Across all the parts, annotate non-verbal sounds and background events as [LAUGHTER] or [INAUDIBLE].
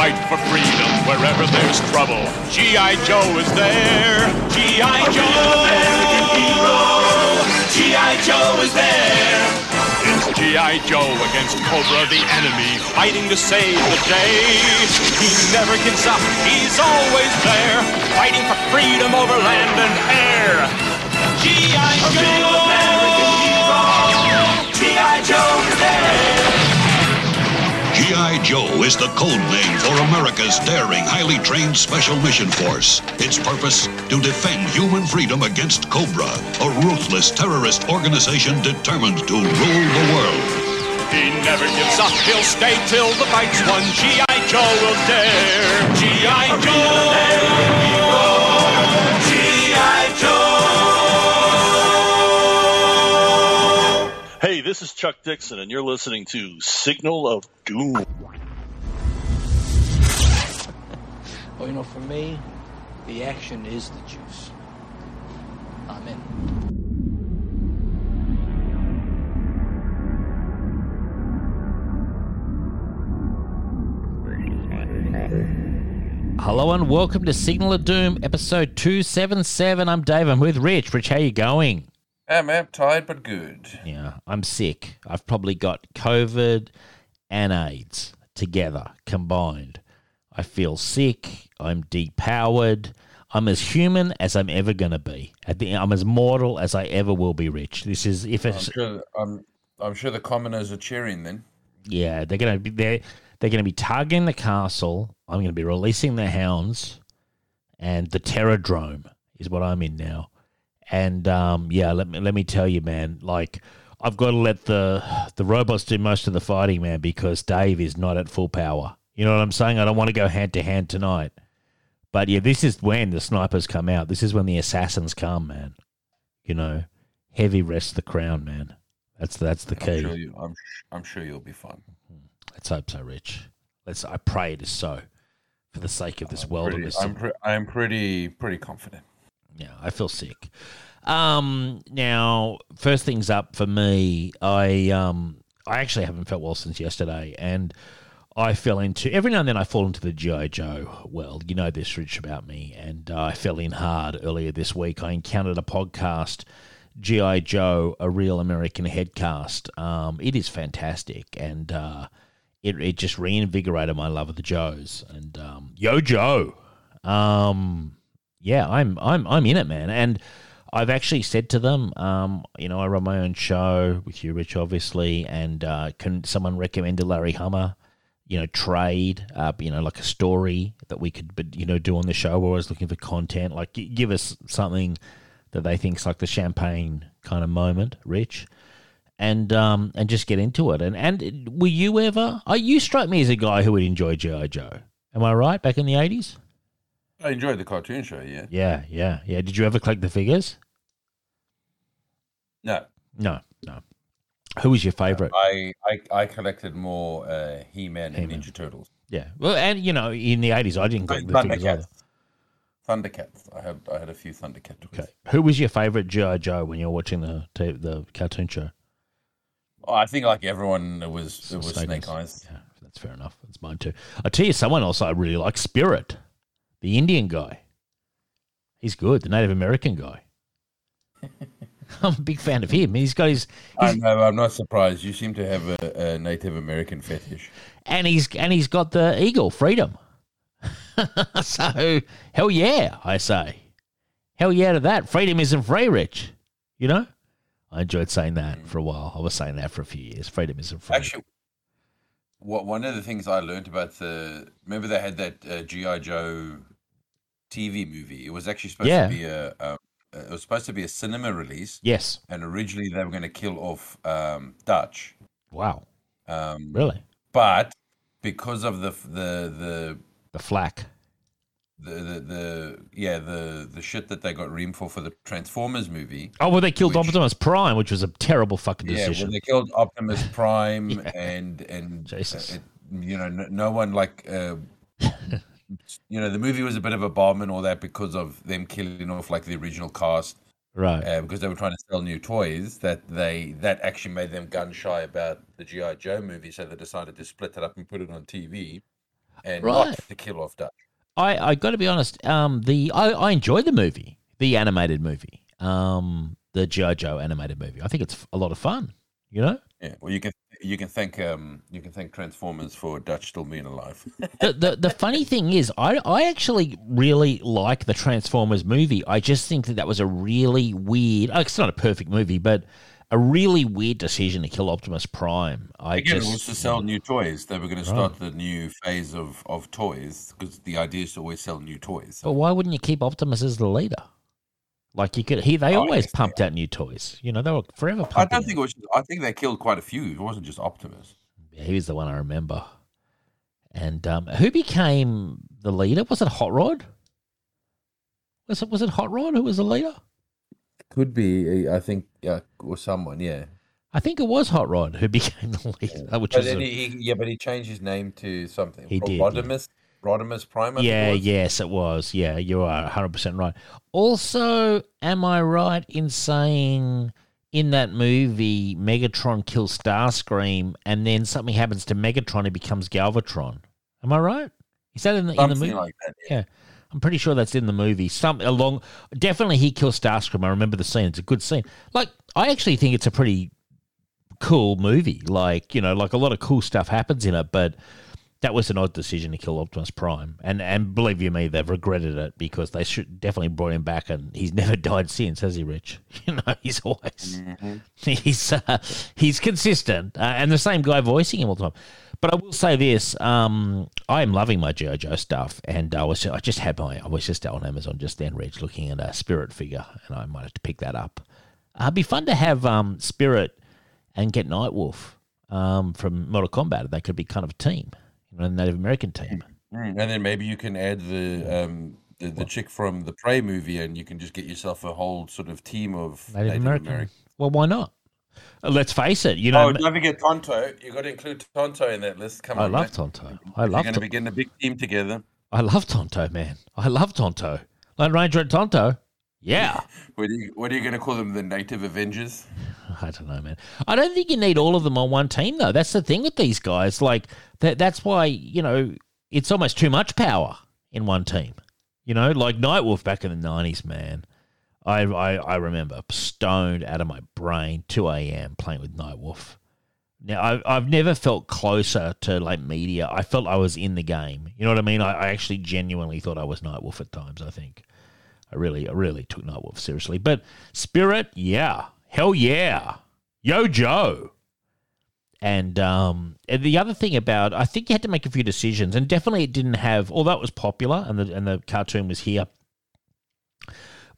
fight for freedom wherever there's trouble. G.I. Joe is there. G.I. Joe! G.I. Joe is there. It's G.I. Joe against Cobra the enemy, fighting to save the day. He never gives up, he's always there, fighting for freedom over land and air. G.I. Joe! G.I. Joe is there. G.I. Joe is the code name for America's daring, highly trained Special Mission Force. Its purpose? To defend human freedom against Cobra, a ruthless terrorist organization determined to rule the world. He never gives up, he'll stay till the fight's won. G.I. Joe will dare. G.I. Joe! This is Chuck Dixon, and you're listening to Signal of Doom. Well, you know, for me, the action is the juice. I'm in. Hello and welcome to Signal of Doom, episode 277. I'm Dave. I'm with Rich. Rich, how you going? I'm tired but good. Yeah, I'm sick. I've probably got COVID and AIDS together, combined. I feel sick. I'm depowered. I'm as human as I'm ever going to be. At the, I'm as mortal as I ever will be, Rich. This is if I'm it's sure. I'm. I'm sure the commoners are cheering. Then yeah, they're going to be they're they're going to be targeting the castle. I'm going to be releasing the hounds, and the Terrordrome is what I'm in now. And um, yeah, let me let me tell you, man. Like I've got to let the the robots do most of the fighting, man, because Dave is not at full power. You know what I'm saying? I don't want to go hand to hand tonight. But yeah, this is when the snipers come out. This is when the assassins come, man. You know, heavy rests the crown, man. That's that's the I'm key. sure you. I'm. I'm sure you'll be fine. Let's hope so, Rich. Let's. I pray it is so, for the sake of this world Pretty. I'm. Pre- I'm pretty. Pretty confident. Yeah, I feel sick. Um, now, first things up for me, I um, I actually haven't felt well since yesterday, and I fell into every now and then I fall into the GI Joe world. You know this, Rich, about me, and uh, I fell in hard earlier this week. I encountered a podcast, GI Joe, a real American headcast. Um, it is fantastic, and uh, it it just reinvigorated my love of the Joes. And um, Yo Joe, um, yeah, I'm I'm I'm in it, man, and. I've actually said to them, um, you know, I run my own show with you, Rich, obviously, and uh, can someone recommend a Larry Hama, you know, trade, uh, you know, like a story that we could, but you know, do on the show. We're always looking for content. Like, give us something that they think's like the champagne kind of moment, Rich, and um, and just get into it. And and were you ever? Oh, you strike me as a guy who would enjoy GI Joe. Am I right? Back in the eighties. I enjoyed the cartoon show. Yeah. Yeah, yeah, yeah. Did you ever collect the figures? No. No, no. Who was your favorite? I. I. I collected more uh, He-Man and Ninja Turtles. Yeah. Well, and you know, in the eighties, I didn't collect the figures either. Thundercats. Thundercats. I had. I had a few Thundercats. Okay. Who was your favorite GI Joe when you were watching the t- the cartoon show? Oh, I think like everyone, it was. It was Snake Snake Eyes. Eyes. Yeah, that's fair enough. That's mine too. I tell you, someone else I really like, Spirit, the Indian guy. He's good. The Native American guy. [LAUGHS] [LAUGHS] I'm a big fan of him. He's got his, I know. I'm not surprised. You seem to have a, a Native American fetish. and he's and he's got the eagle, freedom. [LAUGHS] so hell yeah, I say, hell yeah to that. Freedom isn't free, Rich. You know, I enjoyed saying that for a while. I was saying that for a few years. Freedom isn't free. Actually, what one of the things I learned about the remember they had that uh, GI Joe TV movie. It was actually supposed Yeah. to be a, um, it was supposed to be a cinema release, yes. and originally they were going to kill off um, Dutch, Wow. um, Really? but because of the the the The flack. the, the, the yeah the the shit that they got reamed for for the Transformers movie. Oh, well, they killed Which- Optimus Prime, which was a terrible fucking decision. Yeah, when they killed Optimus [LAUGHS] Prime Yeah. and and Jesus. uh, it, you know no, no one like uh, [LAUGHS] you know the movie was a bit of a bomb and all that because of them killing off like the original cast right. uh, because they were trying to sell new toys that they that actually made them gun shy about the GI Joe movie so they decided to split it up and put it on TV and Right. not to kill off Dutch. I I got to be honest. Um, the I, I enjoyed the movie, the animated movie, um, the GI Joe animated movie. I think it's a lot of fun. You know, Yeah, well, you can you can thank um you can thank Transformers for Dutch still being alive. [LAUGHS] the, the the funny thing is, I I actually really like the Transformers movie. I just think that that was a really weird. oh, It's not a perfect movie, but a really weird decision to kill Optimus Prime. I Again, just it was to sell new toys. They were going to start the new phase of of toys because the idea is to always sell new toys. But why wouldn't you keep Optimus as the leader? Like you could, he they Oh, always yes, pumped out new toys. You know, they were forever I don't think it was. I think they killed quite a few. It wasn't just Optimus. Yeah, he was the one I remember. And um, who became the leader? Was it Hot Rod? Was it was it Hot Rod who was the leader? Could be. I think. Yeah, or someone. Yeah. I think it was Hot Rod who [LAUGHS] became the leader, which But was a- he, he, yeah, but he changed his name to something. He did, Rodimus. Rodimus Prime. Think it yeah, yes, it was. Yeah, you are 100% right. Also, am I right in saying in that movie, Megatron kills Starscream and then something happens to Megatron, he becomes Galvatron? Am I right? Is that in the, in the movie? like that. Yeah. I'm pretty sure that's in the movie. Some along, definitely he kills Starscream. I remember the scene. It's a good scene. Like I actually think it's a pretty cool movie. Like you know, like a lot of cool stuff happens in it, but that was an odd decision to kill Optimus Prime. And and believe you me, they've regretted it because they should definitely brought him back, and he's [LAUGHS] never died since, has he, Rich? [LAUGHS] You know, he's always [LAUGHS] he's uh, he's consistent, uh, and the same guy voicing him all the time. But I will say this: um, I am loving my JoJo stuff, and I was I just had my I was just on Amazon just then, Rich, looking at a Spirit figure, and I might have to pick that up. Uh, it'd be fun to have um, Spirit and get Nightwolf um, from Mortal Kombat. They could be kind of a team, you know, a Native American team. Mm, And then maybe you can add the um the, the chick from the Prey movie, and you can just get yourself a whole sort of team of Native, Native, American. American. Well, why not? Uh, Let's face it. You know, Oh, don't forget Tonto. You've got to include Tonto in that list. Come on, I on, love mate. Tonto. I You're love going to be getting a big team together. I love Tonto, man. I love Tonto. Lone Ranger and Tonto. Yeah. [LAUGHS] What are you, what are you going to call them? The Native Avengers? [SIGHS] I don't know, man. I don't think you need all of them on one team, though. That's the thing with these guys. Like that. That's why you know it's almost too much power in one team. You know, like Nightwolf back in the nineties, man. I, I I remember stoned out of my brain, two a.m. playing with Nightwolf. Now I, I've never felt closer to like media. I felt I was in the game. You know what I mean? I, I actually genuinely thought I was Nightwolf at times. I think I really I really took Nightwolf seriously. But Spirit, yeah, hell yeah, Yo Joe. And um, and the other thing about, I think you had to make a few decisions, and definitely it didn't have. Although it was popular, and the and the cartoon was here,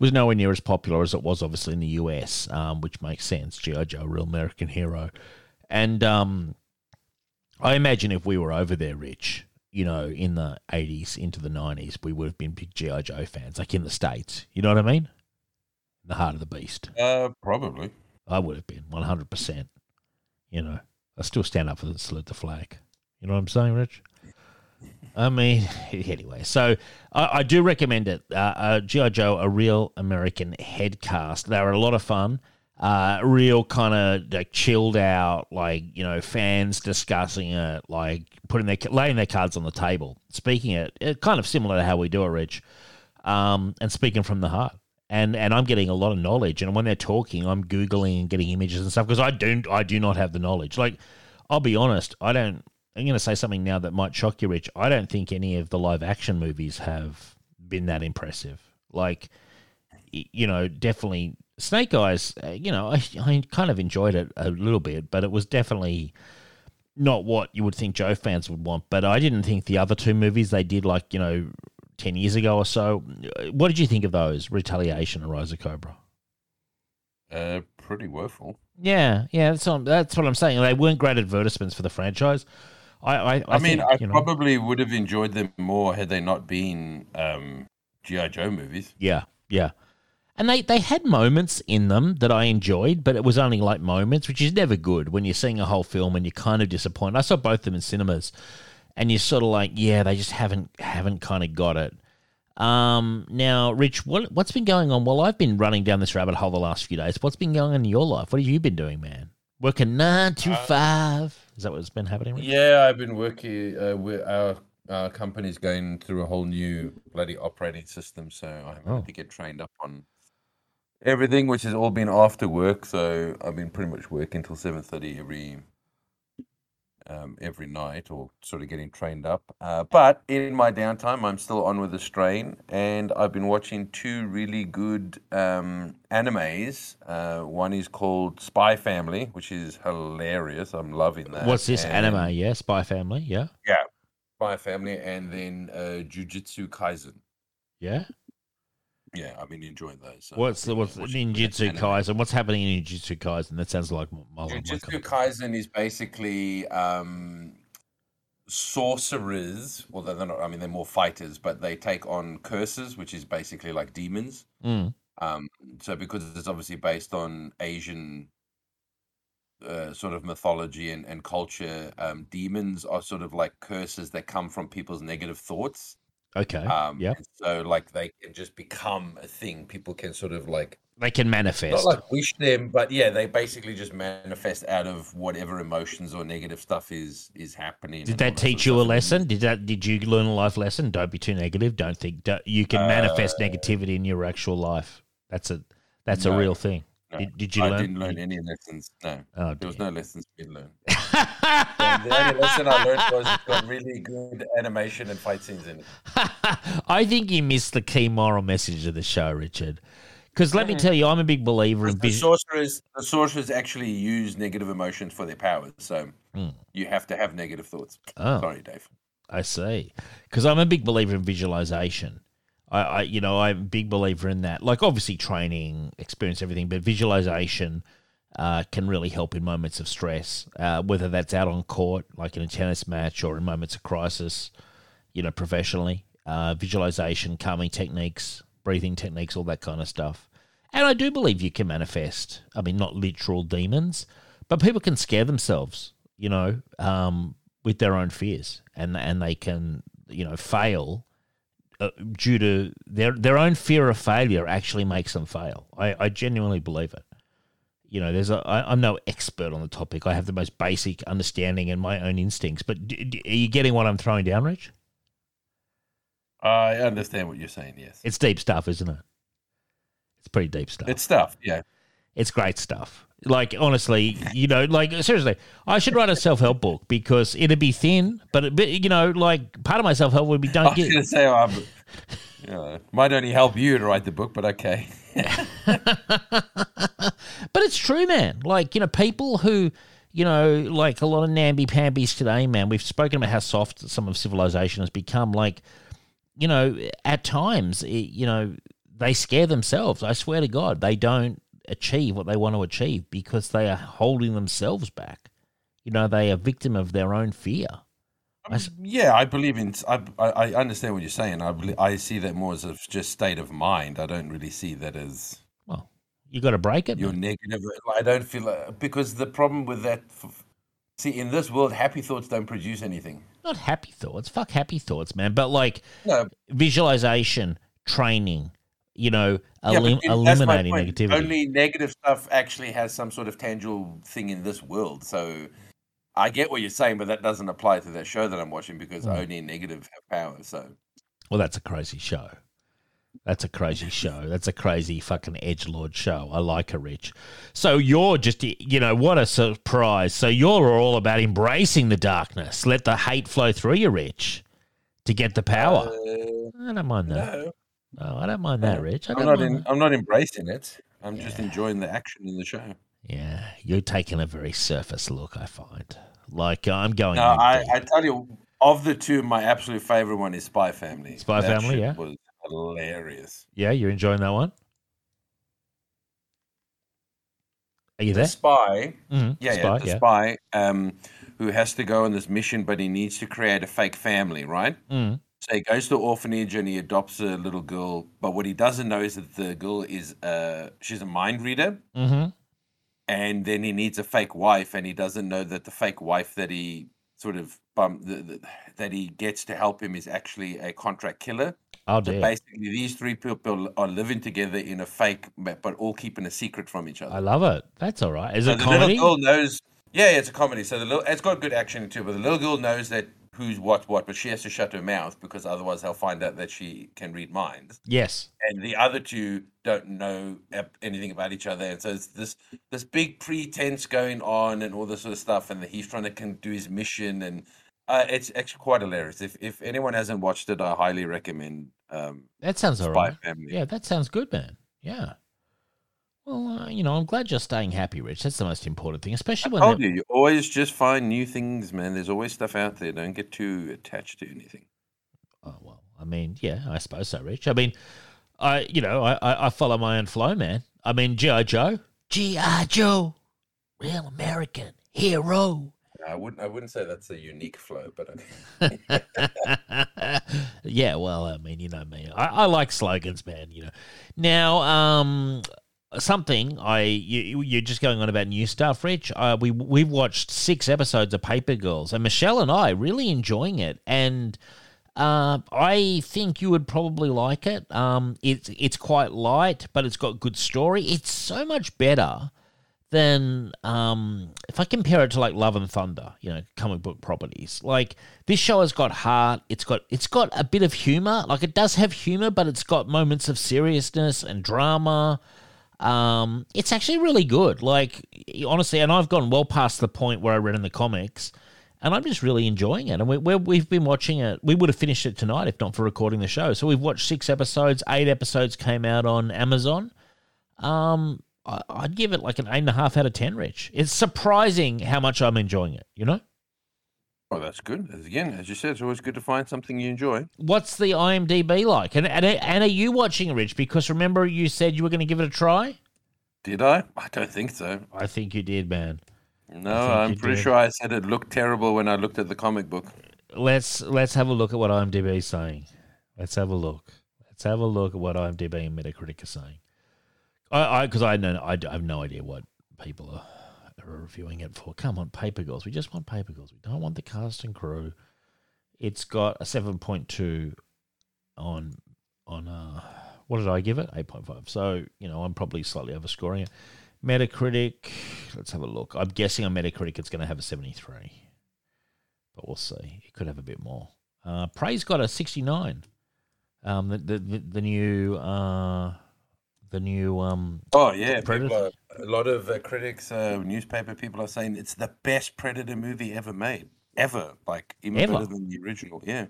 was nowhere near as popular as it was obviously in the US, um, which makes sense. GI Joe, real American hero, and um, I imagine if we were over there, Rich, you know, in the eighties into the nineties, we would have been big GI Joe fans, like in the states. You know what I mean? The heart of the beast. Uh, probably. I would have been one hundred percent. You know, I still stand up for the salute the flag. You know what I'm saying, Rich? I mean, [LAUGHS] anyway, so I, I do recommend it. Uh, uh, GI Joe, a real American head cast. They were a lot of fun. Uh, real kind of like chilled out, like you know, fans discussing it, like putting their laying their cards on the table, speaking it, it kind of similar to how we do it, Rich, um, and speaking from the heart and and I'm getting a lot of knowledge. And when they're talking, I'm googling and getting images and stuff because I don't, I do not have the knowledge. Like, I'll be honest, I don't. I'm going to say something now that might shock you, Rich. I don't think any of the live action movies have been that impressive. Like, you know, definitely Snake Eyes. uh, You know, I I kind of enjoyed it a little bit, but it was definitely not what you would think Joe fans would want. But I didn't think the other two movies they did, like you know, ten years ago or so. uh, What did you think of those? Retaliation and Rise of Cobra. Uh, pretty woeful. Yeah, yeah, that's what, that's what I'm saying. They weren't great advertisements for the franchise. I, I, I, I, mean, think, I you know, probably would have enjoyed them more had they not been um, GI Joe movies. yeah, yeah, and they they had moments in them that I enjoyed, but it was only like moments, which is never good when you're seeing a whole film and you're kind of disappointed. I saw both of them in cinemas, and you're sort of like, yeah, they just haven't haven't kind of got it. Um, now, Rich, what what's been going on? Well, I've been running down this rabbit hole the last few days. What's been going on in your life? What have you been doing, man? Working nine to five. Is that what's been happening? Rich? Yeah, I've been working. Uh, with our Our company's going through a whole new bloody operating system, so I Oh. to get trained up on everything, which has all been after work. So I've been pretty much working till seven thirty every um, every night, or sort of getting trained up. Uh, but in my downtime, I'm still on with the strain, and I've been watching two really good um, animes. Uh, one is called Spy Family, which is hilarious. I'm loving that. What's this and- anime? Yeah, Spy Family. Yeah, Yeah, Spy Family, and then uh, Jujutsu Kaisen. yeah. Yeah, I've been enjoying those. so What's the what's Ninjutsu. Kaisen? What's happening in Ninjutsu Kaisen? That sounds like my, my, my Jujutsu kind of- Kaisen is basically um, sorcerers. Well, they're not. I mean, they're more fighters, but they take on curses, which is basically like demons. Mm, Um, so because it's obviously based on Asian uh, sort of mythology and, and culture, um, demons are sort of like curses that come from people's negative thoughts. Okay. Um, yeah, so like they can just become a thing. People can sort of like they can not manifest. like wish them, but yeah, they basically just manifest out of whatever emotions or negative stuff is is happening. Did that teach you a lesson? Did that? Did you learn a life lesson? Don't be too negative. Don't think don't, you can manifest negativity in your actual life. That's a that's a Uh, real thing. No, Did, did you learn? I learn? didn't learn any lessons. No, Oh, there was no lessons to be learned. [LAUGHS] And the only lesson I learned was it's got really good animation and fight scenes in it. [LAUGHS] I think you missed the key moral message of the show, Richard. Because let me Mhm. tell you, I'm a big believer in The visual. sorcerers, the sorcerers actually use negative emotions for their powers, so Mm. you have to have negative thoughts. Oh. Sorry, Dave. I see. Because I'm a big believer in visualization. I, I, you know, I'm a big believer in that. Like, obviously, training, experience, everything, but visualization uh, can really help in moments of stress, uh, whether that's out on court, like in a tennis match, or in moments of crisis, you know, professionally. Uh, visualization, calming techniques, breathing techniques, all that kind of stuff. And I do believe you can manifest. I mean, not literal demons, but people can scare themselves, you know, um, with their own fears, and and they can, you know, fail uh, due to their their own fear of failure. Actually, makes them fail. I, I genuinely believe it. You know, there's a. I, I'm no expert on the topic. I have the most basic understanding and my own instincts. But d- d- are you getting what I'm throwing down, Rich? I understand what you're saying. Yes, It's deep stuff, isn't it? It's pretty deep stuff. it's stuff. Yeah, It's great stuff. Like honestly, you know, like seriously, I should write a self help book because it'd be thin, but, it, you know, like part of my self help would be I don't was get. going to say, um, you know, might only help you to write the book, but okay. [LAUGHS] [LAUGHS] but it's true, man. Like you know, people who you know, like a lot of namby pambies today, man. We've spoken about how soft some of civilization has become. Like, you know, at times, it, you know, they scare themselves. I swear to God, they don't achieve what they want to achieve because they are holding themselves back. You know, they are victim of their own fear. Um, I s- Yeah, I believe in. I, I I understand what you're saying. I believe, I see that more as a just state of mind. I don't really see that as you got to break it. you're man. negative. I don't feel uh, because the problem with that. f- See, in this world, happy thoughts don't produce anything. Not happy thoughts. Fuck happy thoughts, man. But like No, visualization, training, you know, elim- it- eliminating negativity. Only negative stuff actually has some sort of tangible thing in this world. So I get what you're saying, but that doesn't apply to that show that I'm watching because Mm. only negative have power. So Well, that's a crazy show. That's a crazy show. That's a crazy fucking edge lord show. I like her, Rich. So you're just, you know, what a surprise. So you're all about embracing the darkness. Let the hate flow through you, Rich, to get the power. uh, I don't mind that. no, Oh, I don't mind that, Rich. I I'm don't in. I'm not embracing it. I'm just enjoying the action in the show. Yeah, you're taking a very surface look. I find. Like I'm going. No, I. I tell you, of the two, my absolute favorite one is Spy Family. Spy That Family, yeah. was hilarious. yeah, you're enjoying that one. Are you The there? spy, Mhm. yeah, Spy, yeah, the spy, um, who has to go on this mission, but he needs to create a fake family, right? Mm. So he goes to the orphanage and he adopts a little girl, but what he doesn't know is that the girl is uh she's a mind reader, Mm-hmm. and then he needs a fake wife, and he doesn't know that the fake wife that he sort of bum the, the, that he gets to help him is actually a contract killer. Oh So basically, these three people are living together in a fake, but but all keeping a secret from each other. I love it. That's all right. Is so it the comedy? little girl knows. Yeah, yeah, it's a comedy. So the little, it's got good action too. But the little girl knows that who's what what, but she has to shut her mouth because otherwise they'll find out that she can read minds. Yes. And the other two don't know anything about each other, and so it's this this big pretense going on and all this sort of stuff, and he's trying to can do his mission, and uh, it's actually quite hilarious. If if anyone hasn't watched it, I highly recommend. Um, That sounds all Spy right. Family. Yeah, that sounds good, man. Yeah. Well, uh, you know, I'm glad you're staying happy, Rich. That's the most important thing, especially I when told they're- you, you always just find new things, man. There's always stuff out there. Don't get too attached to anything. Oh well, I mean, yeah, I suppose so, Rich. I mean, I you know, I I, I follow my own flow, man. I mean, GI Joe, GI Joe, real American hero. I wouldn't. I wouldn't say that's a unique flow, but [LAUGHS] yeah, well, I mean, you know me. I, I like slogans, man. You know. Now, um, something I you, you're just going on about new stuff, Rich. Uh, we we've watched six episodes of Paper Girls, and Michelle and I really enjoying it, and. Uh, I think you would probably like it. Um, it's it's quite light, but it's got good story. It's so much better than um, if I compare it to like Love and Thunder, you know, comic book properties. Like this show has got heart. It's got it's got a bit of humor. Like it does have humor, but it's got moments of seriousness and drama. Um, it's actually really good. Like honestly, and I've gone well past the point where I read in the comics, and I'm just really enjoying it. And we, we're, we've been watching it. We would have finished it tonight if not for recording the show. So we've watched six episodes. Eight episodes came out on Amazon. Um, I, I'd give it like an eight and a half out of ten. Rich, it's surprising how much I'm enjoying it. You know, oh, that's good. As- Again, as you said, it's always good to find something you enjoy. what's the IMDb like? And and, and are you watching Rich? Because remember you said you were going to give it a try. Did I? I don't think so. I think you did, man. No, I'm pretty did. sure I said it looked terrible when I looked at the comic book. Let's let's have a look at what IMDb is saying. Let's have a look. Let's have a look at what IMDb and Metacritic are saying. I because I, know I, I have no idea what people are, are reviewing it for. Come on, Paper Girls. We just want Paper Girls. We don't want the cast and crew. It's got a seven point two on on uh what did I give it? Eight point five. So you know I'm probably slightly overscoring it. Metacritic. Let's have a look. I'm guessing on Metacritic it's going to have a seventy three but we'll see. It could have a bit more. Uh, Prey's got a 69. Um, the the, the, the new uh, the new um, Oh yeah, Predator. are, a lot of uh, critics, uh, newspaper people are saying it's the best Predator movie ever made, ever. Like even Ever? better than the original. Yeah.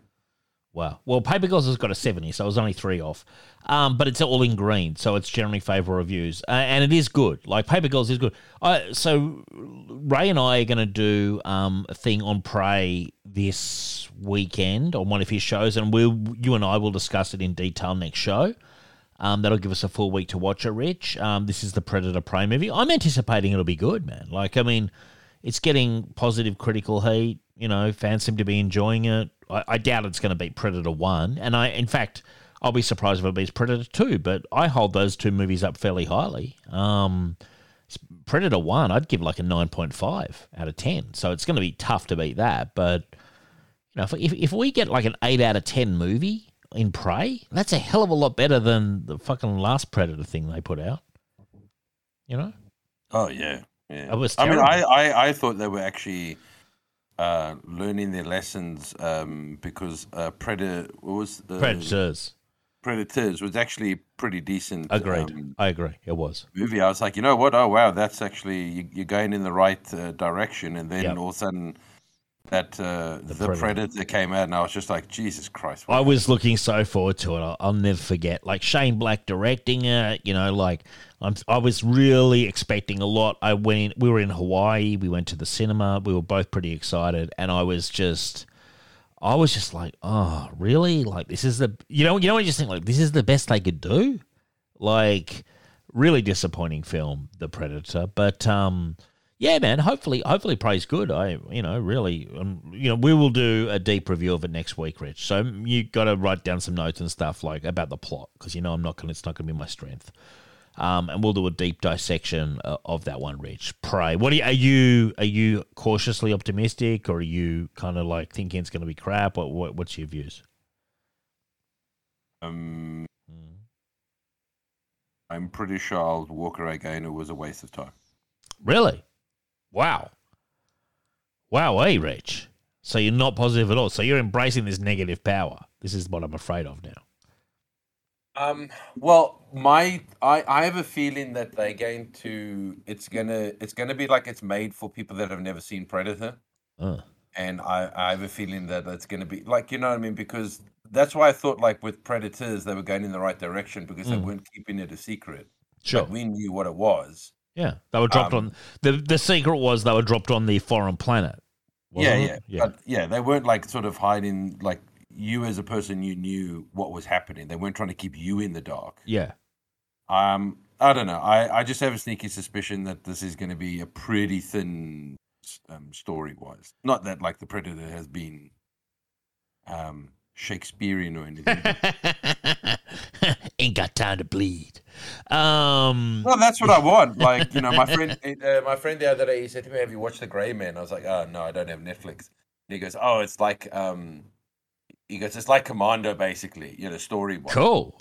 wow. Well, Paper Girls has got a 70, so it was only three off. Um, but it's all in green, so it's generally favourable reviews, uh, and it is good. Like Paper Girls is good. Uh, so Ray and I are going to do um, a thing on Prey this weekend on one of his shows, and we'll you and I will discuss it in detail next show. Um, that'll give us a full week to watch it, Rich. Um, this is the Predator Prey movie. I'm anticipating it'll be good, man. Like, I mean, it's getting positive critical heat. You know, fans seem to be enjoying it. I, I doubt it's going to beat Predator 1. And I, in fact, I'll be surprised if it beats Predator 2, but I hold those two movies up fairly highly. Um, Predator 1, I'd give like a 9.5 out of 10. So it's going to be tough to beat that. But, you know, if, if, if we get like an 8 out of 10 movie in Prey, that's a hell of a lot better than the fucking last Predator thing they put out. You know? Oh yeah. Yeah. It was I mean. I, I, I thought they were actually uh, learning their lessons um, because uh, Predator what was the Predators. Predators was actually pretty decent. Agreed. um, I agree. It was. movie. I was like, you know what? Oh wow, that's actually you, you're going in the right uh, direction. And then Yep. all of a sudden, that uh, the, Predator. Predator. came out, and I was just like, Jesus Christ! I was looking so forward to it. I'll, I'll never forget. Like Shane Black directing it. You know, like I'm. I was really expecting a lot. I went. In, we were in Hawaii. We went to the cinema. We were both pretty excited, and I was just. I was just like, oh, really? Like this is the you know you know what you just think like this is the best they could do, like really disappointing film, The Predator. But um, yeah, man. Hopefully, hopefully, Prey's good. I you know really um, you know we will do a deep review of it next week, Rich. So you got to write down some notes and stuff like about the plot because you know I'm not gonna it's not gonna be my strength. Um, and we'll do a deep dissection uh, of that one, Rich. Prey. What are you, are you? Are you cautiously optimistic, or are you kind of like thinking it's going to be crap? What, what What's your views? um, Mm. I'm pretty sure I'll again. It was a waste of time. Really? Wow. Wow, hey, Rich. So you're not positive at all. So you're embracing this negative power. This is what I'm afraid of now. Um. Well, my I I have a feeling that they're going to. It's gonna it's gonna be like it's made for people that have never seen Predator, Uh, and I I have a feeling that it's gonna be like you know what I mean because that's why I thought like with Predators they were going in the right direction because they Mm. weren't keeping it a secret. sure. Like, we knew what it was. Yeah, they were dropped Um, on the the secret was they were dropped on the foreign planet. yeah, yeah, yeah. But yeah, they weren't like sort of hiding like you as a person. You knew what was happening. They weren't trying to keep you in the dark. yeah. Um, I don't know. I, I just have a sneaky suspicion that this is going to be a pretty thin um, story wise. Not that like the Predator has been um, Shakespearean or anything. [LAUGHS] Ain't got time to bleed. Um, well, that's what I want. Like you know, my [LAUGHS] friend, uh, my friend the other day, he said to me, "Have you watched The Grey Man?" I was like, "Oh no, I don't have Netflix." And he goes, "Oh, it's like um." He goes, it's like Commando, basically, you know, story wise. cool.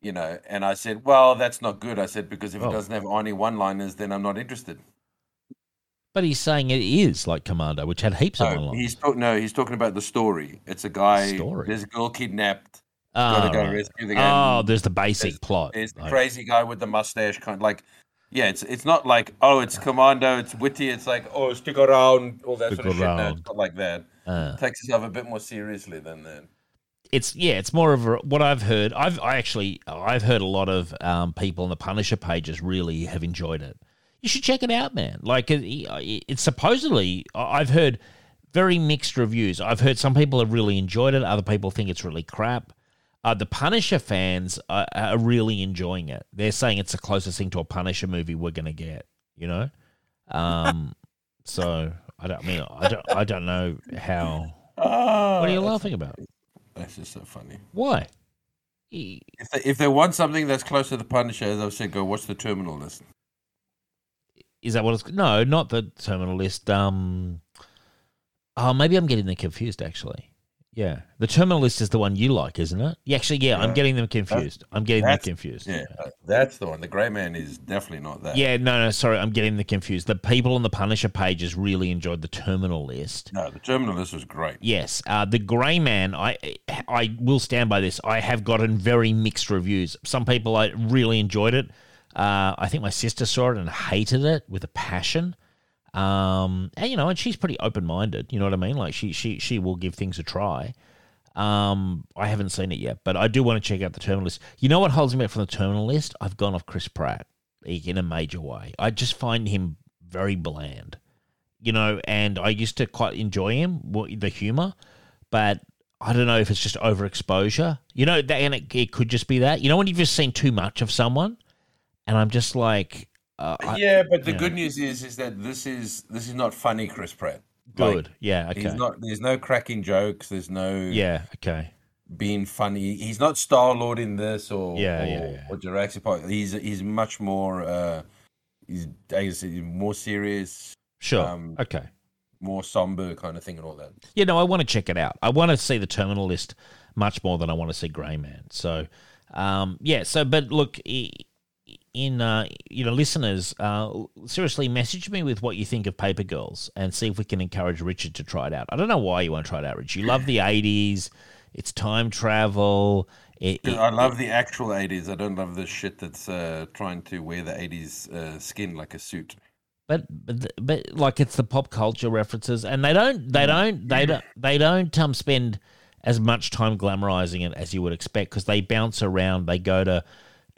You know, and I said, well, that's not good. I said because if Oh. it doesn't have Arnie one-liners, then I'm not interested. But he's saying it is like Commando, which had heaps of No, one he's talk- no, he's talking about the story. It's a guy. Story? There's a girl kidnapped. Oh, go rescue the guy. oh, there's the basic There's- plot. There's the Like, crazy guy with the mustache, kind like. Yeah, it's it's not like oh, it's Commando, it's witty. It's like oh, stick around, all that sort of shit. No, it's not like that. uh, It takes itself a bit more seriously than that. it's yeah, it's more of a, what I've heard. I've I actually I've heard a lot of um, people on the Punisher pages really have enjoyed it. You should check it out, man. Like it, it's supposedly I've heard very mixed reviews. I've heard some people have really enjoyed it. Other people think it's really crap. Uh, the Punisher fans are, are really enjoying it. They're saying it's the closest thing to a Punisher movie we're gonna get. You know, um, [LAUGHS] so I don't I mean I don't I don't know how. Oh, What are you laughing about? That's just so funny. Why? If they, if they want something that's close to the Punisher, as I've said, go watch the Terminal List. Is that what it's? No, not the terminal list. Um, oh, maybe I'm getting them confused. Actually, yeah, the terminal list is the one you like, isn't it? Yeah, actually, yeah, I'm getting them confused. I'm getting them confused. Yeah, uh, that's the one. The Grey Man is definitely not that. Yeah, no, no, sorry, I'm getting them confused. The people on the Punisher pages really enjoyed the terminal list. No, the Terminal List was great. Yes, uh, the Grey Man. I I will stand by this. I have gotten very mixed reviews. Some people I really enjoyed it. Uh, I think my sister saw it and hated it with a passion. Um, and you know, and she's pretty open minded. You know what I mean? Like she she she will give things a try. Um, I haven't seen it yet, but I do want to check out the terminal list. You know what holds me back from the terminal list? I've gone off Chris Pratt in a major way. I just find him very bland you know, and I used to quite enjoy him, the humor, but I don't know if it's just overexposure. You know, that, and it, it could just be that. You know, when you've just seen too much of someone, and I'm just like, uh, I- yeah, but the yeah. good news is is that this is this is not funny, Chris Pratt. good, Like, yeah, okay, He's not. There's no cracking jokes. There's no yeah, okay, being funny. He's not Star Lord in this or Yeah, or, yeah, yeah. or Jurassic Park. He's he's much more. uh He's, he's more serious, sure, Um, okay. more somber kind of thing, and all that. Yeah. No, I want to check it out. I want to see the terminal list much more than I want to see Grey Man. So, um, yeah. So, but look, i- in uh, you know, listeners, uh, seriously, message me with what you think of Paper Girls and see if we can encourage Richard to try it out. I don't know why you want to try it out, richard You love the [LAUGHS] '80s. It's time travel. It, it- I love the actual '80s. I don't love the shit that's uh, trying to wear the '80s uh, skin like a suit. but, but but like it's the pop culture references, and they don't they don't they don't they don't um spend as much time glamorizing it as you would expect because they bounce around. They go to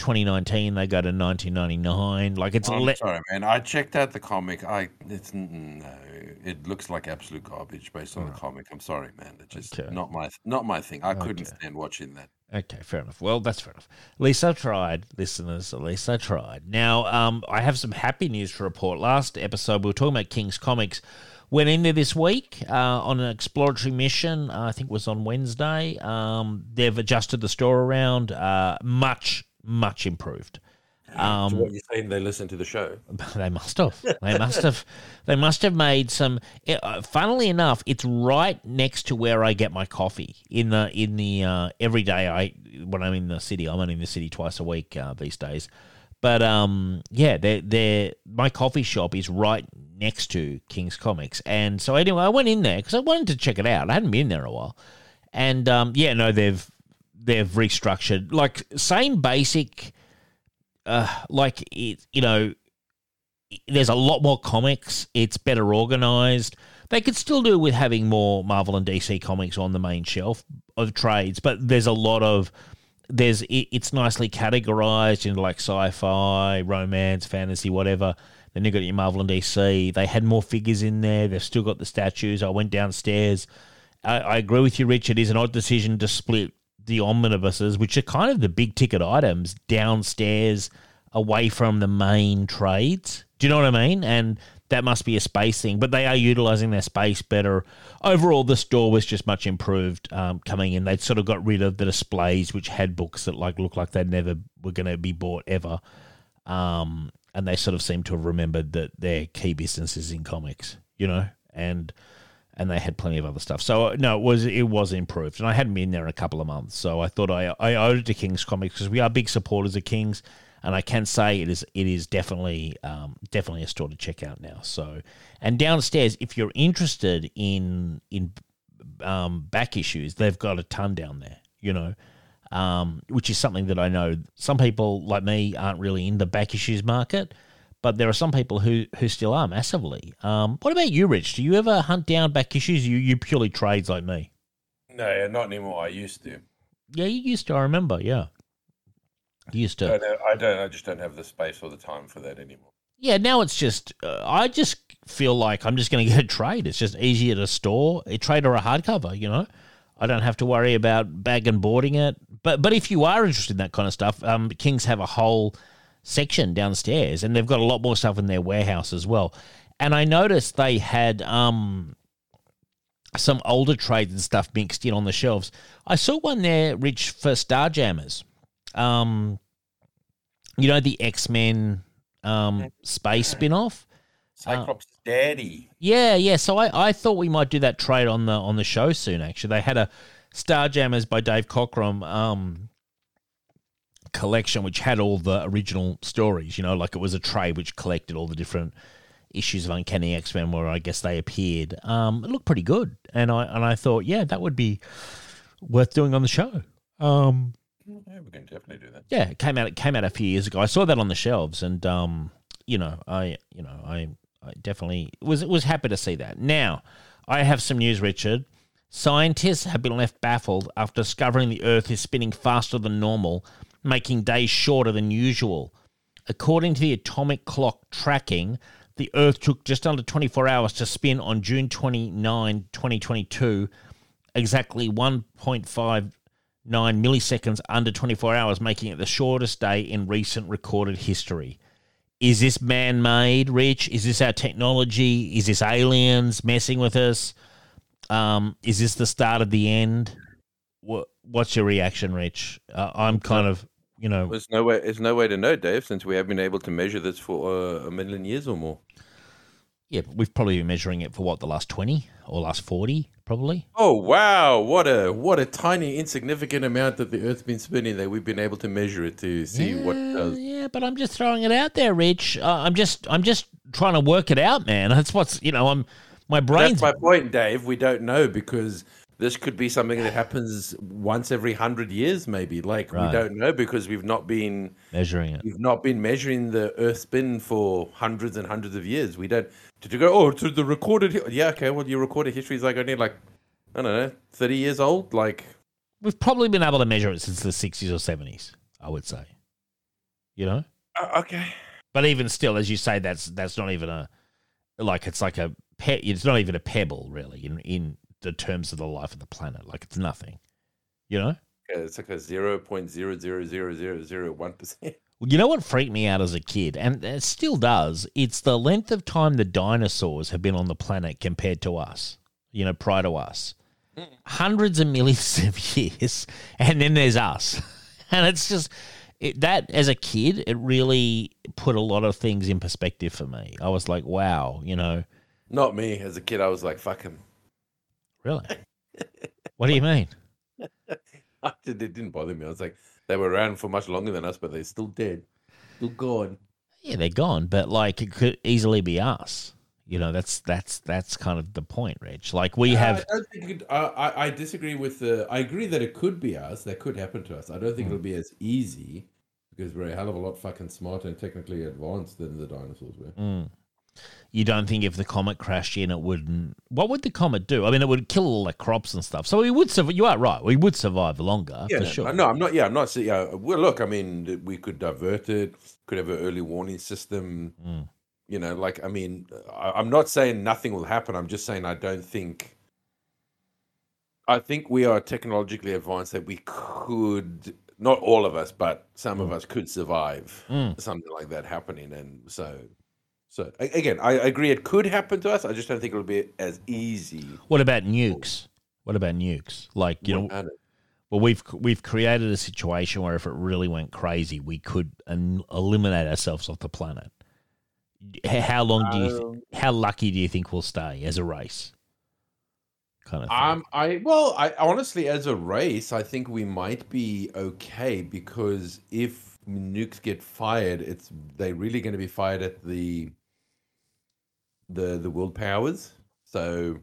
2019, they go to 1999. Like it's I'm le- sorry, man. I checked out the comic. I it's no, it looks like absolute garbage based on the comic. I'm sorry, man. It's just Okay. not my not my thing. I couldn't stand watching that. Okay, fair enough. Well, that's fair enough. At least I tried, listeners. At least I tried. Now, um, I have some happy news to report. Last episode, we were talking about King's Comics. Went in there this week uh, on an exploratory mission. Uh, I think it was on Wednesday. Um, they've adjusted the store around. Uh, much, much improved. Um, so what you're saying? They listen to the show. [LAUGHS] they must have. They [LAUGHS] must have. They must have made some. Uh, funnily enough, it's right next to where I get my coffee in the in the uh, every day. I when I'm in the city, I'm only in the city twice a week uh, these days. But um, yeah, they're, they're, my coffee shop is right next to King's Comics, and so anyway, I went in there because I wanted to check it out. I hadn't been there a while, and um, yeah, no, they've they've restructured like same basic, uh, like it, you know, there's a lot more comics. It's better organized. They could still do with having more Marvel and DC comics on the main shelf of trades, but there's a lot of there's it's nicely categorized into like sci-fi, romance, fantasy, whatever. Then you've got your Marvel and DC. They had more figures in there. They've still got the statues. I went downstairs. I, I agree with you, Rich. It is an odd decision to split the omnibuses, which are kind of the big ticket items, downstairs away from the main trades. Do you know what I mean? And that must be a space thing, but they are utilizing their space better. Overall, the store was just much improved um, coming in. They'd sort of got rid of the displays, which had books that like looked like they never were going to be bought ever. Um, and they sort of seem to have remembered that their key business is in comics, you know, and and they had plenty of other stuff. So no, it was it was improved, and I hadn't been there in a couple of months, so I thought I I owed it to King's Comics because we are big supporters of King's and I can say it is it is definitely um, definitely a store to check out now. So, and downstairs, if you're interested in in um, back issues, they've got a ton down there. You know, um, which is something that I know some people like me aren't really in the back issues market, but there are some people who who still are massively. Um, what about you, Rich? Do you ever hunt down back issues? You you purely trades like me? No, not anymore. I used to. Yeah, you used to. I remember. Yeah you used to. I don't, I don't. I just don't have the space or the time for that anymore. Yeah, now it's just. Uh, I just feel like I'm just going to get a trade. It's just easier to store a trade or a hardcover. You know, I don't have to worry about bag and boarding it. But but if you are interested in that kind of stuff, um, Kings have a whole section downstairs, and they've got a lot more stuff in their warehouse as well. And I noticed they had um some older trades and stuff mixed in on the shelves. I saw one there, Rich, for Starjammers um, you know, the X Men um, space spin off. Cyclops uh, daddy. Yeah, yeah. So I, I thought we might do that trade on the on the show soon. Actually, they had a Starjammers by Dave Cockrum um, collection, which had all the original stories. You know, like it was a trade which collected all the different issues of Uncanny X Men where I guess they appeared. Um, it looked pretty good, and I and I thought, yeah, that would be worth doing on the show. Um, yeah, we can definitely do that. Yeah, it came out. It came out a few years ago. I saw that on the shelves, and um, you know, I, you know, I, I definitely was was happy to see that. Now, I have some news, Richard. Scientists have been left baffled after discovering the Earth is spinning faster than normal, making days shorter than usual. According to the atomic clock tracking, the Earth took just under 24 hours to spin on June 29, 2022, exactly 1.59 milliseconds under 24 hours, making it the shortest day in recent recorded history. Is this man made, Rich? Is this our technology? Is this aliens messing with us? Um, is this the start of the end? What, what's your reaction, Rich? Uh, I'm kind of, you know. There's no way. There's no way to know, Dave, since we have been able to measure this for uh, a million years or more. Yeah, but we've probably been measuring it for what the last twenty or last forty, probably. Oh wow! What a what a tiny insignificant amount that the Earth's been spinning that we've been able to measure it to see yeah, what it does. Yeah, but I'm just throwing it out there, Rich. Uh, I'm just I'm just trying to work it out, man. [LAUGHS] That's what's you know I'm my brain's. That's my point, Dave. We don't know because this could be something that happens once every hundred years, maybe. Like right. we don't know because we've not been measuring it. We've not been measuring the Earth spin for hundreds and hundreds of years. We don't. Did you go? Oh, to the recorded? Yeah, okay. Well, your recorded history is like only like I don't know, thirty years old. Like we've probably been able to measure it since the sixties or seventies. I would say. You know. Uh, okay. But even still, as you say, that's that's not even a like it's like a pe- It's not even a pebble, really, in in the terms of the life of the planet. Like it's nothing. You know. Yeah, it's like a zero point zero zero zero zero zero one percent. [LAUGHS] You know what freaked me out as a kid, and it still does? It's the length of time the dinosaurs have been on the planet compared to us, you know, prior to us. Hmm. Hundreds of millions of [LAUGHS] years, and then there's us. [LAUGHS] And it's just it, that, as a kid, it really put a lot of things in perspective for me. I was like, wow, you know. Not me. As a kid, I was like, fuck him. Really? [LAUGHS] what do you mean? [LAUGHS] it didn't bother me. I was like, they were around for much longer than us, but they're still dead. still gone. Yeah, they're gone, but like it could easily be us. You know, that's that's that's kind of the point, Reg. Like we have. I, don't think it, I, I I disagree with the. I agree that it could be us. That could happen to us. I don't think Hmm. it'll be as easy because we're a hell of a lot fucking smarter and technically advanced than the dinosaurs were. Mm. You don't think if the comet crashed in, it wouldn't? What would the comet do? I mean, it would kill all the crops and stuff. So we would survive. You are right. We would survive longer Yeah, for no, sure. no, I'm not. Yeah, I'm not. Yeah, well, look, I mean, we could divert it. Could have an early warning system. Mm. You know, like I mean, I, I'm not saying nothing will happen. I'm just saying I don't think. I think we are technologically advanced that we could, not all of us, but some of us could survive Mm. something like that happening. And so, so again, I agree it could happen to us. I just don't think it'll be as easy. What about nukes? What about nukes? Like you know, well, we've we've created a situation where if it really went crazy, we could un- eliminate ourselves off the planet. How long do you? Um, Th- how lucky do you think we'll stay as a race? Kind of. Thing. Um, I well, I honestly, as a race, I think we might be okay because if nukes get fired, it's they really going to be fired at the the the world powers. So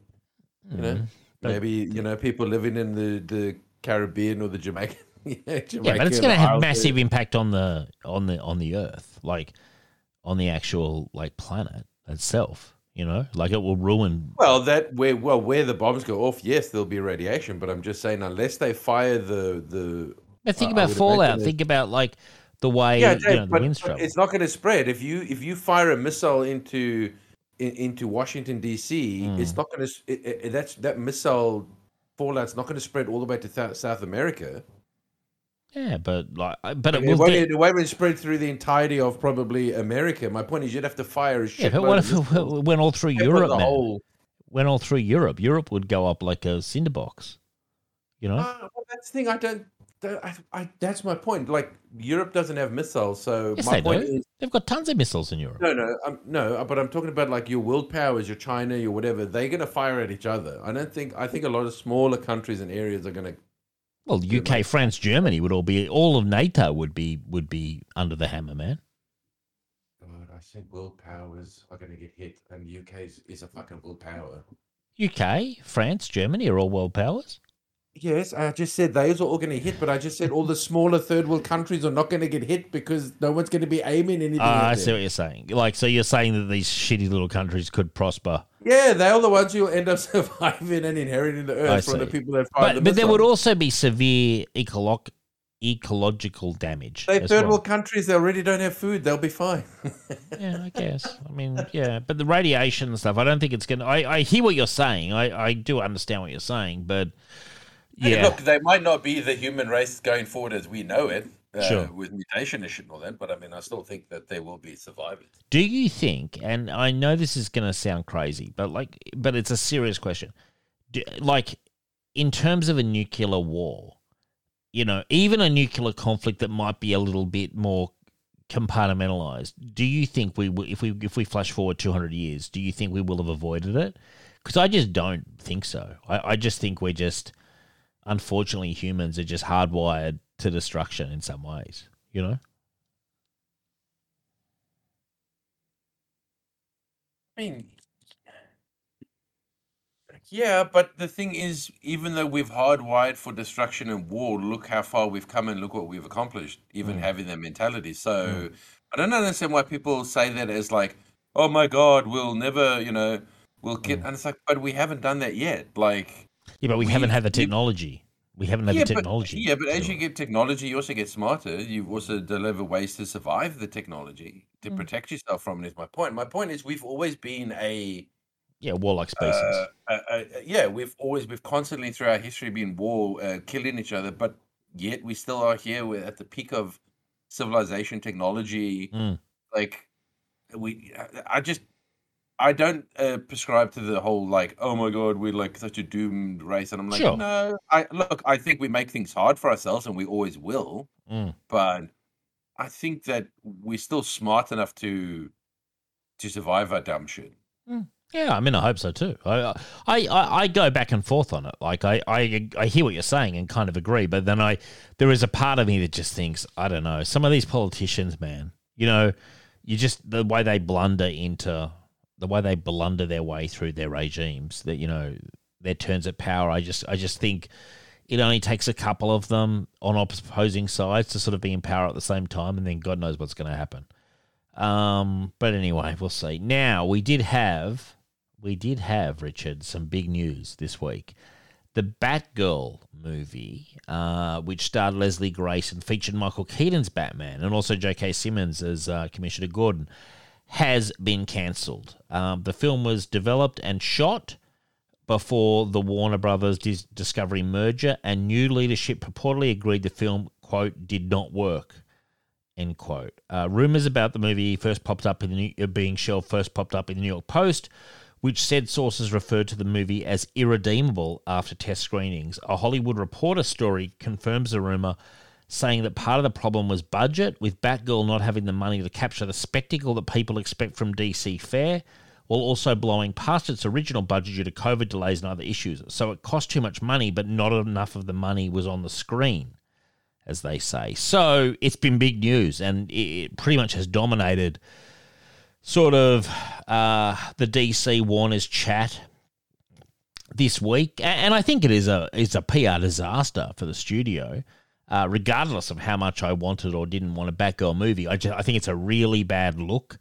you know, Mm. But- maybe you know people living in the the Caribbean or the Jamaican. [LAUGHS] yeah, yeah, but it's going to have massive impact on the on the on the Earth, like on the actual like planet itself. You know, like it will ruin. Well, that where well where the bombs go off, yes, there'll be radiation. But I'm just saying, unless they fire the the But think about fallout. Think about like the way yeah, you know, but, winds but it's not going to spread if you if you fire a missile into in, into Washington D.C. It's Hmm. not going to it, it, that's that missile fallout's not going to spread all the way to South, South America. Yeah, but like, but it It, will. it won't spread through the entirety of probably America. My point is, you'd have to fire a ship. yeah, but what if it went all through Europe, the man? whole- Went all through Europe. Europe would go up like a cinder box. You know? Uh, well, that's the thing. I don't. I, I, that's my point. Like Europe doesn't have missiles, so yes, my they point do. is They've got tons of missiles in Europe. No, no, um, no. But I'm talking about like your world powers, your China, your whatever. They're gonna fire at each other. I don't think. I think a lot of smaller countries and areas are gonna. Well, UK, France, Germany would all be. All of NATO would be would be under the hammer, man. God, I said world powers are gonna get hit, and UK is a fucking world power. UK, France, Germany are all world powers. Yes, I just said those are all gonna hit, but I just said all the smaller third world countries are not gonna get hit because no one's gonna be aiming anything. Ah, at I see what you're saying. Like, so you're saying that these shitty little countries could prosper, Yeah, they're the ones who'll end up [LAUGHS] surviving and inheriting the earth from the people that fire but the but there would also be severe ecolo- ecological damage. They third well. world countries, they already don't have food. They'll be fine. [LAUGHS] Yeah, I guess. I mean, yeah, but the radiation and stuff, I don't think it's going to. I hear what you're saying. I, I do understand what you're saying, but Hey, yeah. look, they might not be the human race going forward as we know it, uh, Sure. with mutation shit and all that. But I mean, I still think that there will be survivors. Do you think, and I know this is going to sound crazy, but like, but it's a serious question. Do, like, in terms of a nuclear war, you know, even a nuclear conflict that might be a little bit more compartmentalized, do you think we, if we, if we flash forward two hundred years, do you think we will have avoided it? Because I just don't think so. I, I just think we're just, unfortunately, humans are just hardwired to destruction in some ways. You know. I mean, yeah, but the thing is, even though we've hardwired for destruction and war, look how far we've come and look what we've accomplished, even Mm. having that mentality. So I don't understand why people say that as like, oh my God, we'll never, you know, we'll get. And it's like, but we haven't done that yet. Like, Yeah, but we, We- haven't had the technology. We haven't had yeah, the but, technology. yeah, but as you get technology, you also get smarter. You also deliver ways to survive the technology to Mm. protect yourself from it. Is my point. My point is, we've always been a yeah, warlike species. uh, uh, uh, yeah, we've always we've constantly through our history been war, uh, killing each other, but yet we still are here. We're at the peak of civilization, technology. Mm. Like we, I just. I don't uh, prescribe to the whole like, oh my god, we're like such a doomed race, and I'm like, Sure. no. I look, I think we make things hard for ourselves, and we always will. Mm. But I think that we're still smart enough to to survive our dumb shit. Yeah, I mean, I hope so too. I, I, I, I go back and forth on it. Like, I, I, I hear what you're saying and kind of agree, but then I, there is a part of me that just thinks, I don't know, some of these politicians, man, You know, you just the way they blunder into the way they blunder their way through their regimes. That you know their turns at power. I just I just think it only takes a couple of them on opposing sides to sort of be in power at the same time, and then God knows what's going to happen. Um, but anyway, we'll see. Now we did have we did have Richard some big news this week. The Batgirl movie, uh, which starred Leslie Grace and featured Michael Keaton's Batman and also J.K. Simmons as uh, Commissioner Gordon, has been cancelled. Um, the film was developed and shot before the Warner Brothers Dis- Discovery merger, and new leadership purportedly agreed the film, quote, did not work, end quote. Uh, rumors about the movie first popped up in the New- uh, being shelved first popped up in the New York Post, which said sources referred to the movie as irredeemable after test screenings. A Hollywood Reporter story confirms the rumor, saying that part of the problem was budget, with Batgirl not having the money to capture the spectacle that people expect from DC fare, while also blowing past its original budget due to COVID delays and other issues. So it cost too much money, but not enough of the money was on the screen, as they say. So it's been big news, and it pretty much has dominated sort of uh, the DC Warner's chat this week, and I think it is a is a PR disaster for the studio. Uh, regardless of how much I wanted or didn't want a Batgirl movie, I just I think it's a really bad look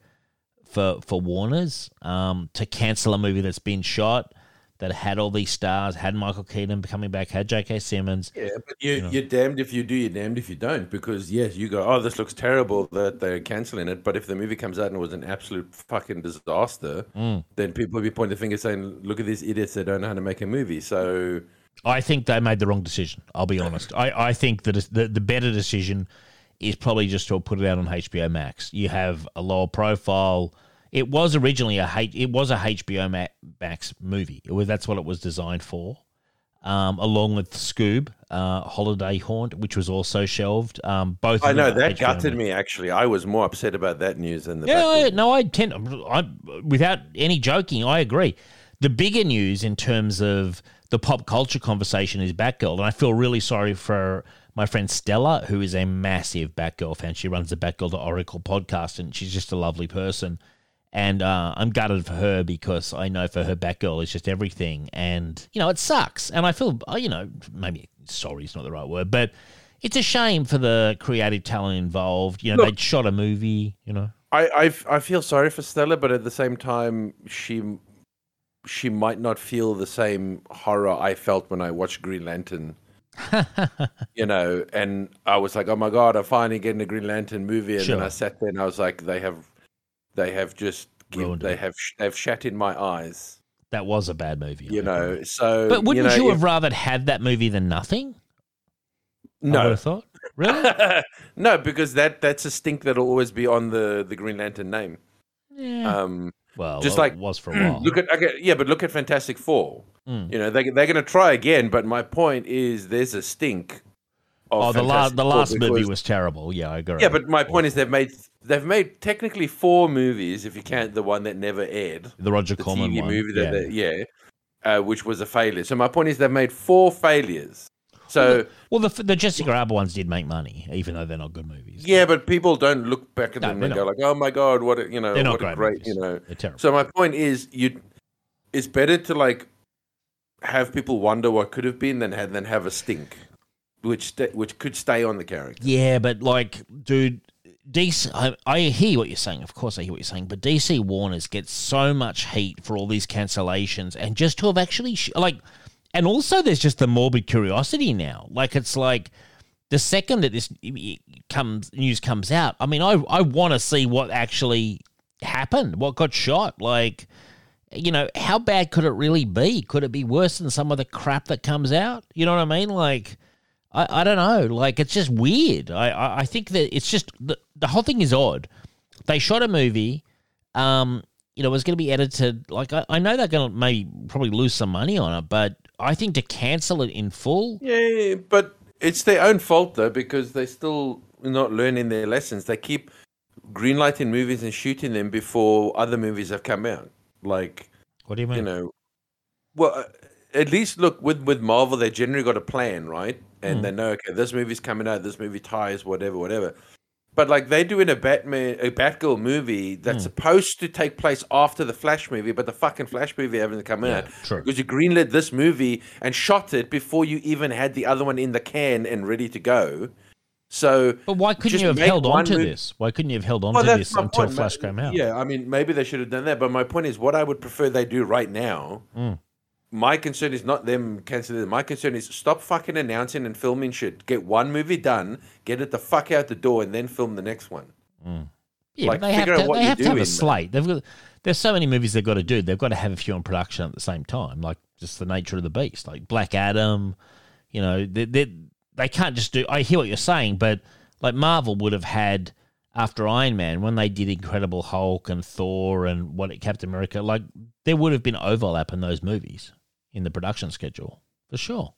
for for Warner's um, to cancel a movie that's been shot that had all these stars, had Michael Keaton coming back, had J.K. Simmons. Yeah, but you, You know. you're damned if you do, you're damned if you don't. Because yes, you go, oh, this looks terrible that they're canceling it. But if the movie comes out and it was an absolute fucking disaster, Mm. then people will be pointing the finger saying, look at these idiots that don't know how to make a movie. So I think they made the wrong decision. I'll be honest. I, I think that the the better decision is probably just to put it out on HBO Max. You have a lower profile. It was originally a H, it was a HBO Max movie. It was that's what it was designed for. Um, along with Scoob, uh, Holiday Haunt, which was also shelved. Um, both I know that HBO gutted Max. me. Actually, I was more upset about that news than the Yeah, I, no, I tend, I, without any joking, I agree. The bigger news in terms of the pop culture conversation is Batgirl, and I feel really sorry for my friend Stella, who is a massive Batgirl fan. She runs the Batgirl to Oracle podcast, and she's just a lovely person. And uh, I'm gutted for her because I know for her Batgirl is just everything, and you know it sucks. And I feel, uh, you know, maybe sorry is not the right word, but it's a shame for the creative talent involved. You know, Look- they shot a movie. You know, I I feel sorry for Stella, but at the same time, she she might not feel the same horror I felt when I watched Green Lantern. [LAUGHS] you know, and I was like, "Oh my god, I'm finally getting a Green Lantern movie." And then I sat there and I was like, "They have, they have just, give, they it. have, sh- they've shat in my eyes." That was a bad movie. You know, so But wouldn't know, you, if- have rather had that movie than nothing? I would No, have thought. Really? [LAUGHS] no, because that that's a stink that'll always be on the the Green Lantern name. Yeah. Um, well, just well, like- it was for a [CLEARS THROAT] while. Look at okay, yeah, but look at Fantastic Four. Mm. You know, they they're going to try again, but my point is, there's a stink. Of oh, the last the Four last movie was terrible. Yeah, I agree. Yeah, but my point is, they've made they've made technically four movies, if you count the one that never aired, the Roger the Corman TV one. movie yeah. they, yeah, uh, which was a failure. So my point is, they've made four failures. So well, the the Jessica Alba ones did make money, even though they're not good movies. yeah, but people don't look back at No, them and go like, "Oh my god, what a, you know, they're not what great, a great, you know." they're terrible. So my point is, you, it's better to like have people wonder what could have been than have than have a stink, which sta which could stay on the character. Yeah, but like, dude, DC. I, I hear what you're saying. Of course, I hear what you're saying. But DC Warner's get so much heat for all these cancellations, and just to have actually sh- like, and also there's just the morbid curiosity now. Like, it's like the second that this comes news comes out. I mean, I I want to see what actually happened, what got shot. Like, you know, how bad could it really be? Could it be worse than some of the crap that comes out? You know what I mean? Like. I, I don't know. Like it's just weird. I, I, I think that it's just the, the whole thing is odd. They shot a movie. Um, you know, it was going to be edited. Like I, I know they're going to maybe probably lose some money on it, but I think to cancel it in full. Yeah, but it's their own fault though because they're still not learning their lessons. They keep greenlighting movies and shooting them before other movies have come out. Like What do you mean? you know, well, uh, at least look with with Marvel, they generally got a plan, right? And Hmm. they know, okay, this movie's coming out, this movie ties, whatever, whatever. But like they're doing a Batman, a Batgirl movie that's supposed to take place after the Flash movie, but the fucking Flash movie hasn't come out true. because you greenlit this movie and shot it before you even had the other one in the can and ready to go. So, But why couldn't you have held on to movie- this? Why couldn't you have held on Well, to this until point. Flash came out? Yeah, I mean, maybe they should have done that. But my point is, what I would prefer they do right now. Mm. My concern is not them canceling it. My concern is stop fucking announcing and filming shit. Get one movie done, get it the fuck out the door, and then film the next one. Yeah, Like, but they have to, what they have to have a slate. They've got there's so many movies they've got to do. They've got to have a few in production at the same time, like just the nature of the beast, like Black Adam. You know, they they, they can't just do. I hear what you're saying, but like Marvel would have had after Iron Man when they did Incredible Hulk and Thor and what Captain America, like there would have been overlap in those movies in the production schedule for sure.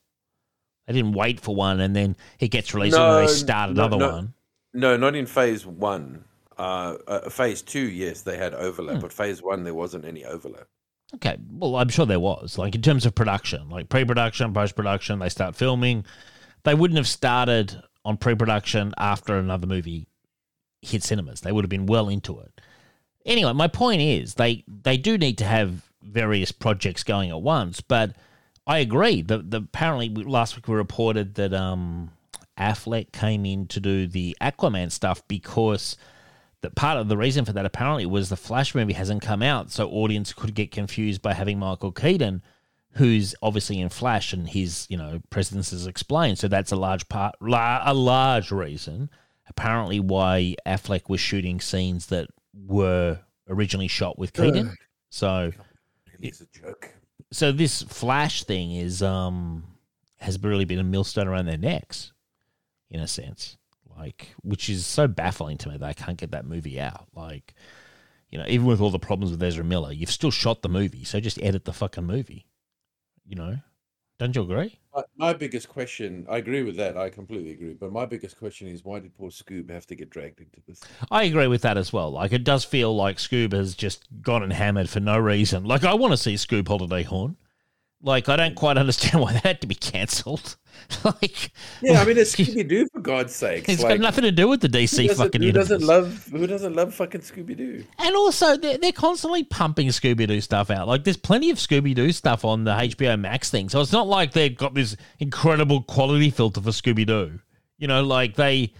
They didn't wait for one and then it gets released and then they start no, another no. one. No, not in phase one. Uh, uh, phase two, yes, they had overlap, Hmm. but phase one, there wasn't any overlap. Okay, well, I'm sure there was. Like in terms of production, like pre-production, post-production, they start filming. They wouldn't have started on pre-production after another movie hit cinemas. They would have been well into it. Anyway, my point is they they do need to have various projects going at once, but I agree. The the apparently last week we reported that um Affleck came in to do the Aquaman stuff because that part of the reason for that apparently was the Flash movie hasn't come out, so audience could get confused by having Michael Keaton, who's obviously in Flash and his you know presence is explained. So that's a large part, la- a large reason, apparently why Affleck was shooting scenes that were originally shot with Keaton. So It's a joke. so this Flash thing is um has really been a millstone around their necks, in a sense. Like, which is so baffling to me that I can't get that movie out. Like, you know, even with all the problems with Ezra Miller, you've still shot the movie, so just edit the fucking movie. You know, don't you agree? My, my biggest question, I agree with that. I completely agree. But my biggest question is, why did poor Scoob have to get dragged into this? I agree with that as well. Like, it does feel like Scoob has just gone and hammered for no reason. Like, I want to see Scoob Holiday Haunt. Like, I don't quite understand why [LAUGHS] that had to be cancelled. [LAUGHS] like, Yeah, I mean, it's [LAUGHS] Scooby Doo for God's sake. it's got nothing to do with the DC fucking who universe. doesn't love who doesn't love fucking Scooby Doo? And also, they're, they're constantly pumping Scooby Doo stuff out. Like, there's plenty of Scooby Doo stuff on the HBO Max thing. So it's not like they've got this incredible quality filter for Scooby Doo. You know, like they,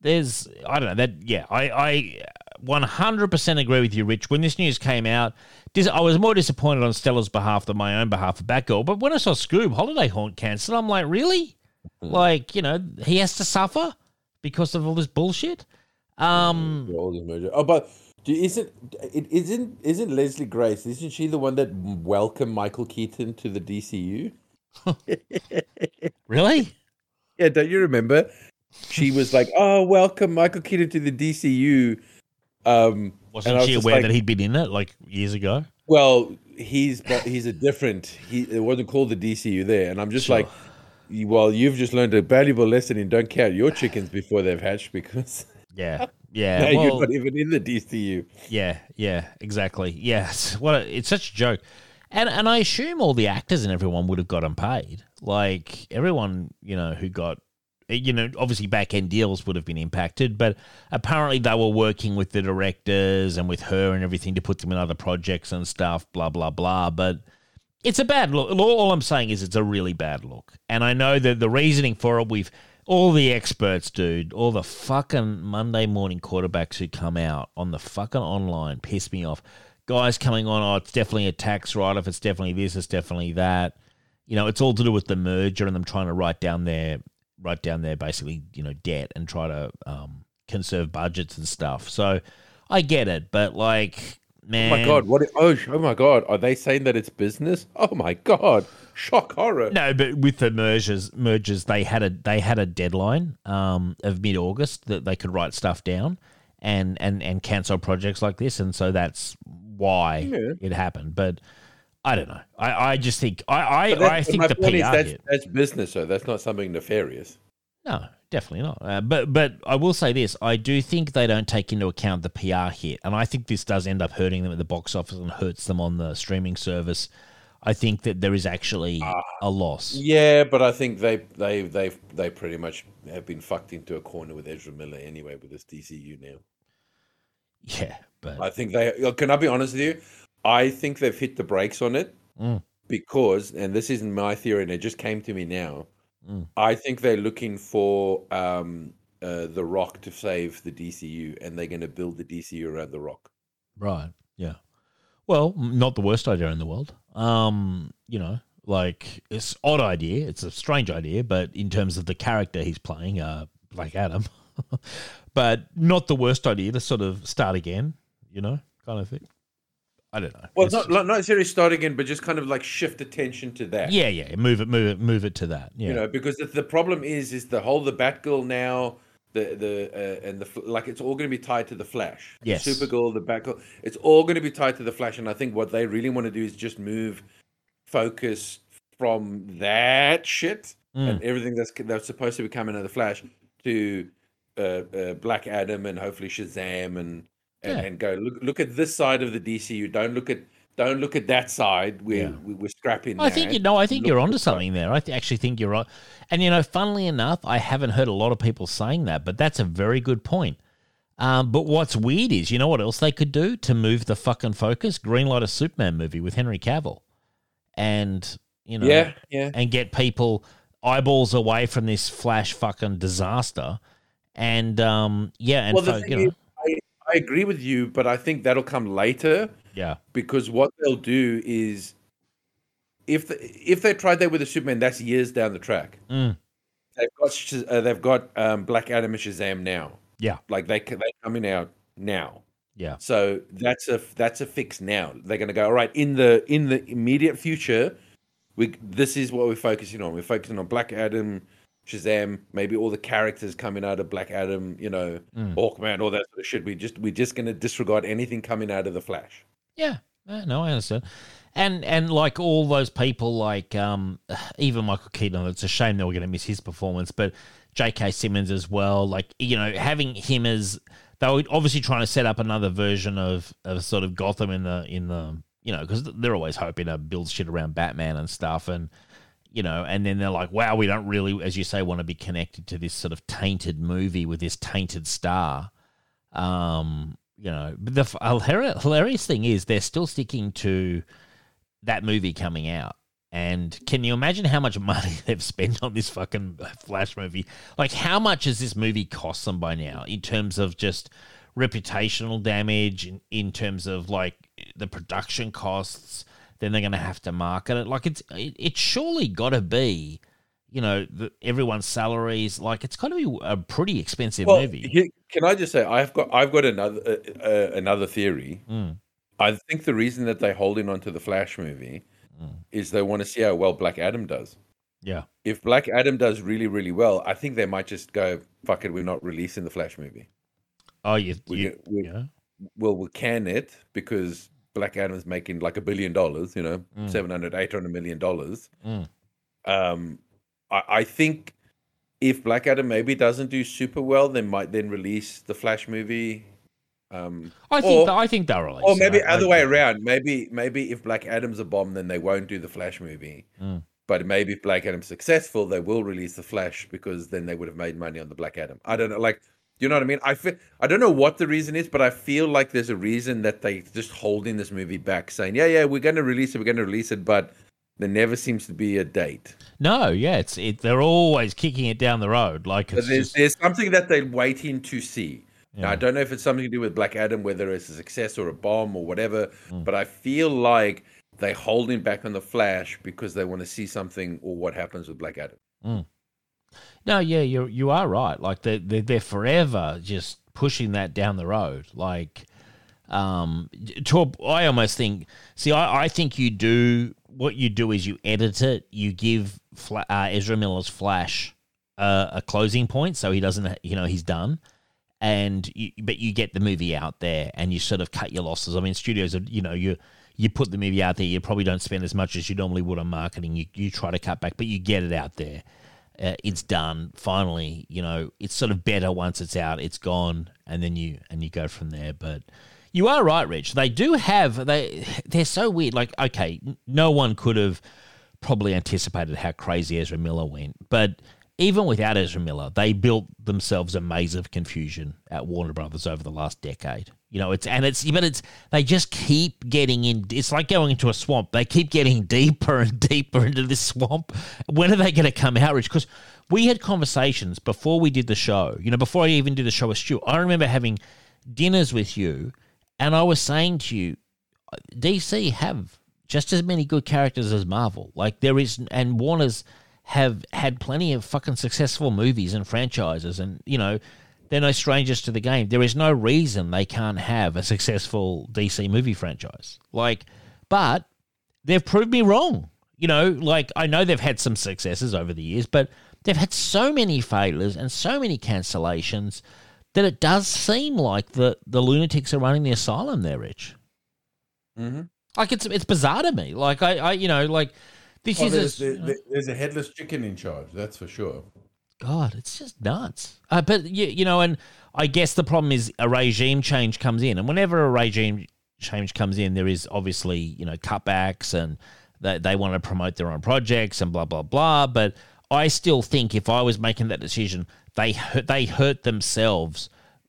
there's, I don't know, that, yeah, I, I 100% agree with you, Rich. When this news came out, dis- I was more disappointed on Stella's behalf than my own behalf for Batgirl. But when I saw Scoob Holiday Haunt cancelled, I'm like, really? Like, you know, he has to suffer because of all this bullshit? Um, All this merger. Oh, but isn't it isn't isn't Leslie Grace? Isn't she the one that welcomed Michael Keaton to the DCU? [LAUGHS] really? Yeah, don't you remember? She was like, "Oh, welcome Michael Keaton to the DCU." Um, Wasn't was she aware like, that he'd been in it like years ago? Well, he's but he's a different. He it wasn't called the DCU there, and I'm just Sure. like, well, you've just learned a valuable lesson in don't count your chickens before they've hatched because [LAUGHS] Yeah, [LAUGHS] yeah. now well, you're not even in the DCU. Yeah, yeah, exactly. Yes, [LAUGHS] what a, it's such a joke, and and I assume all the actors and everyone would have gotten paid. Like everyone, you know, who got, you know, obviously back end deals would have been impacted, but apparently they were working with the directors and with her and everything to put them in other projects and stuff. Blah blah blah. But it's a bad look. All I'm saying is it's a really bad look, and I know that the reasoning for it. We've all the experts, dude, all the fucking Monday morning quarterbacks who come out on the fucking online piss me off. Guys coming on, oh, it's definitely a tax write off. It's definitely this. It's definitely that. You know, it's all to do with the merger and them trying to write down their write down their basically you know debt and try to um, conserve budgets and stuff. So I get it, but like, man, Oh my god! What? Oh, oh my god! Are they saying that it's business? Oh my god! Shock horror! No, but with the mergers, mergers, they had a they had a deadline um, of mid August that they could write stuff down and and and cancel projects like this, and so that's why Yeah. it happened. But I don't know. I, I just think I I, I think the PR that's, hit. that's business, though. That's not something nefarious. No, definitely not. Uh, but but I will say this: I do think they don't take into account the PR hit, and I think this does end up hurting them at the box office and hurts them on the streaming service. I think that there is actually a loss. Yeah, but I think they they they they pretty much have been fucked into a corner with Ezra Miller anyway with this DCU now. Yeah, but I think they can I be honest with you? I think they've hit the brakes on it Mm. because and this isn't my theory and it just came to me now. Mm. I think they're looking for um uh, the Rock to save the DCU and they're going to build the DCU around the Rock. Right. Yeah. Well, not the worst idea in the world. Um, you know, like it's odd idea. It's a strange idea, but in terms of the character he's playing, uh, Black Adam, [LAUGHS] but not the worst idea to sort of start again. You know, kind of thing. I don't know. Well, It's not just- not necessarily start again, but just kind of like shift attention to that. yeah, yeah. Move it, move it, move it to that. Yeah. you know because the, the problem is is the whole the batgirl now the the uh, and the like it's all going to be tied to the flash Yes. supergirl the batgirl it's all going to be tied to the flash and i think what they really want to do is just move focus from that shit Mm. and everything that's that's supposed to be coming out of the flash to uh, uh, black adam and hopefully shazam and and, Yeah. and go look look at this side of the dcu don't look at don't look at that side we're Yeah. we, we're scrapping I think you know. I think you're onto something there. I th- actually think you're right. And you know, funnily enough, I haven't heard a lot of people saying that, but that's a very good point. Um, but what's weird is, you know what else they could do to move the fucking focus? Greenlight a Superman movie with Henry Cavill, and you know, yeah yeah and get people eyeballs away from this Flash fucking disaster. And um, yeah, and well, fo- you know, is, I, agree with you, but I think that'll come later yeah, because what they'll do is, if the, if they tried that with the Superman, that's years down the track. Mm. They've got uh, they've got um, Black Adam and Shazam now. Yeah. like they they coming out now. yeah, So that's a that's a fix now. They're going to go all right in the in the immediate future. We this is what we're focusing on. We're focusing on Black Adam, Shazam, maybe all the characters coming out of Black Adam. You know, Mm. Hawkman, all that sort of shit. We just we're just going to disregard anything coming out of the Flash. Yeah, yeah, no, I understand. And and like all those people, like um, [SIGHS] even Michael Keaton. It's a shame they were going to miss his performance, but J.K. Simmons as well. Like you know, having him as they were obviously trying to set up another version of of sort of Gotham in the in the you know because they're always hoping to build shit around Batman and stuff and. You know, and then they're like, "Wow, we don't really, as you say, want to be connected to this sort of tainted movie with this tainted star." Um, you know, but the f- hilarious, thing is they're still sticking to that movie coming out. And can you imagine how much [LAUGHS] money they've spent on this fucking Flash movie? Like, how much has this movie cost them by now in terms of just reputational damage, in, in terms of like the production costs? Then they're going to have to market it. Like, it's it, it's surely got to be, you know, the, everyone's salaries. Like, it's got to be a pretty expensive Well, movie. can I just say I've got I've got another uh, uh, another theory. Mm. I think the reason that they're holding on to the Flash movie Mm. is they want to see how well Black Adam does. Yeah. If Black Adam does really really well, I think they might just go fuck it. We're not releasing the Flash movie. Oh, you, We, you we yeah. well we can it because Black Adam's making like a billion dollars. You know, Mm. 700 800 million dollars. Mm. Um, I, I think if Black Adam maybe doesn't do super well, they might then release the Flash movie. Um, I think Or- I think they'll release. or maybe I- other way around. Maybe maybe if Black Adam's a bomb, then they won't do the Flash movie. Mm. But maybe if Black Adam's successful, they will release the Flash because then they would have made money on the Black Adam. I don't know, like you know what I mean? I feel I don't know what the reason is, but I feel like there's a reason that they just holding this movie back, saying, "Yeah, yeah, we're going to release it, we're going to release it," but there never seems to be a date. No, yeah, it's it. They're always kicking it down the road. Like it's there's just, there's something that they're waiting to see. Now, I don't know if it's something to do with Black Adam, whether it's a success or a bomb or whatever, Mm. but I feel like they're holding back on the Flash because they want to see something or what happens with Black Adam. No, yeah, you you are right. Like they they they're forever just pushing that down the road. Like, um, to a, I almost think. See, I I think you do what you do is you edit it. You give Fla- uh, Ezra Miller's Flash uh, a closing point, so he doesn't. You know, he's done. and you, but you get the movie out there and you sort of cut your losses. I mean, studios are you know you you put the movie out there, you probably don't spend as much as you normally would on marketing. You you try to cut back, but you get it out there. Uh, it's done finally. You know, it's sort of better once it's out. It's gone, and then you and you go from there. But you are right, Rich. They do have they. They're so weird. Like, okay, no one could have probably anticipated how crazy Ezra Miller went, but even without Ezra Miller, they built themselves a maze of confusion at Warner Brothers over the last decade. You know, it's and it's but it's they just keep getting in. It's like going into a swamp. They keep getting [LAUGHS] deeper and deeper into this swamp. When are they going to come out, Rich? Because we had conversations before we did the show. You know, before I even did the show with Stu, I remember having dinners with you, and I was saying to you, DC have just as many good characters as Marvel. Like there is, and Warner's have had plenty of fucking successful movies and franchises, and you know they're no strangers to the game. There is no reason they can't have a successful DC movie franchise. Like, but they've proved me wrong. You know, like I know they've had some successes over the years, but they've had so many failures and so many cancellations that it does seem like the the lunatics are running the asylum there, Rich. Mm-hmm. Like it's it's bizarre to me. Like I, I you know, like this Oh, is there's, a, there- there's a headless chicken in charge. That's for sure. God, it's just nuts. Uh, but you, you know, and I guess the problem is a regime change comes in, and whenever a regime change comes in, there is obviously you know cutbacks, and they they want to promote their own projects and blah blah blah. But I still think if I was making that decision, they hurt, they hurt themselves.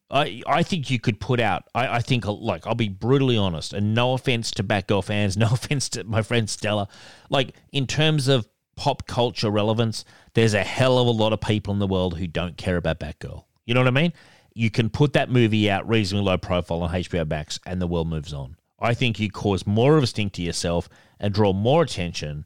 I I think you could put out. I, I think uh, like I'll be brutally honest, and no offense to Batgirl fans, [LAUGHS] no offense to my friend Stella. Like in terms of pop culture relevance, there's a hell of a lot of people in the world who don't care about Batgirl. You know what I mean? You can put that movie out reasonably low profile on HBO Max, and the world moves on. I think you cause more of a stink to yourself and draw more attention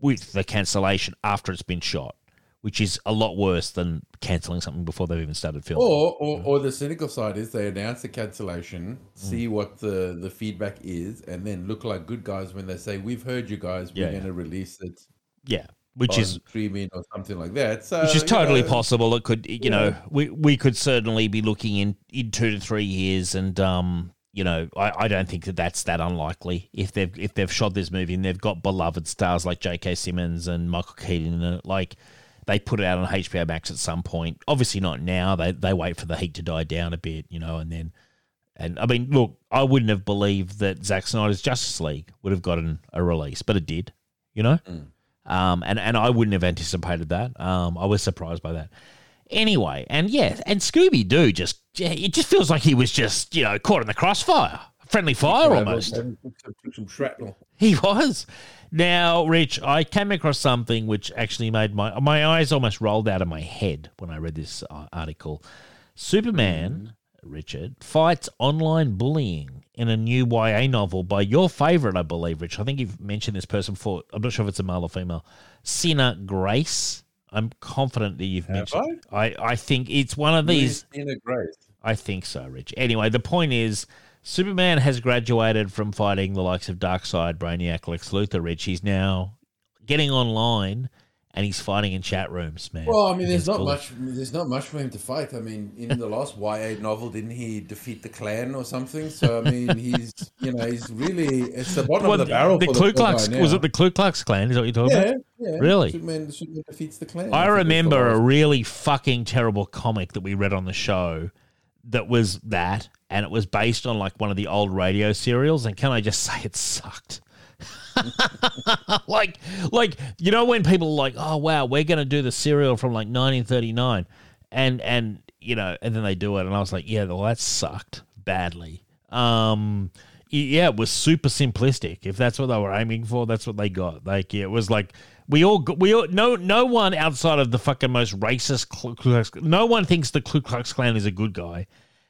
with the cancellation after it's been shot, which is a lot worse than canceling something before they've even started filming. Or, or, or the cynical side is they announce the cancellation, see what the, the feedback is, and then look like good guys when they say, "We've heard you guys. We're Yeah, going to release it yeah, which is streaming or something like that." So, which is totally know, possible. It could, you know, we we could certainly be looking in in two to three years, and um, you know, I, I don't think that that's that unlikely. If they've if they've shot this movie and they've got beloved stars like J.K. Simmons and Michael Keaton in it, like they put it out on HBO Max at some point. Obviously not now. They they wait for the heat to die down a bit, you know, and then. And I mean, look, I wouldn't have believed that Zack Snyder's Justice League would have gotten a release, but it did, you know. Um, and and I wouldn't have anticipated that. Um, I was surprised by that. Anyway, and yeah, and Scooby Doo just it just feels like he was just you know caught in the crossfire, friendly fire almost. Took some shrapnel. He was. Now, Rich, I came across something which actually made my my eyes almost rolled out of my head when I read this uh, article. Superman, Richard, fights online bullying in a new YA novel by your favorite, I believe, Rich. I think you've mentioned this person before. I'm not sure if it's a male or female. Sina Grace. I'm confident that you've Have mentioned. I? I think it's one of these. in grace. I think so, Rich. Anyway, the point is, Superman has graduated from fighting the likes of Darkseid, Brainiac, Lex Luthor. Rich, he's now getting online and he's fighting in chat rooms, man. Well, I mean, there's not bullies. much. There's not much for him to fight. I mean, in the last YA novel, didn't he defeat the Klan or something? So I mean, he's you know he's really it's the bottom Well, of the barrel. the for Ku the poor Klux was it the Ku Klux Klan? Is that what you're talking Yeah, about? yeah. Really? Superman, Superman defeats the Klan. I the remember a really fucking terrible comic that we read on the show that was that, and it was based on like one of the old radio serials. And can I just [LAUGHS] say it sucked? [LAUGHS] like, like you know when people are like, oh wow, we're gonna do the serial from like 1939, and and you know, and then they do it, and I was like, yeah, well that sucked badly. Um, yeah, it was super simplistic. If that's what they were aiming for, that's what they got. Like, yeah, it was like we all we all no no one outside of the fucking most racist Ku Klux, no one thinks the Ku Klux Klan is a good guy.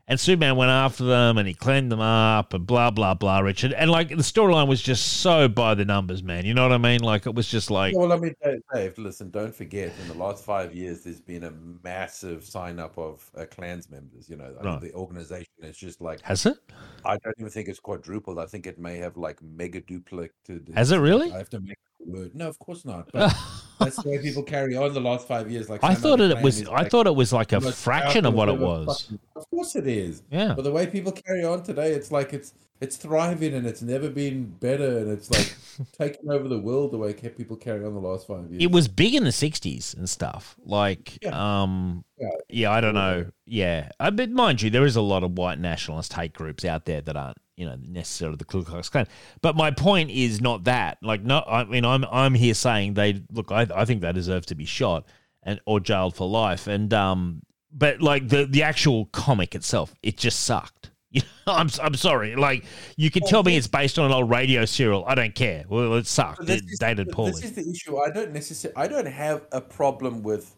And Superman went after them and he cleaned them up and blah blah blah, Richard. And like the storyline was just so by the numbers, man. You know what I mean? Like it was just like Well, I mean, Dave, listen, don't forget, in the last five years, there's been a massive sign up of uh, clans members. You know, I mean, Right. the organization is just like, has it? I don't even think it's quadrupled. I think it may have like mega duplicated. Has it really? I have to make word. No, of course not. But [LAUGHS] That's the way people carry on the last five years. Like I thought it was. I like thought it was like a fraction of what it was. fucking- Of course it is. Yeah. But the way people carry on today, it's like it's it's thriving and it's never been better and it's like [LAUGHS] taking over the world the way people carry on the last five years. It was big in the '60s and stuff. Like, Yeah. um, Yeah. yeah, I don't know. Yeah, uh, but mind you, there is a lot of white nationalist hate groups out there that aren't, you know, necessarily the Ku Klux Klan. But my point is not that. Like, no, I mean, I'm I'm here saying they look. I I think they deserve to be shot and or jailed for life. And um, but like the the actual comic itself, it just sucked. [LAUGHS] You know, I'm I'm sorry. Like you can tell me it's based on an old radio serial. I don't care. Well, it sucked. It is- dated poorly. This is the issue. I don't necessarily. I don't have a problem with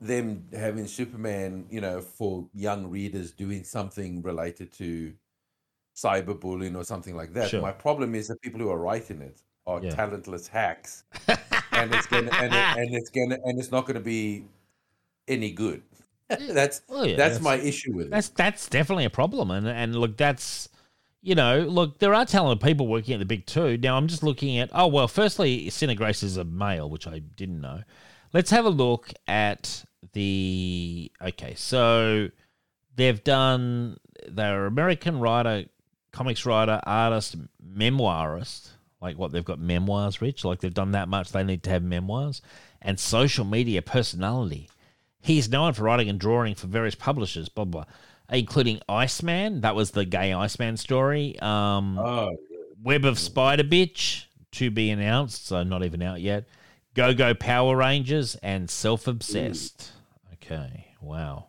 them having Superman. You know, for young readers doing something related to cyberbullying or something like that. Sure. My problem is the people who are writing it are Yeah. talentless hacks, [LAUGHS] and it's gonna and, it, and it's gonna and it's not gonna be any good. that's Oh, yeah, that's that's- my issue with it. That's that's definitely a problem, and and look, that's you know, look, there are talented people working at the big two. Now, I'm just looking at. Oh well, firstly, Sina Grace is a male, which I didn't know. Let's have a look at the. Okay, so they've done. They're American writer, comics writer, artist, memoirist. Like what they've got memoirs, Rich. Like they've done that much, they need to have memoirs and social media personality. He's known for writing and drawing for various publishers, blah blah, including Iceman. That was the gay Iceman story. Um, oh, Web of Spider Bitch to be announced, so not even out yet. Go Go Power Rangers and Self Obsessed. Okay, wow.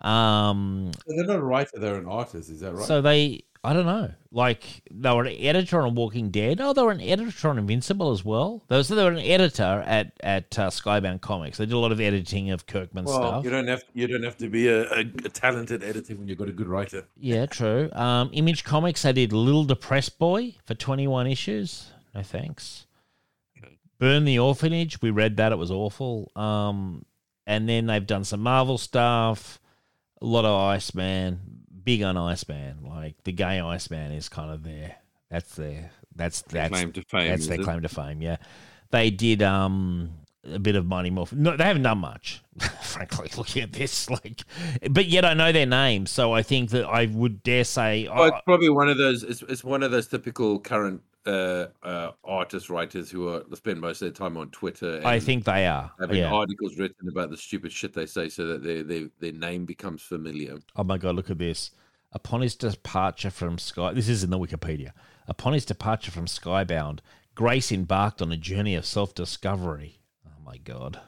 Um, so they're not a writer; they're an artist. Is that right? so they, I don't know, like they were an editor on Walking Dead. Oh, they were an editor on Invincible as well. They were, so they were an editor at at uh, Skybound Comics. They did a lot of editing of Kirkman well, stuff. you don't have you don't have to be a, a, a talented editor when you've got a good writer. Yeah, true. Um, Image Comics, they did Little Depressed Boy for 21 issues. No thanks. Burn the Orphanage, we read that. It was awful. Um, and then they've done some Marvel stuff, a lot of Iceman, big on Iceman. Like the gay Iceman is kind of there. that's their, that's, that's, claim to fame. that's their it? claim to fame. Yeah, they did um a bit of Mighty Morphin. No, they haven't done much, [LAUGHS] frankly. Looking at this, [LAUGHS] like, but yet I know their names, so I think that I would dare say. Oh, it's probably one of those. It's, it's one of those typical current uh, uh, artist writers who are spend most of their time on Twitter. And I think they are. having Yeah. articles written about the stupid shit they say, so that their their their name becomes familiar. Oh my god, look at this. Upon his departure from Sky, this is in the Wikipedia. Upon his departure from Skybound, Grace embarked on a journey of self-discovery. Oh my god.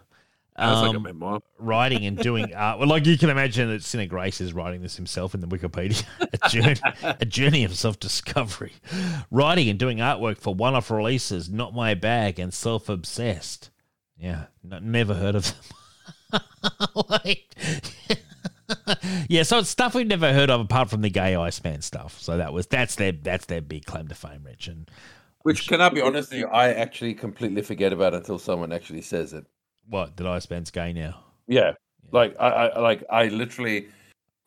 Sounds like a Um, memoir. writing and doing [LAUGHS] art. Well, like you can imagine that Sina Grace is writing this himself in the Wikipedia. [LAUGHS] a journey, a journey of self-discovery. Writing and doing artwork for one-off releases, Not My Bag, and Self-Obsessed. Yeah, n- never heard of them. [LAUGHS] like, yeah, so it's stuff we've never heard of apart from the gay Iceman stuff. So that was that's their that's their big claim to fame, Rich. And Which can I be honest with you, I actually completely forget about until someone actually says it. What that Iceman's gay now? Yeah, like I, I like I literally,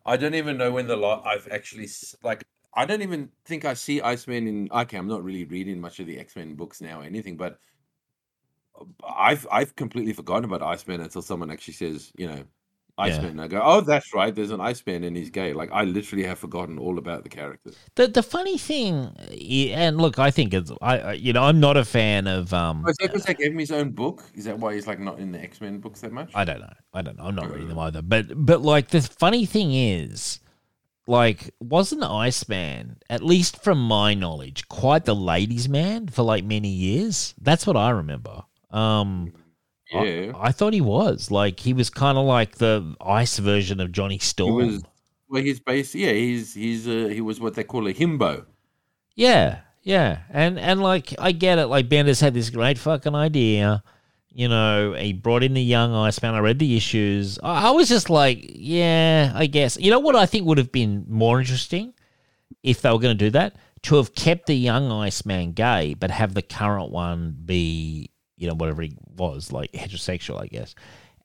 I don't even know when the lot I've actually like I don't even think I see Iceman in. Okay, I'm not really reading much of the X Men books now or anything, but uh, I've I've completely forgotten about Iceman until someone actually says, you know, Iceman. And I go, oh, that's right. There's an Iceman and he's gay. Like I literally have forgotten all about the character. The the funny thing, and look, I think it's I you know I'm not a fan of um. Oh, is that because they gave him his own book? Is that why he's like not in the X Men books that much? I don't know. I don't know. I'm not reading them either. But but like the funny thing is, like, wasn't Iceman, at least from my knowledge, quite the ladies' man for like many years? That's what I remember. Um, yeah, I, thought he was like he was kind of like the ice version of Johnny he Storm. was. Well, he's based. Yeah, he's he's uh, he was what they call a himbo. Yeah, yeah, and and like I get it. Like Bendis had this great fucking idea. You know, he brought in the young Iceman. I read the issues. I, I was just like, yeah, I guess. You know what I think would have been more interesting if they were going to do that to have kept the young Iceman gay, but have the current one be, you know, whatever he was, like heterosexual, I guess.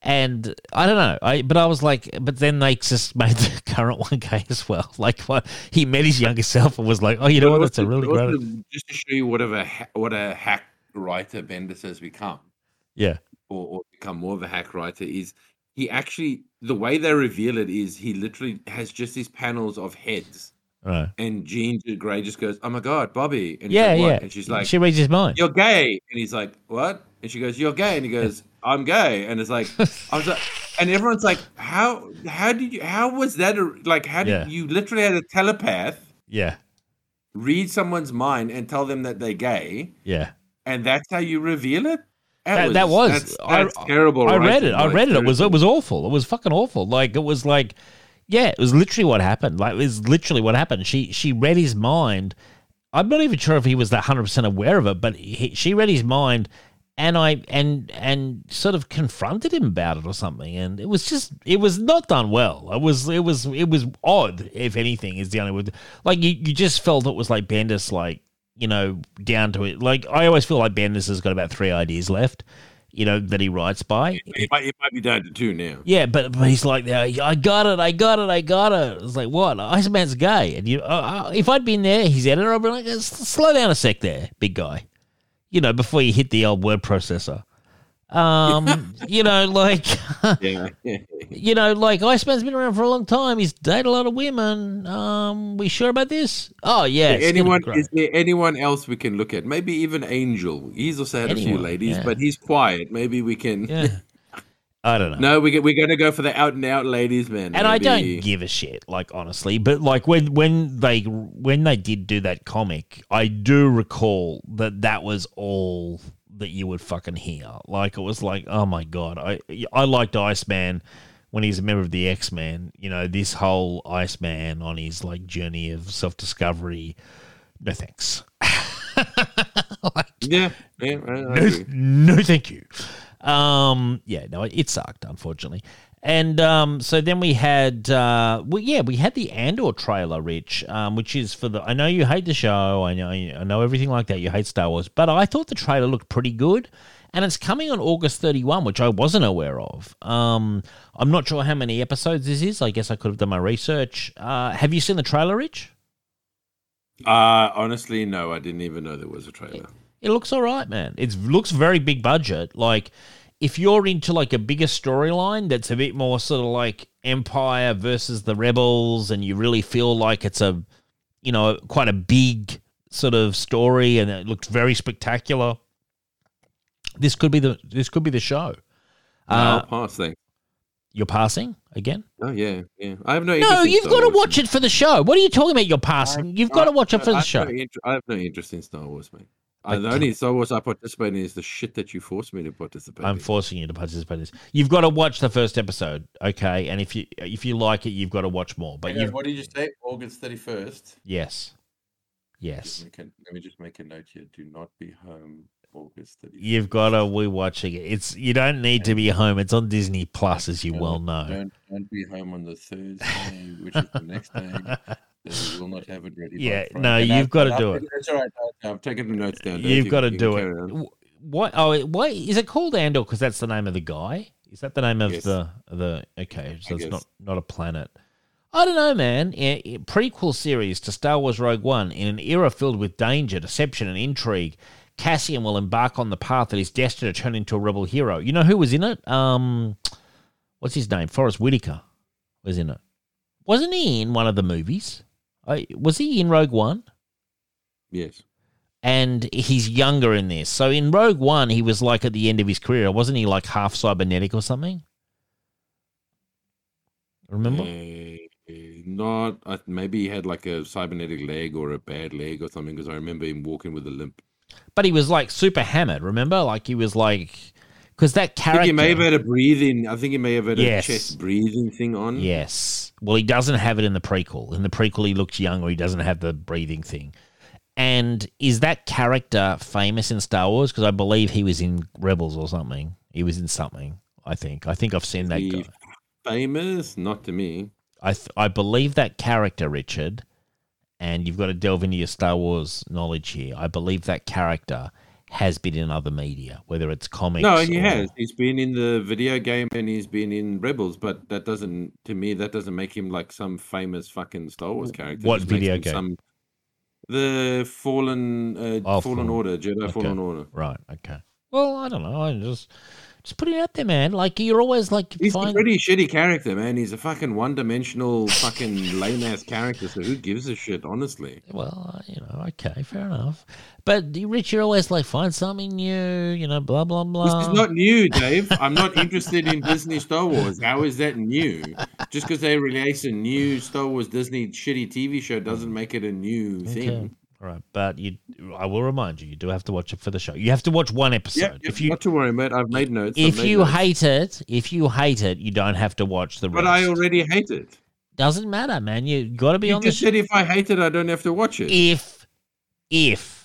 And I don't know. I but I was like, but then they just [LAUGHS] made the current one gay as well. [LAUGHS] Like what he met his younger self and was like, oh, you know what? That's a really great. Just to show you what a what a hack writer Bendis has become. Yeah. or, or become more of a hack writer is he actually the way they reveal it is he literally has just these panels of heads Right. and Jean Grey just goes, "Oh my god, Bobby!" And Yeah, like, yeah. And she's like, she reads his mind. "You're gay," and he's like, "What?" And she goes, "You're gay," and he goes, "I'm gay," and it's like, I was like, [LAUGHS] and everyone's like, "How? How did you? How was that? A, like, how did Yeah. you literally had a telepath Yeah. read someone's mind and tell them that they're gay, Yeah. and that's how you reveal it?" That, that was that's, I- terrible. I read it. I read it. It was it was awful. It was fucking awful. Like it was like, yeah, it was literally what happened. Like it was literally what happened. She she read his mind. I'm not even sure if he was that hundred percent aware of it, but he, she read his mind, and I and and sort of confronted him about it or something. And it was just it was not done well. It was it was it was odd. If anything, is the only word. Like you you just felt it was like Bendis like you know down to it. Like I always feel like Bendis has got about three ideas left. You know that he writes by. It might, it might be down to two now. Yeah, but but he's like, "Yeah, I got it, I got it, I got it. It's like, what? Iceman's gay. And you, uh, uh, if I'd been there, his editor, I'd be like, slow down a sec there, big guy. You know, before you hit the old word processor. Um, you know, like, [LAUGHS] Yeah. you know, like Iceman's been around for a long time. He's dated a lot of women. Um, we sure about this? Oh yeah. it's anyone is there anyone else we can look at? Maybe even Angel. He's also had a few ladies, yeah. but he's quiet. Maybe we can. Yeah. [LAUGHS] I don't know. No, we get, we're going to go for the out and out ladies, man. and I don't give a shit, like honestly. But like when when they when they did do that comic, I do recall that that was all that you would fucking hear. Like it was like, oh my god, I I liked Iceman when he's a member of the X Men. You know, this whole Iceman on his like journey of self discovery. No thanks. [LAUGHS] Like, Yeah, yeah, no, no, thank you. Um, yeah, no, it, it sucked, unfortunately. And um, so then we had, uh, well, yeah, we had the Andor trailer, Rich, um, which is for the. I know you hate the show. I know, I know everything like that. You hate Star Wars, but I thought the trailer looked pretty good, and it's coming on August thirty one, which I wasn't aware of. Um, I'm not sure how many episodes this is. I guess I could have done my research. Uh, have you seen the trailer, Rich? Uh, honestly, no, I didn't even know there was a trailer. It looks all right, man. It looks very big budget. Like, if you're into like a bigger storyline that's a bit more sort of like Empire versus the Rebels, and you really feel like it's a, you know, quite a big sort of story, and it looks very spectacular. This could be the this could be the show. No, Uh, I'll pass, thanks. you're passing again? Oh yeah, yeah. I have no. No, you've Star got to watch it for the show. What are you talking about? You're passing. You've got to watch it for I the have show. No inter- I have no interest in Star Wars, mate. Uh, I the only Star Wars I participate in is the shit that you force me to participate I'm in. forcing you to participate in this. You've got to watch the first episode, okay? And if you if you like it, you've got to watch more. But you what did you say? August thirty first. yes, yes, Let me just make a note here. Do not be home August thirty. you've got to be watching it. It's you don't need to be home. It's on Disney Plus, as you well know. Don't don't be home on the Thursday, which is the next day. [LAUGHS] Will not have it ready. Yeah, no, And you've I've- gotta I've do taken- it. That's all right. I- I'm taking the notes down. You've You got to you do it. carry on. Wh- What? Oh, why is it called Andor? Because that's the name of the guy. Is that the name of Yes. the the? Okay, so I it's guess. not not a planet. I don't know, man. A prequel series to Star Wars Rogue One in an era filled with danger, deception, and intrigue. Cassian will embark on the path that is destined to turn into a rebel hero. You know who was in it? Um, what's his name? Forest Whitaker was in it. Wasn't he in one of the movies? I, was he in Rogue One? Yes. and he's younger in this. So in Rogue One, he was like at the end of his career, wasn't he? Like half cybernetic or something. Remember? Uh, not. Uh, maybe he had like a cybernetic leg or a bad leg or something. Because I remember him walking with a limp. But he was like super hammered. Remember? Like he was like because that I think character. he may have had a breathing. I think he may have had a chest breathing thing on. Yes. Well, he doesn't have it in the prequel. In the prequel, he looks young or He doesn't have the breathing thing. And is that character famous in Star Wars? Because I believe he was in Rebels or something. He was in something. I think. I think I've seen that He- guy. Famous? Not to me. I th- I believe that character, Richard, and you've got to delve into your Star Wars knowledge here. I believe that character has been in other media, whether it's comics. No, he or- has. He's been in the video game and he's been in Rebels, but that doesn't, to me, that doesn't make him like some famous fucking Star Wars character. What video game? Some, the Fallen, uh, Oh, Fallen Fallen. Order, Jedi Okay. Fallen Order. Right. Okay. Well, I don't know. I just just put it out there, man. Like you're always like He's find- a pretty shitty character, man. He's a fucking one-dimensional, fucking lame-ass character. So who gives a shit, honestly? Well, uh, you know, okay, fair enough. But Rich, you're always like find something new. You know, blah blah blah. This is not new, Dave. I'm not interested in Disney Star Wars. How is that new? Just because they release a new Star Wars Disney shitty TV show doesn't make it a new thing. All right, but you, I will remind you, you do have to watch it for the show. You have to watch one episode. Yeah, if you not to worry, mate. I've made notes. If made you notes. hate it, if you hate it, you don't have to watch the but rest. I already hate it. Doesn't matter, man. You got to be You on You just said if I hate it, I don't have to watch it. if if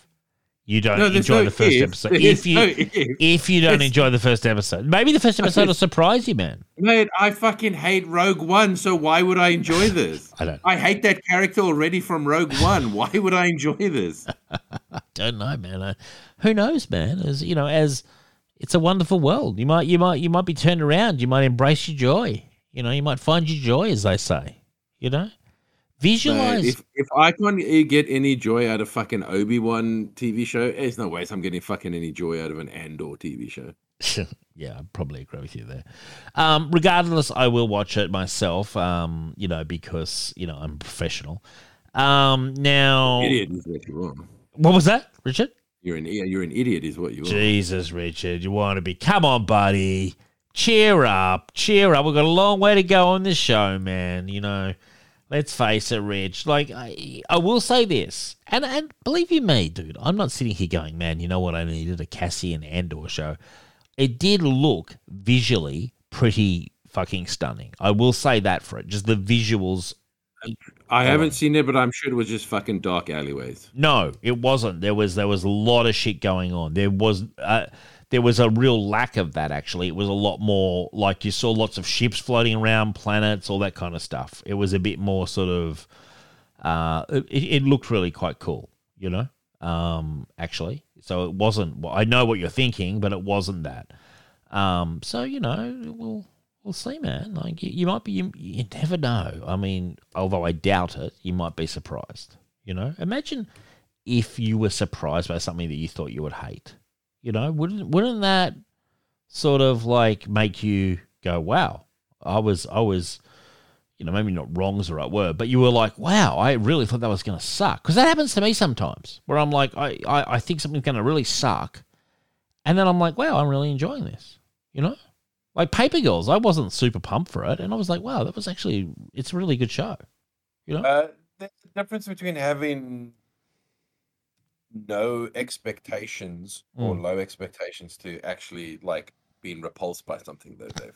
you don't No, enjoy no the first if. episode, There's if you no if. if you don't It's- enjoy the first episode, maybe the first episode will surprise you, man. Mate, I fucking hate Rogue One, so why would I enjoy [LAUGHS] this? I don't. I hate that character already from Rogue One. Why would I enjoy this? I [LAUGHS] don't know, man. Uh, who knows, man? As you know, as it's a wonderful world. You might, you might, you might be turned around. You might embrace your joy. You know, you might find your joy, as they say. You know, Visualize. if if I can't get any joy out of fucking Obi Wan TV show, there's no ways I'm getting fucking any joy out of an Andor TV show. [LAUGHS] yeah, I probably agree with you there. Um, regardless, I will watch it myself. Um, you know, because you know I'm professional. Um, now, Idiot is what you are. what was that, Richard? You're an you're an idiot, is what you are. Jesus, Richard, you want to be? Come on, buddy. Cheer up, cheer up. We've got a long way to go on this show, man. You know, let's face it, Rich. Like, I, I will say this, and and believe you me, dude, I'm not sitting here going, man. You know what? I needed a Cassian Andor show. It did look visually pretty fucking stunning. I will say that for it. Just the visuals I haven't seen it, but I'm sure it was just fucking dark alleyways. No, it wasn't. There was there was a lot of shit going on. There was uh, there was a real lack of that. Actually, it was a lot more like you saw lots of ships floating around, planets, all that kind of stuff. It was a bit more sort of. Uh, it, it looked really quite cool, you know. Um, actually, so it wasn't. Well, I know what you're thinking, but it wasn't that. Um, so you know, we'll we'll see, man. Like you, you might be, you, you never know. I mean, although I doubt it, you might be surprised. You know, imagine if you were surprised by something that you thought you would hate. You know, wouldn't wouldn't that sort of like make you go, "Wow, I was I was." You know, maybe not wrong's the right word, but you were like, wow, I really thought that was going to suck. Because that happens to me sometimes where I'm like, I, I, I think something's going to really suck. And then I'm like, wow, I'm really enjoying this. You know? Like Paper Girls, I wasn't super pumped for it. And I was like, wow, that was actually, it's a really good show. You know? Uh, there's a difference between having no expectations or Mm. low expectations to actually like being repulsed by something, though, [LAUGHS] Dave.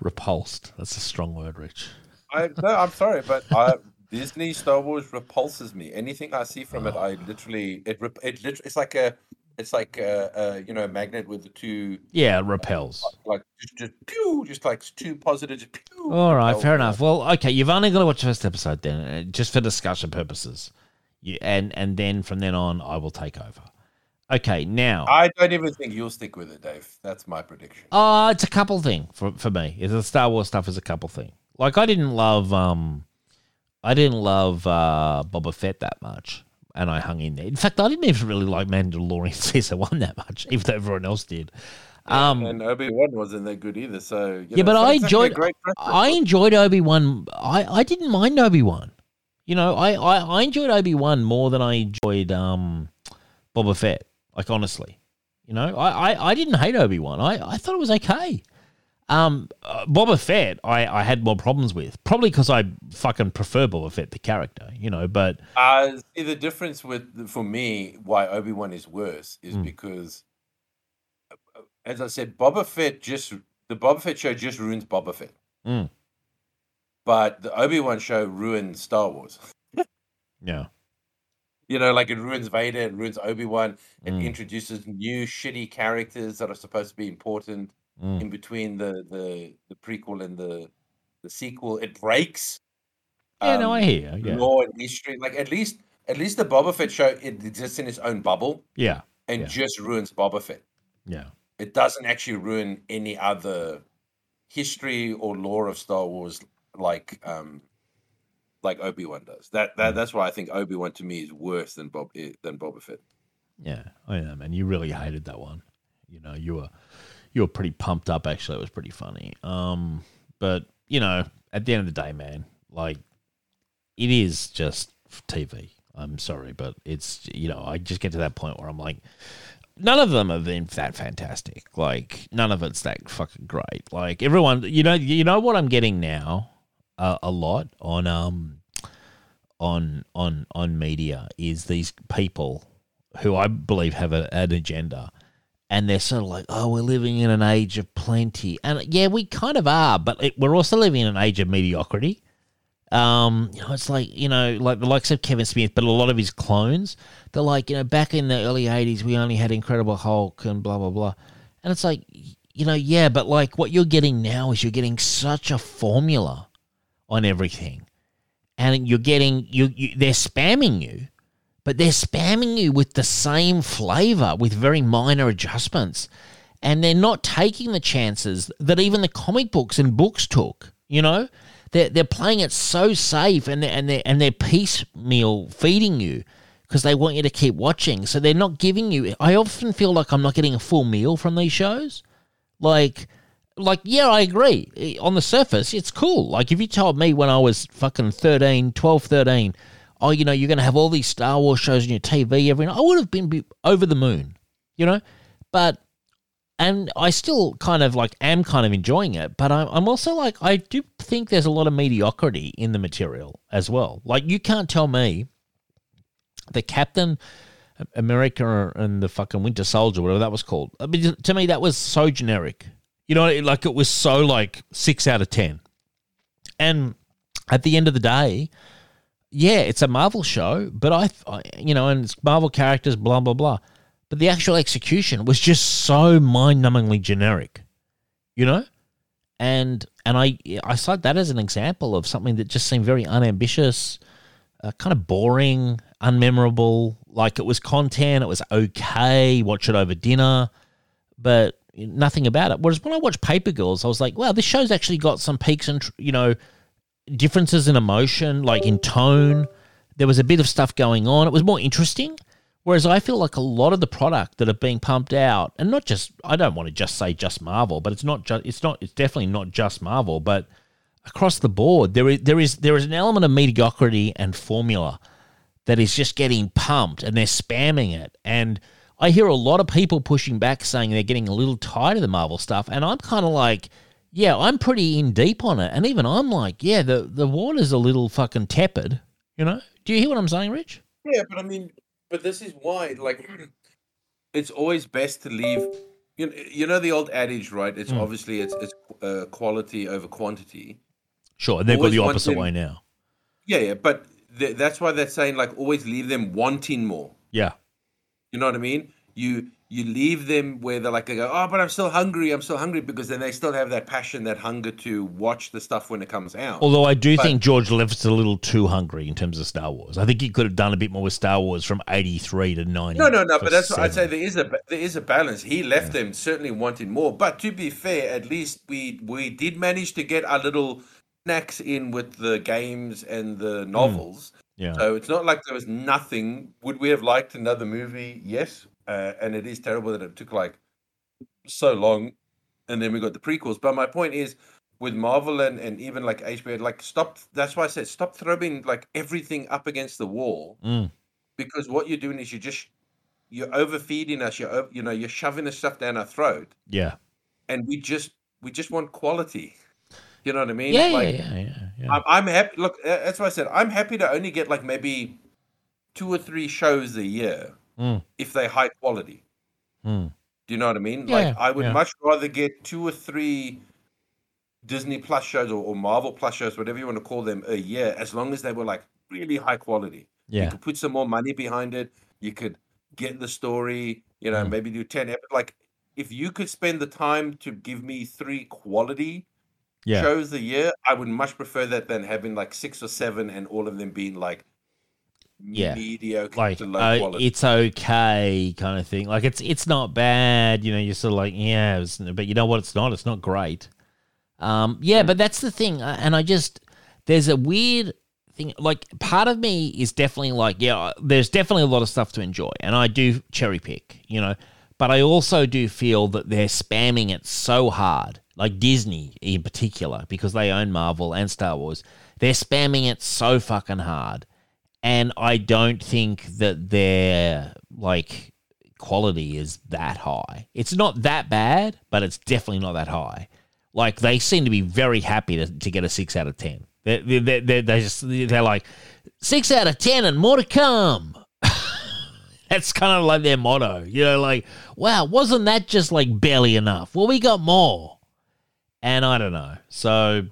Repulsed. That's a strong word, Rich. I no, I'm sorry, but I, [LAUGHS] Disney Star Wars repulses me. Anything I see from it, I literally it it lit- it's like a it's like a, a you know a magnet with the two Yeah, repels. like just just pew, just like two positives. Pew, All right, fair enough. Well, okay, you've only got to watch the first episode then, uh, just for discussion purposes. You, and and then from then on, I will take over. Okay, now, I don't even think you'll stick with it, Dave. That's my prediction. uh, it's a couple thing for for me. It's the Star Wars stuff is a couple thing. Like I didn't love um, I didn't love uh Boba Fett that much, and I hung in there. In fact, I didn't even really like Mandalorian [LAUGHS] season one that much, even though everyone else did. Um, and Obi Wan wasn't that good either. So yeah, know, but not I enjoyed. I enjoyed Obi Wan. I, I didn't mind Obi Wan. You know, I, I, I enjoyed Obi Wan more than I enjoyed um, Boba Fett. Like honestly, you know, I, I, I didn't hate Obi Wan. I, I thought it was okay. Um, uh, Boba Fett, I, I had more problems with, probably because I fucking prefer Boba Fett the character. You know, but Uh, see, the difference with for me why Obi Wan is worse is Mm. because, uh, as I said, Boba Fett just the Boba Fett show just ruins Boba Fett, Mm. but the Obi Wan show ruins Star Wars. [LAUGHS] yeah, You know, like it ruins Vader, it ruins Obi Wan, it Mm. introduces new shitty characters that are supposed to be important Mm. in between the the the prequel and the the sequel. It breaks. yeah. no, um, I hear. you, Yeah, lore and history. Like at least at least the Boba Fett show it exists in its own bubble yeah, and Yeah. just ruins Boba Fett. yeah. It doesn't actually ruin any other history or lore of Star Wars like um like Obi Wan does. That that that's why I think Obi Wan to me is worse than Bob eh, than Boba Fett. Yeah, I am, and You really hated that one. You know, you were you were pretty pumped up. Actually, it was pretty funny. Um, but you know, at the end of the day, man, like it is just TV. I'm sorry, but it's you know, I just get to that point where I'm like, none of them have been that fantastic. Like none of it's that fucking great. Like everyone, you know, you know what I'm getting now uh, a lot on um on on on media is these people who I believe have a, an agenda. And they're sort of like, oh, we're living in an age of plenty, and yeah, we kind of are, but it, we're also living in an age of mediocrity. Um, you know, it's like you know, like the likes of Kevin Smith, but a lot of his clones. They're like, you know, back in the early '80s, we only had Incredible Hulk and blah blah blah, and it's like, you know, yeah, but like what you're getting now is you're getting such a formula on everything, and you're getting you, you they're spamming you, but they're spamming you with the same flavor with very minor adjustments, and they're not taking the chances that even the comic books and books took. You know, they're they're playing it so safe and they're, and they and they're piecemeal feeding you because they want you to keep watching. So they're not giving you. I often feel like I'm not getting a full meal from these shows. Like, like yeah, I agree. On the surface, it's cool. Like if you told me when I was fucking 13, 12, 13, oh, you know, you're going to have all these Star Wars shows on your TV every night, I would have been be- over the moon, you know. But and I still kind of like am kind of enjoying it, but I'm, I'm also like I do think there's a lot of mediocrity in the material as well. Like you can't tell me the Captain America and the fucking Winter Soldier, whatever that was called. I mean, to me, that was so generic. You know, like it was so like six out of ten. And at the end of the day, yeah, it's a Marvel show, but I, you know, and it's Marvel characters, blah blah blah. But the actual execution was just so mind-numbingly generic, you know. And and I I cite that as an example of something that just seemed very unambitious, uh, kind of boring, unmemorable. Like it was content, it was okay. Watch it over dinner, but nothing about it. Whereas when I watched Paper Girls, I was like, wow, this show's actually got some peaks and you know differences in emotion, like in tone. There was a bit of stuff going on. It was more interesting. Whereas I feel like a lot of the product that are being pumped out, and not just I don't want to just say just Marvel, but it's not just it's not it's definitely not just Marvel, but across the board there is there is there is an element of mediocrity and formula that is just getting pumped and they're spamming it. And I hear a lot of people pushing back saying they're getting a little tired of the Marvel stuff, and I'm kind of like, yeah, I'm pretty in deep on it, and even I'm like, yeah, the the water's a little fucking tepid, you know. Do you hear what I'm saying, Rich? Yeah, but I mean, but this is why, like, [CLEARS THROAT] it's always best to leave. You know, you know the old adage, right? It's Mm. obviously it's it's uh, quality over quantity. Sure, they've got the opposite them- way now. Yeah, yeah, but th- that's why they're saying like always leave them wanting more. Yeah, You know what I mean? You you leave them where they're like they go, oh, but I'm still hungry. I'm still hungry because then they still have that passion, that hunger to watch the stuff when it comes out. Although I do But- think George Levitt's a little too hungry in terms of Star Wars. I think he could have done a bit more with Star Wars from '83 to '90. No, no, no. But that's what I'd say. There is a there is a balance. He left them certainly wanting more. But to be fair, at least we we did manage to get our little snacks in with the games and the hmm. novels. Yeah, So it's not like there was nothing. Would we have liked another movie? Yes. Uh, and it is terrible that it took like so long, and then we got the prequels. But my point is, with Marvel and, and even like HBO, like stop. That's why I said stop throwing like everything up against the wall Mm. because what you're doing is you're just you're overfeeding us. You're you know you're shoving the stuff down our throat, yeah, and we just we just want quality. You know what I mean? yeah, Like, yeah, yeah, yeah, yeah. I'm, I'm happy. Look, that's why I said I'm happy to only get like maybe two or three shows a year Mm. if they're high quality. Mm. Do you know what I mean? Yeah, like I would yeah. much rather get two or three Disney Plus shows or, or Marvel Plus shows, whatever you want to call them, a year, as long as they were like really high quality. Yeah. You could put some more money behind it. You could get the story. You know, Mm. maybe do ten. ep- Like if you could spend the time to give me three quality yeah. shows a year, I would much prefer that than having like six or seven and all of them being like Yeah. mediocre like uh, it's okay kind of thing. Like it's it's not bad, you know. You're sort of like yeah, was- but you know what? It's not. It's not great. Um, yeah, but that's the thing, uh, and I just there's a weird thing. Like, part of me is definitely like, yeah, there's definitely a lot of stuff to enjoy, and I do cherry pick, you know. But I also do feel that they're spamming it so hard, like Disney in particular, because they own Marvel and Star Wars. They're spamming it so fucking hard, and I don't think that their like quality is that high. It's not that bad, but it's definitely not that high. Like they seem to be very happy to, to get a six out of ten. They they they they just they're like six out of ten and more to come. [LAUGHS] That's kind of like their motto, you know. Like, wow, wasn't that just like barely enough? Well, we got more, and I don't know. So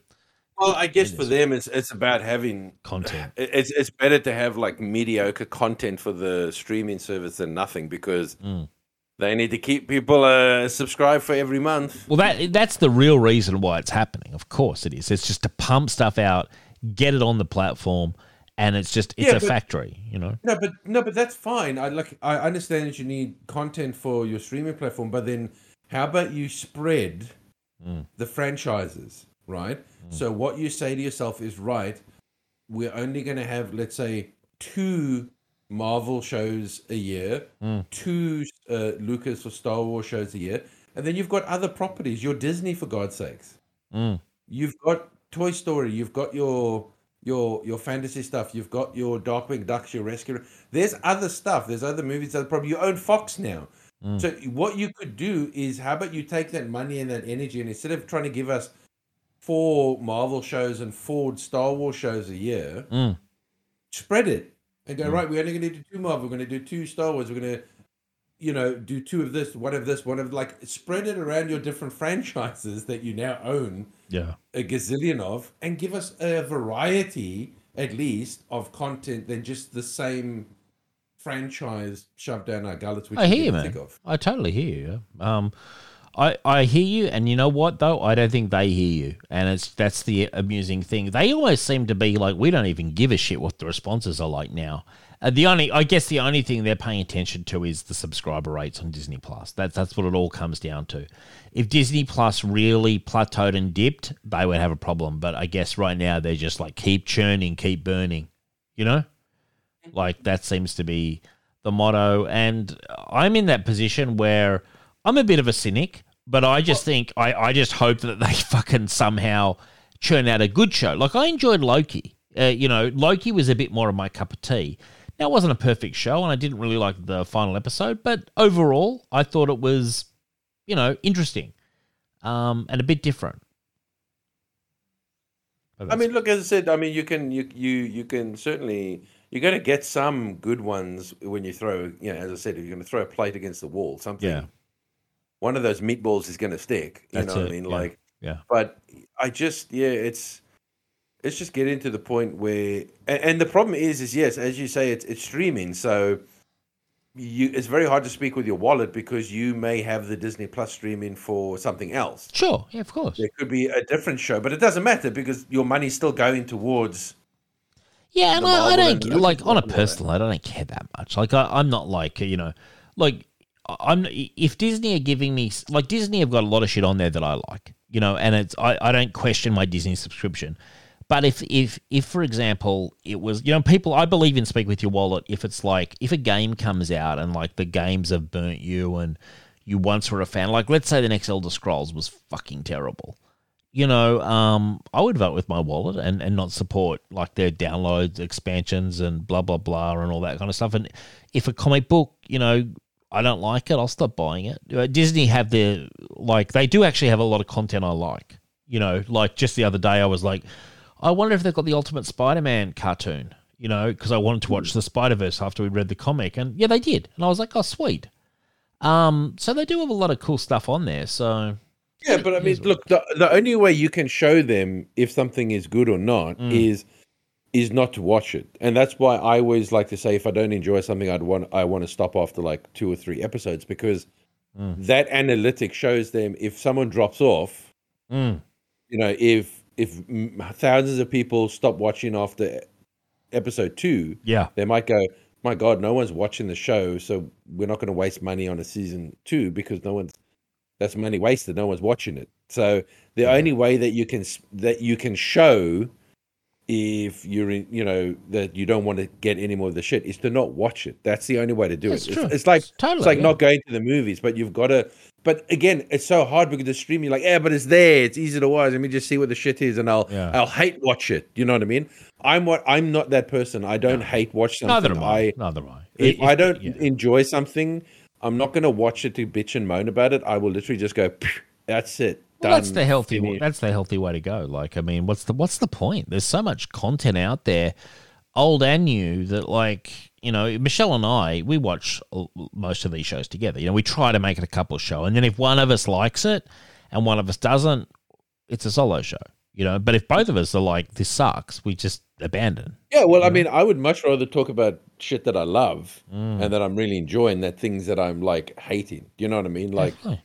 Well, I guess for them, it's it's about having content, It's it's better to have like mediocre content for the streaming service than nothing because Mm. they need to keep people uh, subscribed for every month. Well, that that's the real reason why it's happening. Of course, it is. It's just to pump stuff out, get it on the platform, and it's just it's Yeah, a but- factory. You know. No, but no, but that's fine. I like I understand that you need content for your streaming platform, but then how about you spread Mm. the franchises, right? So what you say to yourself is right. We're only going to have, let's say, two Marvel shows a year, Mm. two uh, Lucas or Star Wars shows a year, and then you've got other properties. You're Disney, for God's sakes. Mm. You've got Toy Story. You've got your your your fantasy stuff. You've got your Darkwing Ducks. Your Rescue. There's other stuff. There's other movies. Other probably you own Fox now. Mm. So what you could do is, how about you take that money and that energy, and instead of trying to give us four Marvel shows and four Star Wars shows a year, Mm. spread it and go right. We're only going to do two Marvel. We're going to do two Star Wars. We're going to, you know, do two of this, one of this, one of like spread it around your different [LAUGHS] franchises that you now own Yeah. a gazillion of, and give us a variety at least of content than just the same franchise shoved down our gullets. Which I hear you, man. I totally hear you. Um, I I hear you, and you know what though? I don't think they hear you, and it's that's the amusing thing. They always seem to be like, we don't even give a shit what the responses are like now. Uh, the only, I guess, the only thing they're paying attention to is the subscriber rates on Disney Plus. That's that's what it all comes down to. If Disney Plus really plateaued and dipped, they would have a problem. But I guess right now they're just like keep churning, keep burning. You know, like that seems to be the motto. And I'm in that position where I'm a bit of a cynic, but I just think I, I just hope that they [LAUGHS] fucking somehow churn out a good show. Like I enjoyed Loki. Uh, you know, Loki was a bit more of my cup of tea. Now it wasn't a perfect show, and I didn't really like the final episode, but overall, I thought it was, you know, interesting, um, and a bit different. I mean, look, as I said, I mean, you can you you you can certainly you're going to get some good ones when you throw. You know, as I said, if you're going to throw a plate against the wall, something. Yeah. One of those meatballs is going to stick. You That's know what I mean? yeah. Like, yeah, but I just yeah, it's it's just getting to the point where, and, and the problem is, is yes, as you say, it's it's streaming, so you it's very hard to speak with your wallet because you may have the Disney Plus streaming for something else. sure, yeah, of course. There could be a different show, but it doesn't matter because your money's still going towards. Yeah, and I, I don't and like on a personal. I don't care that much. Like I, I'm not like you know, like I'm. If Disney are giving me like Disney have got a lot of shit on there that I like, you know, and it's I, I don't question my Disney subscription. But if if if for example it was you know people I believe in speak with your wallet if it's like if a game comes out and like the games have burnt you and you once were a fan like let's say the next Elder Scrolls was fucking terrible you know, um, I would vote with my wallet and, and not support like their downloads, expansions, and blah blah blah, and all that kind of stuff. And if a comic book, you know, I don't like it, I'll stop buying it. Uh, Disney have their like they do actually have a lot of content I like. You know, like just the other day I was like, I wonder if they've got the Ultimate Spider-Man cartoon. You know, because I wanted to watch the Spider Verse after we read the comic, and yeah, they did, and I was like, oh sweet. Um, so they do have a lot of cool stuff on there. So Yeah, but I mean, look, the, the only way you can show them if something is good or not Mm. is is not to watch it, and that's why I always like to say if I don't enjoy something, I'd want I want to stop after like two or three episodes because Mm. that analytic shows them if someone drops off, mm, you know, if if thousands of people stop watching after episode two, yeah, they might go, "My God, no one's watching the show, so we're not going to waste money on a season two because no one's that's money wasted. No one's watching it." So the only way that you can that you can show if you're in, you know, that you don't want to get any more of the shit, is to not watch it. That's the only way to do That's it. true. It's, it's like It's totally, it's like yeah. not going to the movies, but you've got to. But again, it's so hard because the streaming, like, yeah, but it's there. It's easy to watch. Let me just see what the shit is, and I'll Yeah. I'll hate watch it. You know what I mean? I'm what I'm not that person. I don't hate watch something. Neither am I. I Neither am I. if I don't yeah. enjoy something, I'm not going to watch it to bitch and moan about it. I will literally just go, that's it. Well, that's the healthy. finished." That's the healthy way to go. Like, I mean, what's the what's the point? There's so much content out there, old and new, that like you know, Michelle and I, we watch most of these shows together. You know, we try to make it a couple show, and then if one of us likes it and one of us doesn't, it's a solo show. You know, but if both of us are like, this sucks, we just abandon. Yeah, well, I mean, I would much rather talk about shit that I love Mm. and that I'm really enjoying than things that I'm like hating. You know what I mean? Like, Definitely.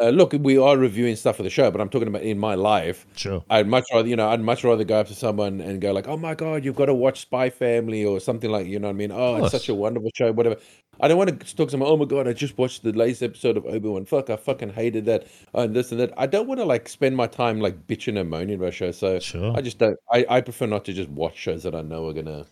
Uh, look, we are reviewing stuff for the show, but I'm talking about in my life. Sure. I'd much rather, you know, I'd much rather go up to someone and go like, "Oh my god, you've got to watch Spy Family" or something like, you know what I mean? Oh, it's such a wonderful show, whatever. I don't want to talk to someone. Oh my god, I just watched the latest episode of Obi Wan. Fuck, I fucking hated that and this and that. I don't want to like spend my time like bitching and moaning about shows. So Sure. I just don't. I, I prefer not to just watch shows that I know are gonna.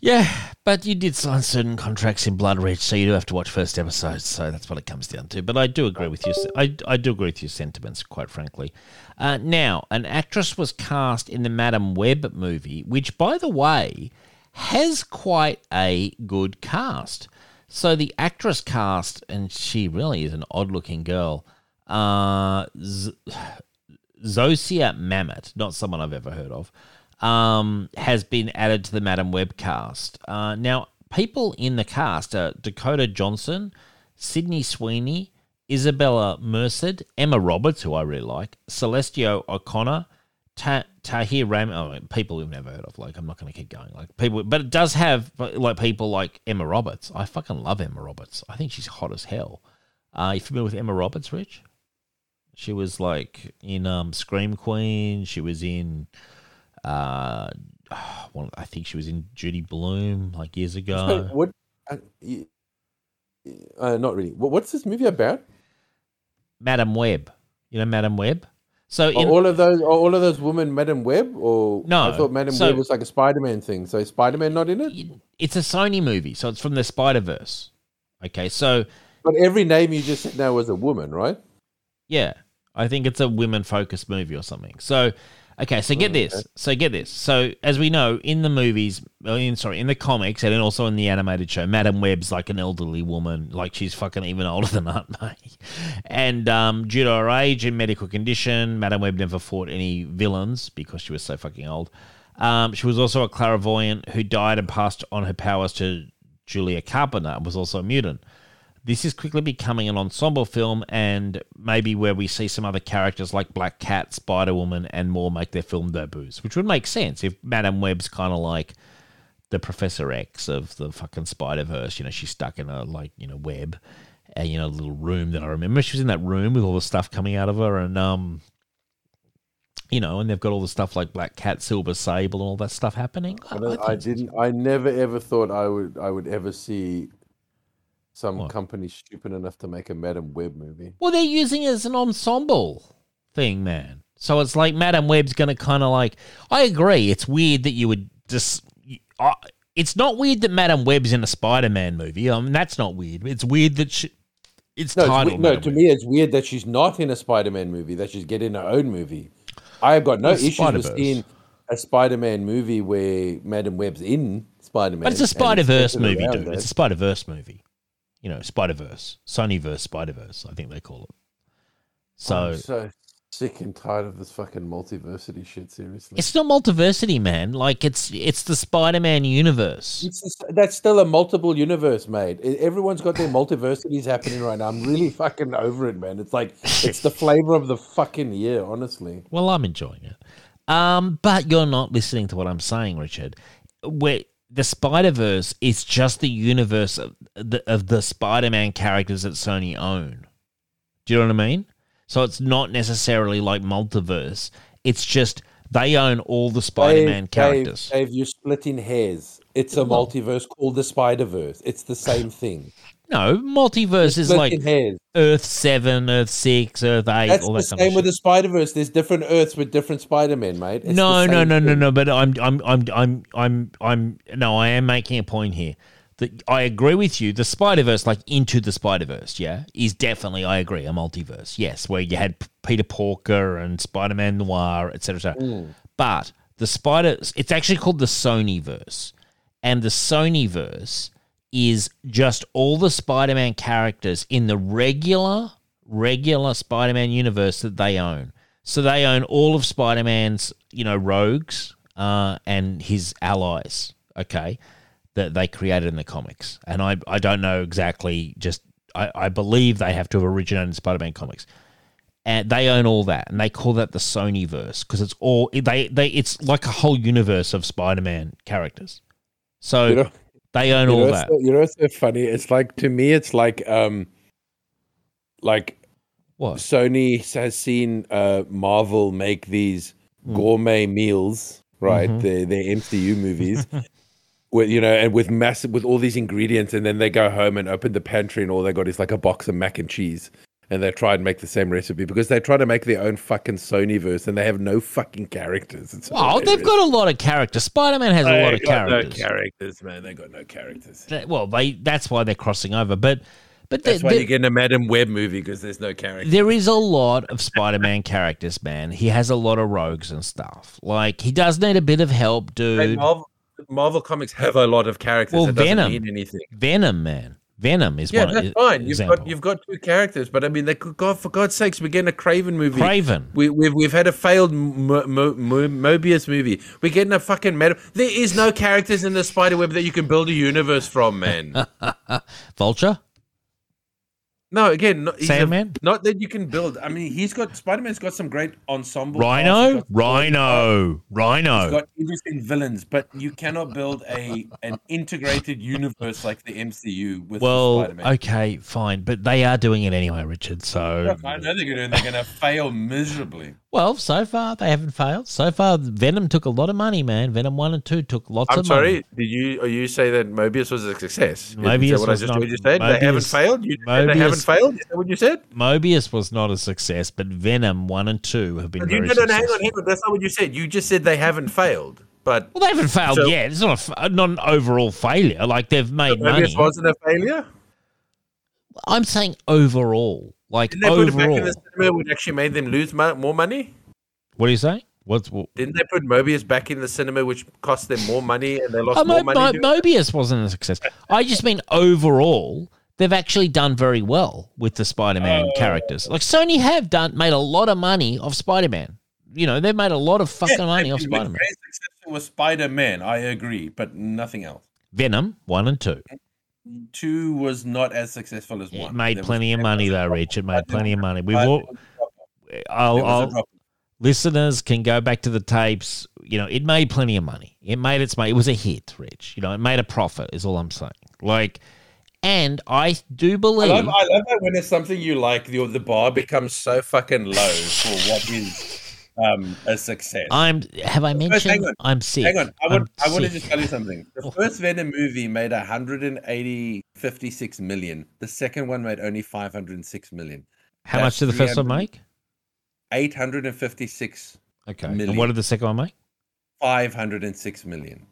Yeah, but you did sign certain contracts in Blood Ridge, so you do have to watch first episodes. So that's what it comes down to. But I do agree with you. I, I do agree with your sentiments, quite frankly. Uh, now, an actress was cast in the Madam Web movie, which, by the way, has quite a good cast. So the actress cast, and she really is an odd-looking girl. Uh, Z- Zosia Mamet, not someone I've ever heard of, um, has been added to the Madam Webcast. Uh, now, people in the cast are Dakota Johnson, Sydney Sweeney, Isabella Merced, Emma Roberts, who I really like, Celestio O'Connor, Ta- Tahir Ram. Oh, people we've never heard of. Like, I'm not going to keep going. Like people, but it does have like people like Emma Roberts. I fucking love Emma Roberts. I think she's hot as hell. Uh, you familiar with Emma Roberts, Rich? She was like in um, Scream Queen. She was in, uh, [SIGHS] one, I think she was in Judy Blume like years So ago. [LAUGHS] what? Uh, uh, not really. What, what's this movie about? Madam Web, you know Madam Web. So Are in, all of those, are all of those women, Madam Web, or No, I thought Madam so- Web was like a Spider-Man thing. So is Spider-Man not in it? it's a Sony movie, so it's from the Spider Verse. Okay, so But every name you just said now was a woman, right? Yeah, I think it's a women-focused movie or something. So, okay, so get this. So get this. So as we know, in the movies, uh, in sorry, in the comics, and also in the animated show, Madam Web's like an elderly woman, like she's fucking even older [LAUGHS] than Aunt May. And um, due to her age and medical condition, Madam Web never fought any villains because she was so fucking old. Um, she was also a clairvoyant who died and passed on her powers to Julia Carpenter and was also a mutant. This is quickly becoming an ensemble film, and maybe where we see some other characters like Black Cat, Spider Woman, and more make their film debuts, which would make sense if Madame Web's kind of like the Professor X of the fucking Spider Verse. You know, she's stuck in a like you know web, and you know, little room that I remember. She was in that room with all the stuff coming out of her, and um, you know, and they've got all the stuff like Black Cat, Silver Sable, and all that stuff happening. I, I, I didn't. I never ever thought I would. I would ever see some What? company stupid enough to make a Madam Web movie. Well, they're using it as an ensemble thing, man. So it's like Madame Web's going to kind of like. I agree. It's weird that you would just. Uh, it's not weird that Madame Web's in a Spider-Man movie. I mean, that's not weird. It's weird that she. It's No, it's we- no. Madame To Web. me, it's weird that she's not in a Spider-Man movie. That she's getting her own movie. I have got no Well, issues Spider-Verse. seeing a Spider-Man movie where Madam Web's in Spider-Man. but it's a Spider Verse movie, dude. that. It's a Spider Verse movie. You know, Spider Verse, Sony verse, Spider Verse. I think they call it. So I'm so sick and tired of this fucking multiversity shit. Seriously, it's not multiversity, man. Like it's it's the Spider-Man universe. It's just- that's still a multiple universe, mate. Everyone's got their multiversities happening right now. I'm really [LAUGHS] fucking over it, man. It's like it's the flavor of the fucking year, honestly. Well, I'm enjoying it. Um, but you're not listening to what I'm saying, Richard. Where the Spider Verse is just the universe of the, of the Spider Man characters that Sony own. Do you know what I mean? So it's not necessarily like multiverse. It's just they own all the Spider Man characters. Dave, Dave, you're splitting hairs. It's a Well- multiverse called the Spider Verse. It's the same thing. No, multiverse is like hairs. Earth seven, Earth six, Earth eight, That's all the that kind same of with the Spider Verse. There's different Earths with different Spider Men, mate. It's no, no, no, no, no. But I'm, I'm, I'm, I'm, I'm, I'm. No, I am making a point here. That I agree with you. The Spider Verse, like into the Spider Verse, yeah, is definitely I agree a multiverse. Yes, where you had Peter Porker and Spider Man Noir, etc. etc. Mm. But the Spider, it's actually called the Sony Verse, and the Sony Verse is just all the Spider Man characters in the regular, regular Spider Man universe that they own. So they own all of Spider Man's, you know, rogues uh, and his allies. Okay, that they created in the comics, and I I don't know exactly. Just I, I believe they have to have originated in Spider Man comics, and they own all that, and they call that the Sony verse because it's all they they it's like a whole universe of Spider Man characters. So You know, they own all know, that. so, you know it's so funny? It's like to me, it's like um, like What? Sony has seen uh Marvel make these Hmm. gourmet meals, right? Mhm. Their their MCU movies. [LAUGHS] With you know, and with massive with all these ingredients, and then they go home and open the pantry, and all they got is like a box of mac and cheese, and they try and make the same recipe because they try to make their own fucking Sony verse, and they have no fucking characters. It's Oh, they've got a lot of characters. Spider Man has a lot of characters. No characters, man. They got no characters. That- well, they that's why they're crossing over. But but That's the- why the- you're getting a Madam Web movie because there's no characters. there is a lot of Spider-Man [LAUGHS] characters, man. He has a lot of rogues and stuff. Like he does need a bit of help, Hey, dude. Marvel, Marvel comics have a lot of characters. Well, it doesn't Venom. mean anything. Venom, man. Venom is Yeah, one. that's is- fine. You've example. got you've got two characters, but I mean, they could, God for God's sakes, we're getting a Kraven movie. Kraven. We, we've we've had a failed Mo, Mo, Mo, Morbius movie. We're getting a fucking meta. There is no characters in the spider web that you can build a universe from, man. [LAUGHS] Vulture. No, again, not, he's a- Sandman? not that you can build. I mean, he's got Spider Man's got some great ensemble. Rhino. got- Rhino. He's Rhino. got interesting villains, but you cannot build a an integrated universe like the MCU with Well, Spider-Man. okay, fine, but they are doing it anyway, Richard. So, I know they're going to they're going to fail miserably. Well, so far they haven't failed. So far, Venom took a lot of money, man. Venom one and two took lots of money. I'm of sorry. money. Did you you say that Morbius was a success? Is Morbius that what I was just not- heard you said? they haven't failed. You said they haven't Morbius- failed. Is that what you said? Morbius was not a success, but Venom one and two have been You, very no, no, no, hang on, hang on. That's not what you said. You just said they haven't failed. But Well, they haven't failed So- yet. It's not a, not an overall failure. Like they've made money. Morbius wasn't a failure. I'm saying overall, like Didn't they put it back overall. in the cinema, which actually made them lose mo- more money? What do you say? What's what? Didn't they put Morbius back in the cinema, which cost them more money, and they lost Oh, more Mo- money? Mo- Morbius wasn't a success. I just mean overall, they've actually done very well with the Spider-Man Oh. characters. Like Sony have done made a lot of money off Spider-Man. You know, they've made a lot of fucking money off Spider-Man. With Spider-Man, I agree, but nothing else. Venom one and two. Two was not as successful as one. It made There was- plenty of money though, Rich. It made plenty of money. We've There all. was a drop off. I'll, There was a I'll, listeners can go back to the tapes. You know, it made plenty of money. It made its money. It was a hit, Rich. You know, it made a profit. Is all I'm saying. Like, and I do I believe. love, I love that when it's something you like, the, the bar becomes so fucking low for what is [LAUGHS] um, a success. I'm. Have I First, hang mentioned on. I'm sick? Hang on, I want, I want to just tell you something. The first Venom movie made 180, 56 million. The second one made only 506 million. How much did the first one 300 make? 856, Okay. And what did the second one make? 506 million.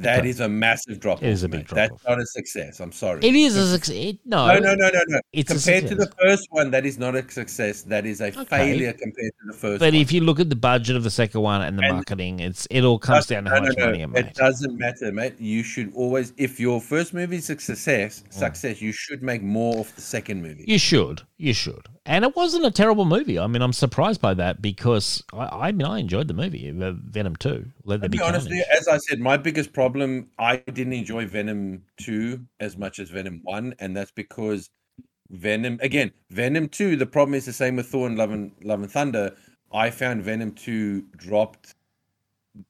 That is a massive drop. It is a big drop That's not a success. I'm sorry. It is a success. It, no, No, no, no, no, no. It's compared to the first one, that is not a success. That is a failure compared to the first But one. if you look at the budget of the second one and the And- marketing, it's it all comes down to no, how no, much no. money it made. It doesn't matter, mate. You should always, if your first movie is a success, Mm. success, you should make more of the second movie. You should, you should, and it wasn't a terrible movie. I mean, I'm surprised by that because I, I mean, I enjoyed the movie, uh, Venom Two. Let be be honest, carnage. as I said, my biggest problem, I didn't enjoy Venom 2 as much as Venom 1, and that's because Venom, again, Venom 2, the problem is the same with Thor and Love and, Love and Thunder. I found Venom 2 dropped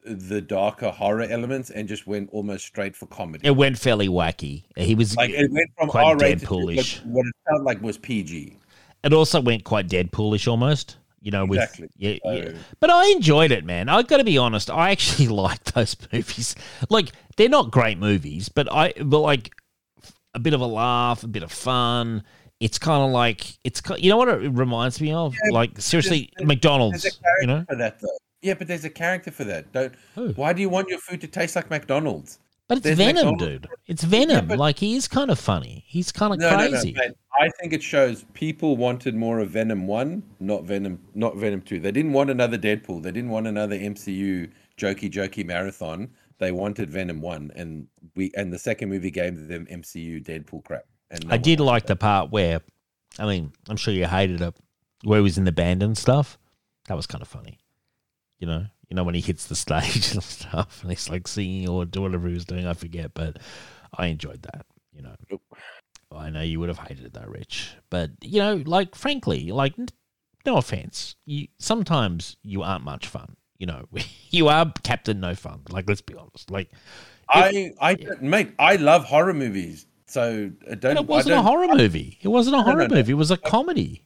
the darker horror elements and just went almost straight for comedy. It went fairly wacky. He was like it went from R rated to what it felt like was PG. It also went quite Deadpoolish almost. You know, Exactly. with yeah, yeah. So- But I enjoyed it, man. I've got to be honest. I actually [LAUGHS] like those movies. Like they're not great movies, but I but like a bit of a laugh, a bit of fun. It's kind of like it's you know what it reminds me of? Yeah, like seriously, there's- McDonald's. There's a character You know, for that though. Yeah, but there's a character for that. Don't. Who? Why do you want your food to taste like McDonald's? But it's there's Venom, dude. It's Venom. but- like he is kind of funny. He's kind of No, no, no, crazy. I think it shows people wanted more of Venom one, not Venom, not Venom two. They didn't want another Deadpool. They didn't want another MCU jokey jokey marathon. They wanted Venom one, and we and the second movie gave them MCU Deadpool crap. And no I did like the part where, I mean, I'm sure you hated it, where he was in the band and stuff. That was kind of funny. You know, you know when he hits the stage [LAUGHS] and stuff, and he's like singing or do whatever he was doing. I forget, but I enjoyed that. You know, Nope. I know you would have hated it though, Rich. But you know, like frankly, like n- no offense, you sometimes you aren't much fun. You know, [LAUGHS] you are Captain No Fun. Like let's be honest. Like I, I, mate, I love horror movies. So uh, don't. it wasn't a don't- horror movie. It wasn't a horror no. movie. It was a comedy.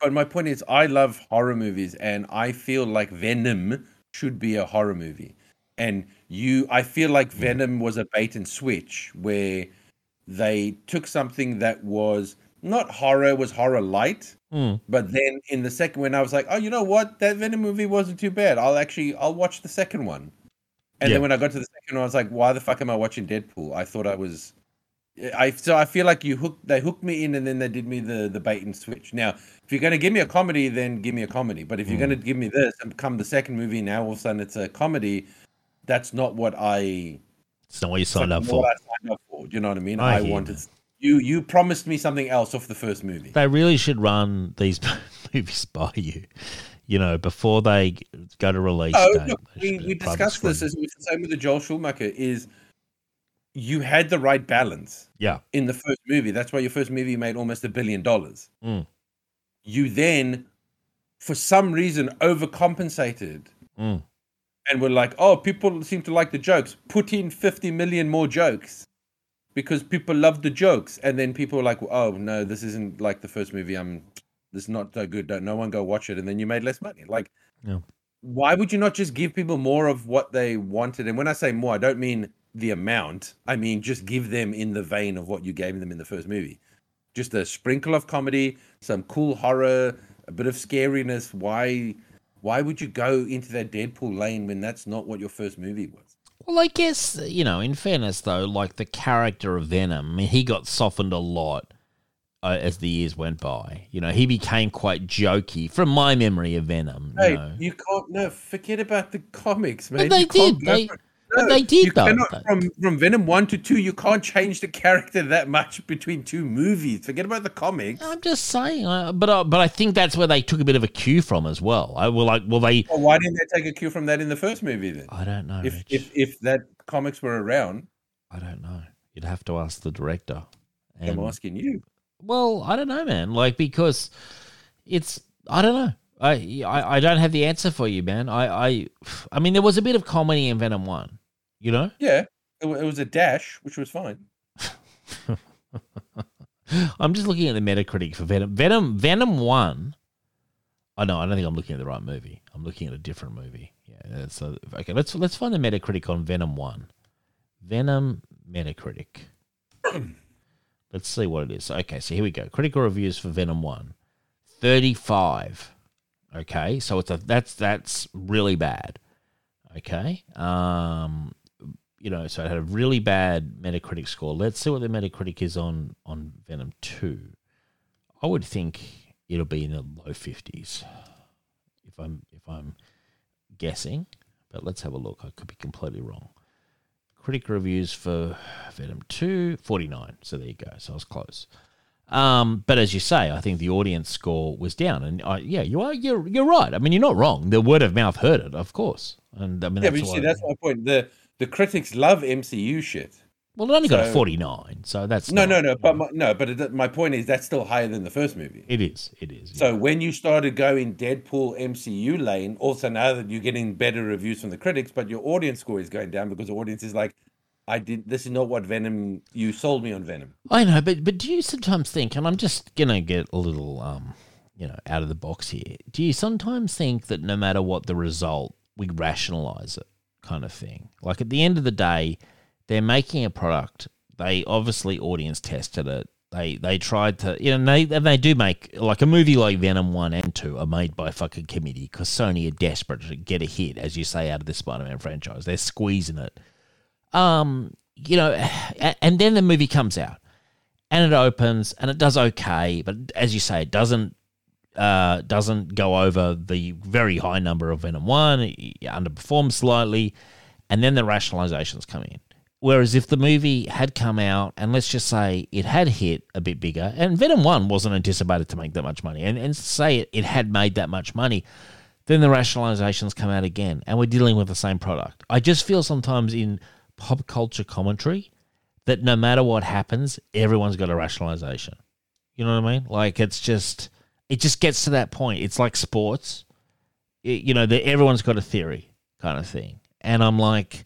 But my point is, I love horror movies, and I feel like Venom should be a horror movie. And you, I feel like Venom was a bait and switch where they took something that was not horror, was horror light. Mm. But then in the second one, I was like, oh, you know what? That Venom movie wasn't too bad. I'll actually, I'll watch the second one. And Yeah. then when I got to the second one, I was like, why the fuck am I watching Deadpool? I thought I was. I so I feel like you hooked they hooked me in and then they did me the the bait and switch. Now, if you're gonna give me a comedy, then give me a comedy. But if you're Hmm. gonna give me this and come the second movie, now all of a sudden it's a comedy. That's not what I It's not what you signed up for. I signed up for. You know what I mean? I I, wanted man. you. You promised me something else off the first movie. They really should run these [LAUGHS] movies by you, you know, before they go to release Oh, date. look, we, we discussed this. It's the same with the Joel Schumacher. Is you had the right balance Yeah. in the first movie. That's why your first movie made almost a billion dollars. Mm. You then, for some reason, overcompensated Mm. and were like, "Oh, people seem to like the jokes. Put in fifty million more jokes." Because people love the jokes, and then people were like, "Oh no, this isn't like the first movie. I'm, this is not so good. Don't no one go watch it." And then you made less money. Like, Yeah. why would you not just give people more of what they wanted? And when I say more, I don't mean the amount. I mean just give them in the vein of what you gave them in the first movie. Just a sprinkle of comedy, some cool horror, a bit of scariness. Why why would you go into that Deadpool lane when that's not what your first movie was? Well, I guess, you know, in fairness, though, like the character of Venom, I mean, he got softened a lot uh, as the years went by. You know, he became quite jokey from my memory of Venom. You Hey, know. you can't no forget about the comics, man. they You did, they- they did, You though. cannot from from Venom one to two. You can't change the character that much between two movies. Forget about the comics. I'm just saying, uh, but uh, but I think that's where they took a bit of a cue from as well. I will like, well, they, Well, why didn't they take a cue from that in the first movie then? I don't know, If if if that comics were around, I don't know. You'd have to ask the director. I'm asking you. Well, I don't know, man. Like because it's I don't know. I, I I don't have the answer for you, man. I I I mean, there was a bit of comedy in Venom One. You know, Yeah, it, it was a dash, which was fine. [LAUGHS] I'm just looking at the Metacritic for Venom. Venom Venom One. I know. I don't think I'm looking at the right movie. I'm looking at a different movie. Yeah. So okay, let's let's find the Metacritic on Venom One. Venom Metacritic. [CLEARS THROAT] let's see what it is. Okay, so here we go. Critical reviews for Venom One. Thirty-five. Okay, so it's a that's that's really bad. Okay, um, you know, so it had a really bad Metacritic score. Let's see what the Metacritic is on on Venom Two. I would think it'll be in the low fifties, if I'm if I'm guessing. But let's have a look. I could be completely wrong. Critic reviews for Venom 2, 49. So there you go. So I was close. Um, but as you say, I think the audience score was down, and I, yeah, you are you're you're right. I mean, you're not wrong. The word of mouth heard it, of course, and I mean, Yeah, that's but you see, that's my point. The the critics love MCU shit. well, it only got a 49, so that's No, not- no, no. But my, no, but it, my point is that's still higher than the first movie. it is, it is. So when you started going Deadpool MCU lane, also now that you're getting better reviews from the critics, but your audience score is going down because the audience is like, I did. This is not what Venom. You sold me on Venom. I know, but but do you sometimes think, and I'm just gonna get a little um, you know, out of the box here. Do you sometimes think that no matter what the result, we rationalize it, kind of thing? Like at the end of the day, they're making a product They obviously audience tested it. They they tried to you know they and they do make like a movie like Venom one and two are made by fucking committee because Sony are desperate to get a hit as you say out of the Spider Man franchise. They're squeezing it. Um, you know, and then the movie comes out and it opens and it does okay, but as you say, it doesn't uh, doesn't go over the very high number of Venom one. It underperforms slightly, and then the rationalizations come in. Whereas if the movie had come out and let's just say it had hit a bit bigger, and Venom 1 wasn't anticipated to make that much money, and, and say it, it had made that much money, then the rationalizations come out again, and we're dealing with the same product. I just feel sometimes in pop culture commentary that no matter what happens, everyone's got a rationalization. You know what I mean? Like it's just, it just gets to that point. It's like sports, it, you know, that everyone's got a theory kind of thing, and I'm like,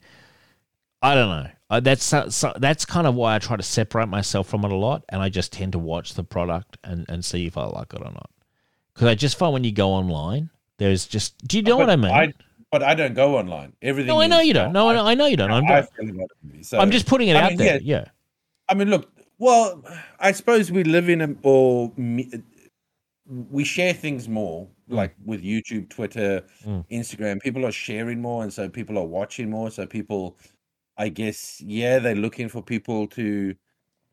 I don't know. Uh, that's so, that's kind of why I try to separate myself from it a lot, and I just tend to watch the product and, and see if I like it or not. Because I just find when you go online, there's just do you know but what I mean? I, but I don't go online. Everything. no, I know you don't. No, I know, I know you don't. I'm, I just, feel about the movie, so- I'm just putting it I out mean, there. yeah, Yeah. I mean, look. Well, I suppose we live in a or we share things more, like with YouTube, Twitter, Mm. Instagram. People are sharing more, and so people are watching more. So people, I guess, yeah, they're looking for people to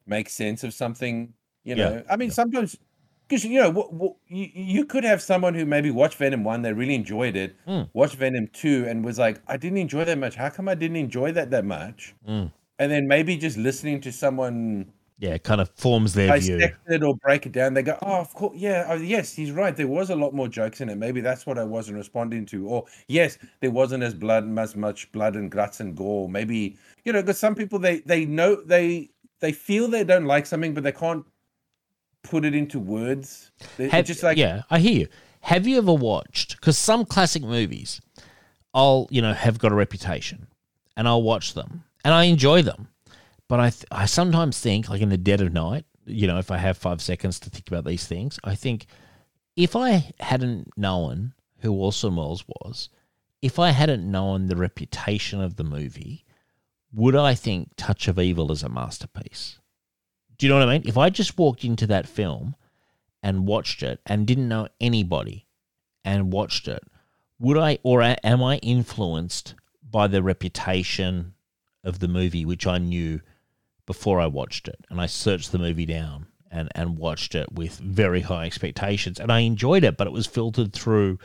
make sense of something. You Yeah, know, I mean, sometimes because you know, you you could have someone who maybe watched Venom one, they really enjoyed it, Mm. watched Venom two, and was like, I didn't enjoy that much. How come I didn't enjoy that that much? Mm. And then maybe just listening to someone Yeah, it kind of forms their view. dissect it or break it down, they go, "Oh, of course, yeah, oh, yes, he's right. There was a lot more jokes in it. Maybe that's what I wasn't responding to." Or, "Yes, there wasn't as blood, as much blood and guts and gore." Maybe you know, because some people they they know they they feel they don't like something, but they can't put it into words. They, Have, just like, yeah, I hear you. Have you ever watched? Because some classic movies, I'll you know have got a reputation, and I'll watch them, and I enjoy them, but I th- I sometimes think like in the dead of night, you know, if I have five seconds to think about these things, I think if I hadn't known who Orson Welles was, if I hadn't known the reputation of the movie, would I think Touch of Evil is a masterpiece? Do you know what I mean? If I just walked into that film and watched it and didn't know anybody and watched it, would I or am I influenced by the reputation of the movie, which I knew before I watched it? And I searched the movie down and, and watched it with very high expectations. And I enjoyed it, but it was filtered through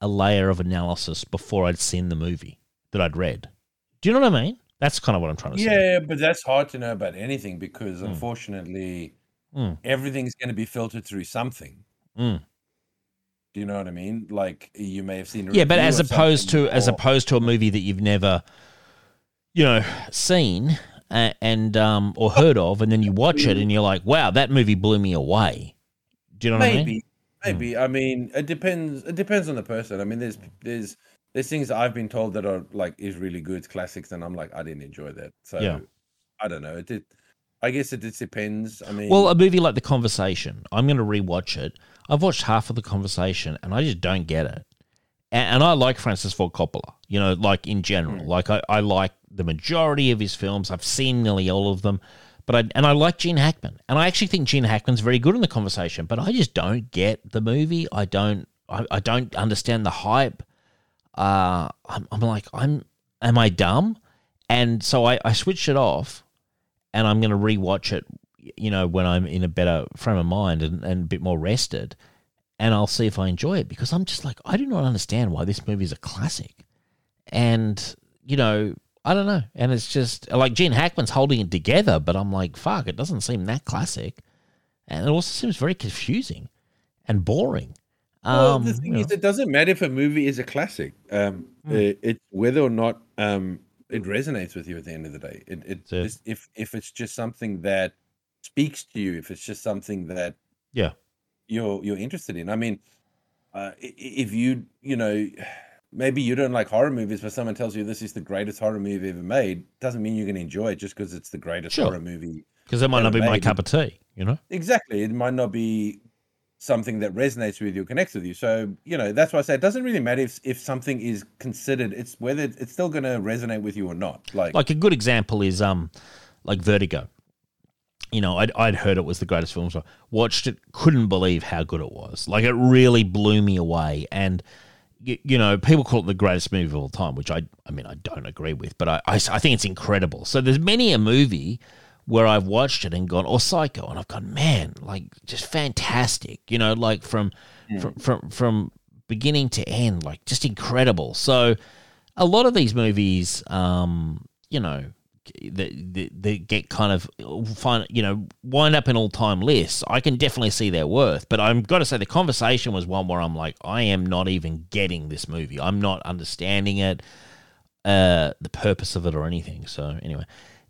a layer of analysis before I'd seen the movie that I'd read. Do you know what I mean? That's kind of what I'm trying to say. yeah, but that's hard to know about anything because unfortunately, Mm. everything's going to be filtered through something. Mm. Do you know what I mean? Like you may have seen. Yeah, but as opposed to something as opposed to a movie that you've never, you know, seen and um or heard of, and then you watch it and you're like, wow, that movie blew me away. Do you know what I mean? maybe maybe i mean it depends it depends on the person i mean there's there's there's things i've been told that are like is really good classics and i'm like i didn't enjoy that so Yeah. i don't know it did i guess it just depends i mean Well, a movie like The Conversation, I'm going to rewatch it. I've watched half of The Conversation and I just don't get it. And, and I like Francis Ford Coppola, you know, like in general. Like I, I like the majority of his films. I've seen nearly all of them. But I, and I like Gene Hackman. And I actually think Gene Hackman's very good in The Conversation, but I just don't get the movie. I don't I, I don't understand the hype. Uh I'm, I'm like, I'm am I dumb? And so I, I switched it off and I'm going to rewatch it, you know, when I'm in a better frame of mind and, and a bit more rested, and I'll see if I enjoy it because I'm just like I do not understand why this movie is a classic, and you know I don't know, and it's just like Gene Hackman's holding it together, but I'm like fuck, it doesn't seem that classic, and it also seems very confusing and boring. well, Um, the thing is know. it doesn't matter if a movie is a classic um Hmm. it, it's whether or not um it resonates with you at the end of the day it, it it. if if it's just something that speaks to you if it's just something that yeah, you're you're interested in. I mean, uh, if you you know maybe you don't like horror movies, but someone tells you this is the greatest horror movie ever made, doesn't mean you're going to enjoy it just because it's the greatest Sure. horror movie. because that might not be my cup of tea, you know. Exactly, it might not be something that resonates with you, connects with you. So you know that's why I say it doesn't really matter if if something is considered. It's whether it's still going to resonate with you or not. Like, Like a good example is um, like Vertigo. You know, I'd, I'd heard it was the greatest film. So watched it, couldn't believe how good it was. Like it really blew me away. And you, you know, people call it the greatest movie of all time, which I, I mean, I don't agree with, but I, I, I think it's incredible. So there's many a movie where I've watched it and gone, or Psycho, and I've gone, man, like just fantastic. You know, like from from from from beginning to end, like just incredible. So a lot of these movies, um, you know, they, they get kind of find you know wind up in all time lists. I can definitely see their worth, but I'm got to say the conversation was one where I'm like, I am not even getting this movie. I'm not understanding it, uh, the purpose of it or anything. So anyway.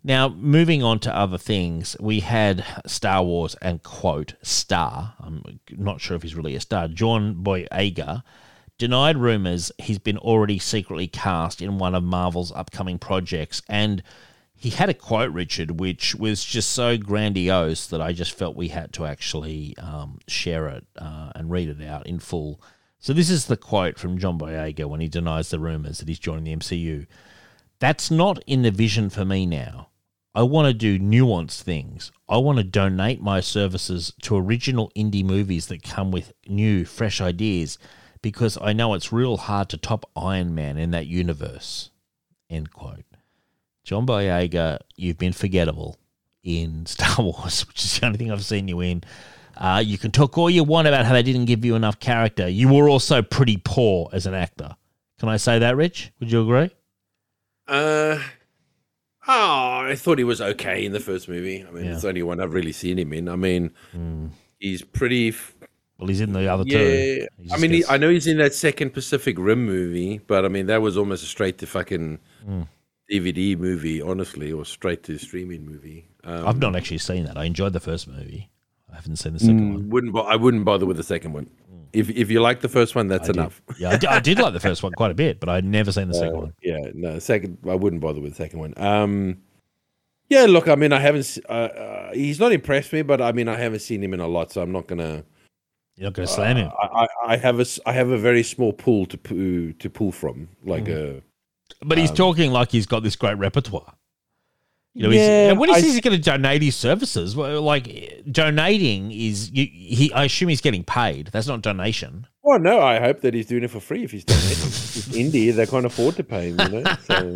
Now, moving on to other things, we had Star Wars and quote star. I'm not sure if he's really a star. John Boyega denied rumors he's been already secretly cast in one of Marvel's upcoming projects, and he had a quote, Richard, which was just so grandiose that I just felt we had to actually um, share it uh, and read it out in full. So this is the quote from John Boyega when he denies the rumors that he's joining the MCU. That's not in the vision for me now. I want to do nuanced things. I want to donate my services to original indie movies that come with new, fresh ideas because I know it's real hard to top Iron Man in that universe. End quote. John Boyega, you've been forgettable in [LAUGHS] Star Wars, which is the only thing I've seen you in. Uh, you can talk all you want about how they didn't give you enough character. You were also pretty poor as an actor. Can I say that, Rich? Would you agree? Uh, oh, I thought he was okay in the first movie. I mean, it's the only one I've really seen him in. I mean, he's pretty. F- Well, he's in the other two. yeah, He I mean, he, I know he's in that second Pacific Rim movie, but I mean, that was almost a straight to fucking Mm. DVD movie, honestly, or straight to streaming movie. Um, I've not actually seen that. I enjoyed the first movie. I haven't seen the second mm, one. Wouldn't I wouldn't bother with the second one. If if you like the first one, that's I enough. [LAUGHS] Yeah, I did, I did like the first one quite a bit, but I'd never seen the second Uh, one. Yeah, no, second. I wouldn't bother with the second one. Um, yeah, look, I mean, I haven't. Uh, uh, he's not impressed me, but I mean, I haven't seen him in a lot, so I'm not gonna. You're not to slam him. I, I, I have a I have a very small pool to pu- to pull from, like Mm. a. But he's um, talking like he's got this great repertoire. You know, Yeah, and when he I says he's going to donate his services, well, like donating is, you, he. I assume he's getting paid. That's not donation. Well, no, I hope that he's doing it for free. If he's doing it, it's India, they can't afford to pay him. You know, so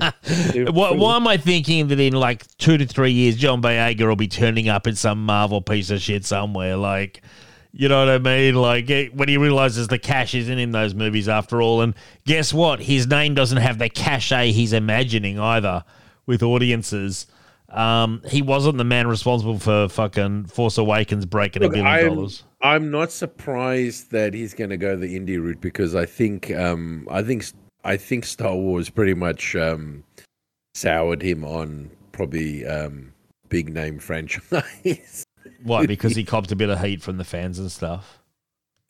do it for Why, why am I thinking that in like two to three years, John Boyega will be turning up in some Marvel piece of shit somewhere? Like, you know what I mean? Like eh, when he realizes the cash isn't in those movies after all, and guess what? His name doesn't have the cachet he's imagining either with audiences. Um, he wasn't the man responsible for fucking Force Awakens breaking a billion I'm, dollars. I'm not surprised that he's going to go the indie route because I think um, I think I think Star Wars pretty much um, soured him on probably um, big name [LAUGHS] franchise. Why? [LAUGHS] Because he copped a bit of heat from the fans and stuff.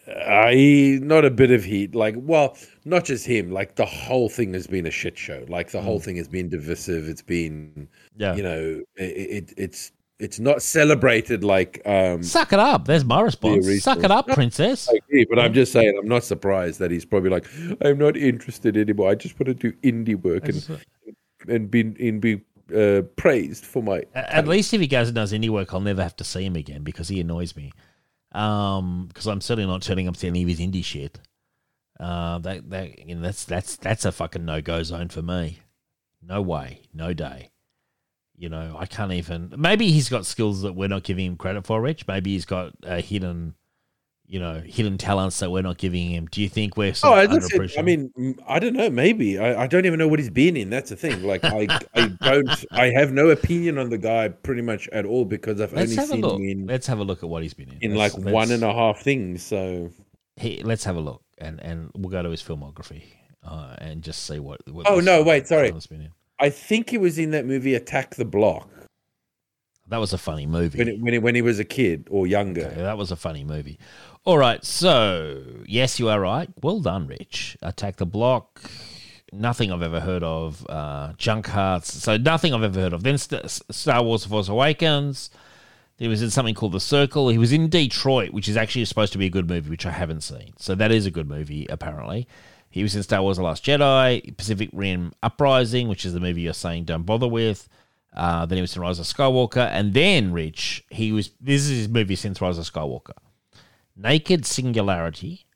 Uh, he not a bit of heat, like well, not just him. Like the whole thing has been a shit show. Like the whole thing has been divisive. It's been, Mm. Yeah. you know, it, it it's it's not celebrated like um Suck it up. There's my response. resource. Suck it up, princess. I agree, but I'm just saying, I'm not surprised that he's probably like, I'm not interested anymore. I just want to do indie work and and be in be uh, praised for my. At least if he goes and does any work, I'll never have to see him again because he annoys me. Um, because I'm certainly not turning up to any of his indie shit. Uh, that that you know, that's that's that's a fucking no go zone for me. No way, no day. You know, I can't even. Maybe he's got skills that we're not giving him credit for, Rich. Maybe he's got a hidden, you know, hidden talents that we're not giving him. Do you think we're? Oh, sort of as I mean, I don't know. Maybe I, I don't even know what he's been in. That's the thing. Like I, I don't. I have no opinion on the guy pretty much at all because I've let's only seen him in Let's have a look at what he's been in. in Let's- like let's- one and a half things. So he, let's have a look and and we'll go to his filmography uh, and just see what. what Oh, no, wait, sorry. been in. I think he was in that movie Attack the Block That was a funny movie. when it, when he, when he was a kid or younger. Okay, that was a funny movie. All right, so yes, you are right. Well done, Rich. Attack the Block. Nothing I've ever heard of. Uh, Junkhearts. So nothing I've ever heard of. Then St- Star Wars: The Force Awakens. He was in something called The Circle. He was in Detroit, which is actually supposed to be a good movie, which I haven't seen. So that is a good movie, apparently. He was in Star Wars: The Last Jedi, Pacific Rim Uprising, which is the movie you're saying don't bother with. Uh, then he was in Rise of Skywalker, and then Rich, he was. This is his movie since Rise of Skywalker. Naked Singularity,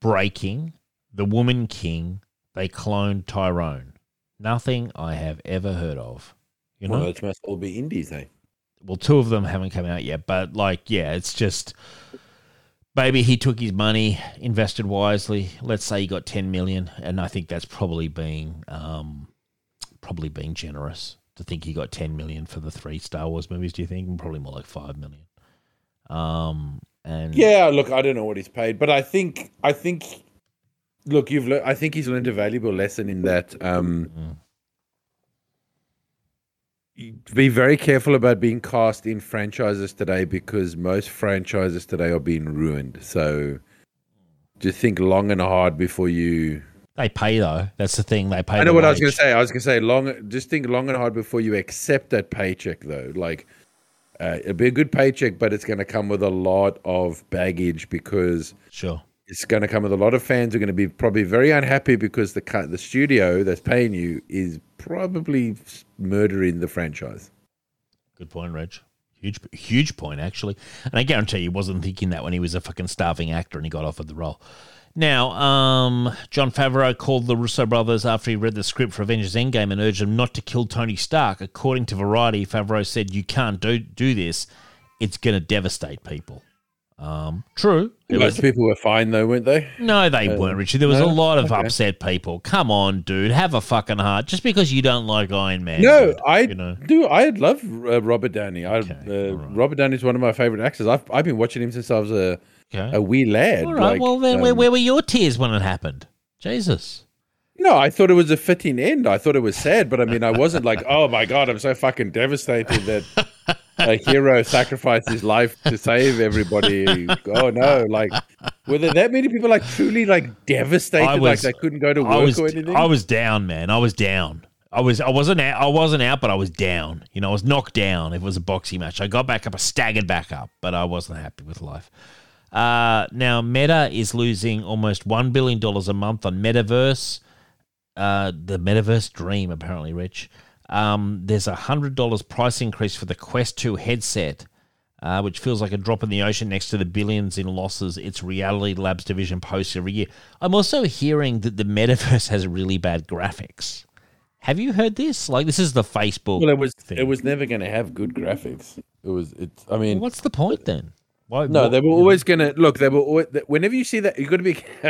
Breaking, The Woman King. They cloned Tyrone. Nothing I have ever heard of. You know, Well, those must all be indies, eh? well, two of them haven't come out yet, but like, yeah, it's just maybe he took his money, invested wisely. Let's say he got ten million, and I think that's probably being um, probably being generous to think he got ten million for the three Star Wars movies. Do you think? Probably more like five million. Um, and Yeah, look, I don't know what he's paid, but I think I think look, you've le- I think he's learned a valuable lesson in that um Mm. be very careful about being cast in franchises today because most franchises today are being ruined. So just think long and hard before you they pay though. That's the thing. They pay. I know what I was going to say. I was going to say long. Just think long and hard before you accept that paycheck, though. Like, uh, it'll be a good paycheck, but it's going to come with a lot of baggage because Sure. it's going to come with a lot of fans who are going to be probably very unhappy because the the studio that's paying you is probably murdering the franchise. Good point, Reg. Huge, huge point, actually. And I guarantee you, he wasn't thinking that when he was a fucking starving actor and he got offered the role. Now, um, Jon Favreau called the Russo brothers after he read the script for Avengers Endgame and urged them not to kill Tony Stark. According to Variety, Favreau said, "You can't do do this. It's going to devastate people." Um, true. It was- Most people were fine though, weren't they? no, they Uh, weren't, Richard. There was a lot of Okay. upset people. Come on, dude. Have a fucking heart. Just because you don't like Iron Man. No, dude, I you know. do. I love uh, Robert Downey. I, Okay, uh, all right. Robert Downey is one of my favorite actors. I've I've been watching him since I was a Okay. a wee lad. All right. like, well, then, where, um, where were your tears when it happened? Jesus. No, I thought it was a fitting end. I thought it was sad, but I mean, I wasn't like, oh my god, I'm so fucking devastated that a hero sacrificed his life to save everybody. Oh no, like, were there that many people like truly like devastated, I like they couldn't go to work was or anything? I was down, man. I was down. I was I wasn't out, I wasn't out, but I was down. You know, I was knocked down. If it was a boxing match, I got back up, I staggered back up, but I wasn't happy with life. Uh, now Meta is losing almost one billion dollars a month on Metaverse. Uh, the Metaverse dream, apparently, Rich. Um, there's a hundred dollars price increase for the Quest Two headset, uh, which feels like a drop in the ocean next to the billions in losses its Reality Labs division posts every year. I'm also hearing that the Metaverse [LAUGHS] has really bad graphics. Have you heard this? Like, this is the Facebook. well, it was thing. it was never going to have good graphics. It was it's. I mean, What's the point then? Why? No, what- they were always going to look. They were always, whenever you see that, you got to be. [LAUGHS]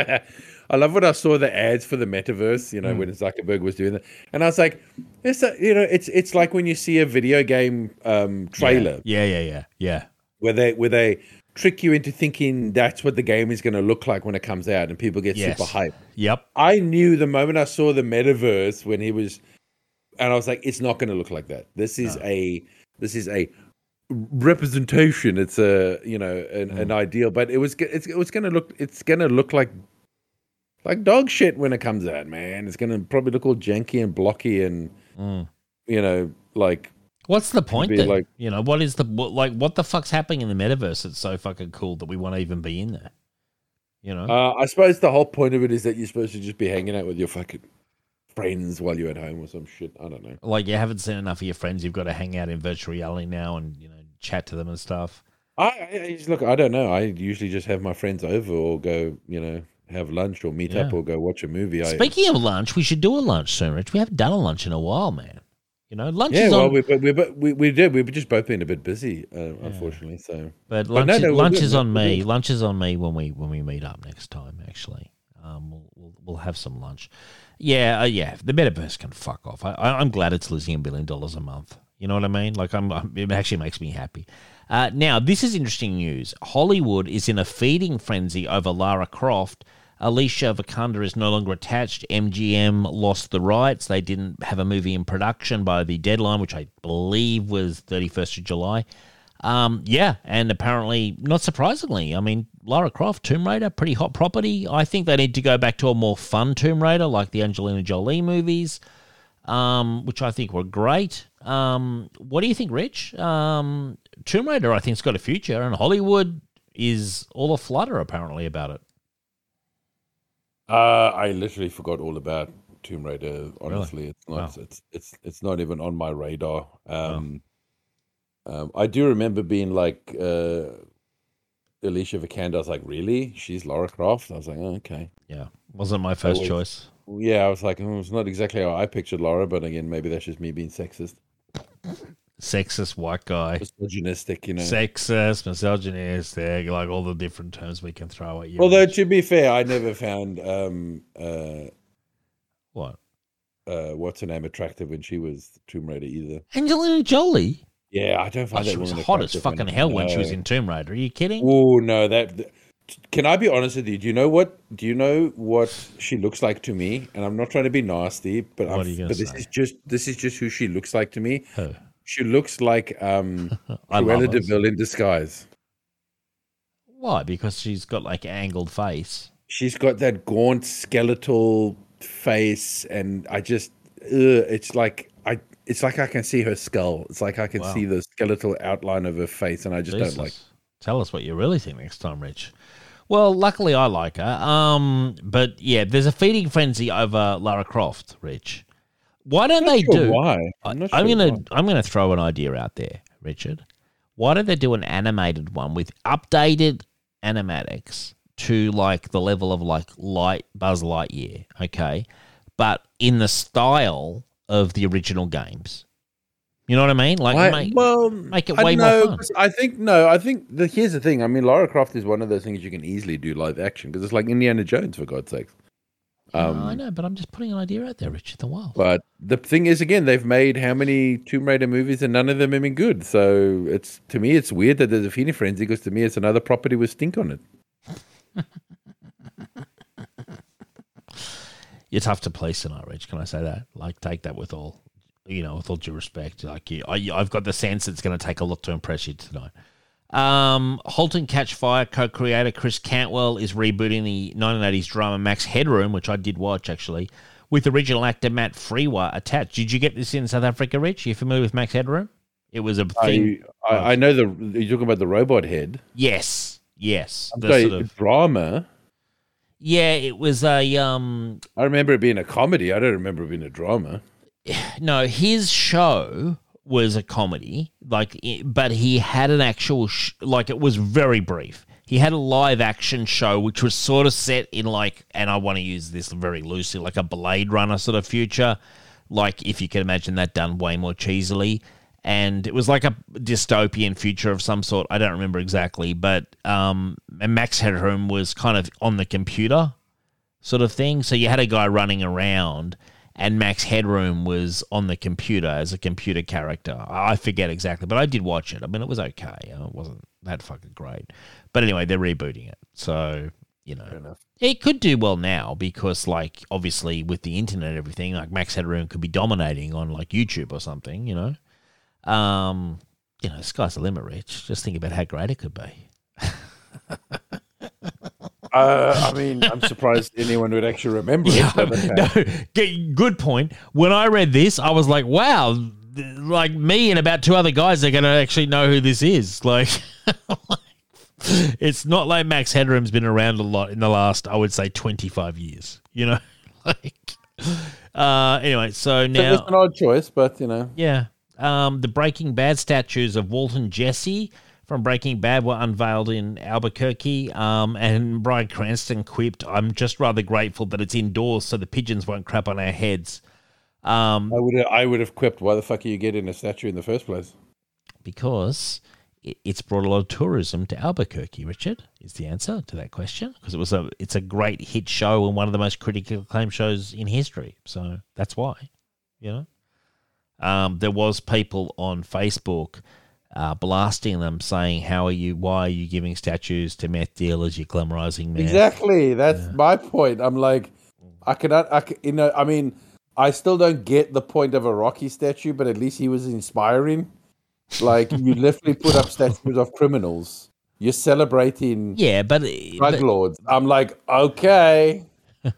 I love when I saw the ads for the metaverse. You know, when Zuckerberg was doing that, and I was like, "It's a, you know, it's it's like when you see a video game um, trailer Yeah, yeah, yeah, yeah. where they where they trick you into thinking that's what the game is going to look like when it comes out, and people get Yes. super hyped. Yep. I knew the moment I saw the metaverse when he was, and I was like, it's not going to look like that. This is a this is a representation. It's a you know an, an ideal, but it was it was going to look it's going to look like like dog shit when it comes out, man. It's going to probably look all janky and blocky and Mm. you know like What's the point then? like- you know, what is the what, like? What the fuck's happening in the metaverse? It's so fucking cool that we want to even be in there. You know, uh, I suppose the whole point of it is that you're supposed to just be hanging out with your fucking friends while you're at home or some shit. I don't know. like you haven't seen enough of your friends. You've got to hang out in virtual reality now and you know chat to them and stuff. I, I I just- look. I don't know. I usually just have my friends over or go, you know, have lunch or meet up or go watch a movie. I, Speaking of lunch, we should do a lunch soon, Rich. We haven't done a lunch in a while, man. You know, lunch yeah, is well, on, we but we but we we did. We've just both been a bit busy, uh, unfortunately. So but but lunch, no, is, no, lunch is on me. Lunch is on me when we when we meet up next time. Actually, um, we'll we'll, we'll have some lunch. Yeah, uh, yeah. The metaverse can fuck off. I, I, I'm glad it's losing a billion dollars a month. You know what I mean? Like, I'm, I'm it actually makes me happy. Uh, now, this is interesting news. Hollywood is in a feeding frenzy over Lara Croft. Alicia Vikander is no longer attached. MGM lost the rights. They didn't have a movie in production by the deadline, which I believe was 31st of July. Um, yeah, and apparently, not surprisingly, I mean, Lara Croft, Tomb Raider, pretty hot property. I think they need to go back to a more fun Tomb Raider, like the Angelina Jolie movies, um, which I think were great. Um, what do you think, Rich? Um, Tomb Raider, I think, has got a future, and Hollywood is all a flutter apparently about it. uh, I literally forgot all about Tomb Raider. Honestly, it's not. Wow. It's it's it's not even on my radar. Um, um, I do remember being like uh, Alicia Vikander. I was like, really? She's Lara Croft? I was like, oh, okay. Yeah, wasn't my first was- choice. Yeah, I was like, oh, it's not exactly how I pictured Laura, but again, maybe that's just me being sexist, Sexist white guy. misogynistic, you know. Sexist, misogynistic, like all the different terms we can throw at you. Although to be fair, I never found um uh what? uh what's her name attractive when she was Tomb Raider either. Angelina Jolie. Yeah, I don't Oh, find that she was hot as fucking hell when she was in Tomb Raider. Are you kidding? Oh no, that. th- Can I be honest with you? Do you know what? Do you know what she looks like to me? And I'm not trying to be nasty, but are you this is just this is just who she looks like to me. Who? She looks like um [LAUGHS] Cruella. Deville in disguise. Why? Because she's got like angled face. She's got that gaunt skeletal face, and I just, ugh, it's like it's like I can see her skull. It's like I can Wow. see the skeletal outline of her face, and I just Jesus. don't like. Tell us what you really think next time, Rich. Well, luckily I like her. Um, but yeah, there's a feeding frenzy over Lara Croft, Rich. Why don't they Sure do? why? I'm not I'm gonna why. I'm gonna throw an idea out there, Richard. Why don't they do an animated one with updated animatics to like the level of like light Buzz Lightyear, okay, but in the style of the original games. You know what I mean? Like, I- make, well, make it I way don't more know, fun. I think no. I think the, here's the thing. I mean, Lara Croft is one of those things you can easily do live action because it's like Indiana Jones for God's sake. Um, I know, but I'm just putting an idea out there, Richard. The wild. But the thing is, again, they've made how many Tomb Raider movies and none of them have been good. So it's to me, it's weird that there's a feeding frenzy because to me, it's another property with stink on it. [LAUGHS] You're tough to police tonight, Rich. Can I say that? Like, take that with all, you know, with all due respect. Like, you, I, I've got the sense it's going to take a lot to impress you tonight. Um, Halt and Catch Fire co-creator Chris Cantwell is rebooting the 1980s drama Max Headroom, which I did watch actually, with original actor Matt Frewer attached. Did you get this in South Africa, Rich? you familiar with Max Headroom? It was a thing. I, I, I know the you're talking about the robot head. yes, yes. The sort of, drama. Yeah, it was a um, I remember it being a comedy. I don't remember it being a drama. [SIGHS] no, his show was a comedy, like, but he had an actual, sh- like, it was very brief. He had a live action show which was sort of set in like, and I want to use this very loosely, like a Blade Runner sort of future, like if you can imagine that done way more cheesily. And it was like a dystopian future of some sort. I don't remember exactly, but um, and Max Headroom was kind of on the computer sort of thing. So you had a guy running around, and Max Headroom was on the computer as a computer character. I forget exactly, but I did watch it. I mean, it was okay. It wasn't that fucking great. But anyway, they're rebooting it. So, you know, it could do well now because, like, obviously with the internet and everything, like Max Headroom could be dominating on like YouTube or something, you know? Um, you know, sky's the limit, Rich. Just think about how great it could be. [LAUGHS] Uh, I mean, I'm surprised anyone would actually remember [LAUGHS] Yeah, it. Okay. no, good point. When I read this, I was like, wow, like me and about two other guys are going to actually know who this is. [LAUGHS] Like, it's not like Max Headroom's been around a lot in the last, I would say, 25 years, you know? like, uh, anyway, so So now. it's an odd choice, but you know, Yeah. Um, the Breaking Bad statues of Walt and Jesse from Breaking Bad were unveiled in Albuquerque. Um, and Bryan Cranston quipped, I'm just rather grateful that it's indoors so the pigeons won't crap on our heads. Um, I would I would have quipped. Why the fuck are you getting a statue in the first place? because it, it's brought a lot of tourism to Albuquerque, Richard, is the answer to that question. Because it was a it's a great hit show and one of the most critically acclaimed shows in history. So that's why, you know. Um, there was people on Facebook uh, blasting them, saying, "How are you? Why are you giving statues to meth dealers? You're glamorizing meth." Exactly. That's my point. I'm like, I cannot. I ca- you know. I mean, I still don't get the point of a Rocky statue, but at least he was inspiring. Like you [LAUGHS] literally put up statues of criminals. You're celebrating Yeah, but, drug but lords. I'm like, okay. [LAUGHS]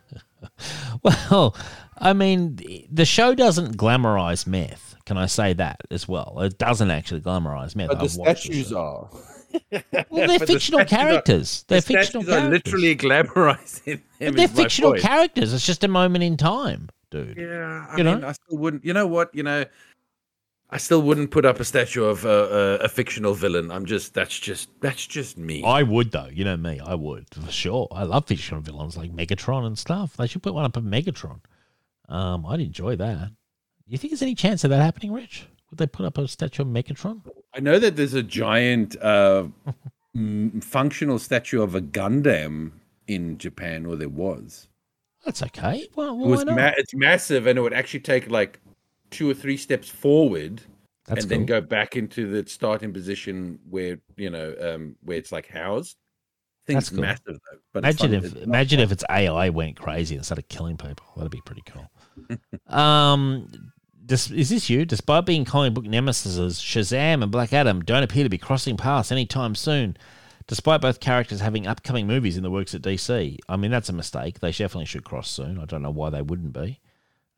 Well, I mean, the show doesn't glamorize meth. Can I say that as well? It doesn't actually glamorize meth. But the statues show. are. [LAUGHS] Well, they're But the fictional are- characters. They're the fictional statues are characters. literally glamorizing [LAUGHS] But they're fictional characters. It's just a moment in time, dude. Yeah, I You mean, know? I still wouldn't. You know what? You know, I still wouldn't put up a statue of a, a, a fictional villain. I'm just that's just that's just me. I would though. You know me, I would for sure. I love fictional villains like Megatron and stuff. They should put one up of Megatron. Um, I'd enjoy that. You think there's any chance of that happening, Rich? Would they put up a statue of Megatron? I know that there's a giant uh, [LAUGHS] m- functional statue of a Gundam in Japan, or there was. That's okay. Well, It was why not? ma- it's massive, and it would actually take like two or three steps forward, That's and then go back into the starting position where you know um, where it's like housed. That's cool. massive though. But Imagine if imagine fun. if its AI went crazy and started killing people. That'd be pretty cool. Um, dis- is this you? Despite being comic book nemesis, Shazam and Black Adam don't appear to be crossing paths anytime soon. Despite both characters having upcoming movies in the works at DC, I mean that's a mistake. They definitely should cross soon. I don't know why they wouldn't be.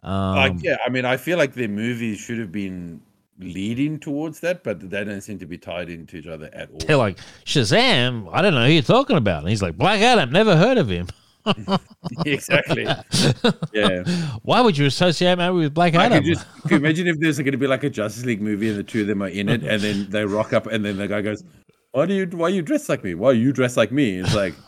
Um, like yeah, I mean, I feel like their movies should have been leading towards that, but they don't seem to be tied into each other at all. They're like Shazam. I don't know who you're talking about. And he's like Black Adam. Never heard of him. [LAUGHS] [LAUGHS] exactly. Yeah. Why would you associate me with Black I Adam? could just can you imagine if there's going to be like a Justice League movie and the two of them are in it, and then they rock up, and then the guy goes, "Why do you why you dress like me? Why you dress like me?" It's like, [LAUGHS]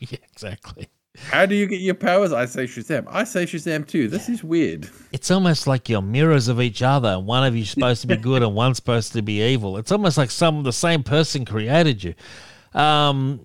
yeah, exactly. how do you get your powers? I say Shazam. I say Shazam too. This is weird. It's almost like you're mirrors of each other. and One of you's supposed to be good and one's supposed to be evil. It's almost like some the same person created you. Um,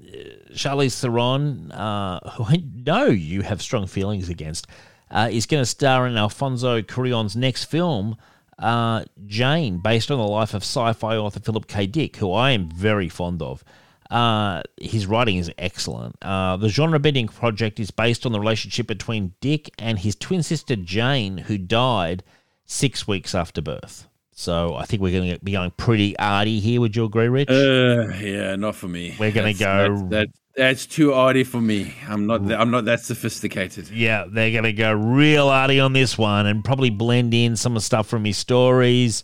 Charlize Theron, uh, who I know you have strong feelings against, uh, is going to star in Alfonso Cuarón's next film, uh, Jane, based on the life of sci-fi author Philip K. Dick, who I am very fond of. Uh, his writing is excellent. Uh, the genre-bending project is based on the relationship between Dick and his twin sister Jane, who died six weeks after birth. So I think we're going to be going pretty arty here. Would you agree, Rich? Uh, yeah, not for me. We're gonna go- That's, that, that's too arty for me. I'm not. That, I'm not that sophisticated. yeah, they're going to go real arty on this one and probably blend in some of the stuff from his stories.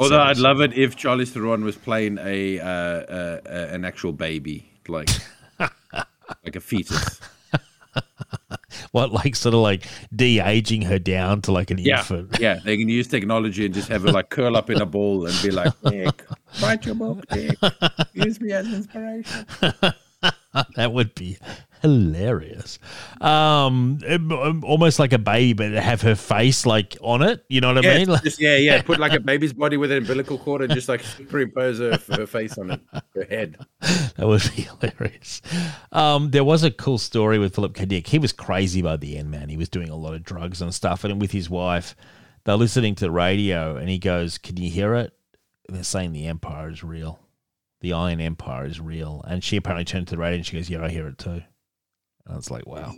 Although. I'd love it if Charlie Theron was playing a, uh, uh, uh, an actual baby, like [LAUGHS] like a fetus. what, like sort of like de aging her down to like an Yeah, infant. yeah. They can use technology and just have her like curl up in a ball and be like, "Dick, write your book, Dick. Use me as inspiration." [LAUGHS] [LAUGHS] that would be hilarious. Um, it- almost like a baby, but have her face like on it. You know what I mean? Like, just, yeah, yeah. Put like a [LAUGHS] baby's body with an umbilical cord and just like superimpose her, her face on it, her head. that would be hilarious. Um, there was a cool story with Philip K. Dick. He was crazy by the end, man. He was doing a lot of drugs and stuff, and with his wife, they're listening to the radio, and he goes, "Can you hear it?" And they're saying the Empire is real. The Iron Empire is real, and she apparently turned to the radio and she goes, "Yeah, I hear it too." And I was like, "Wow,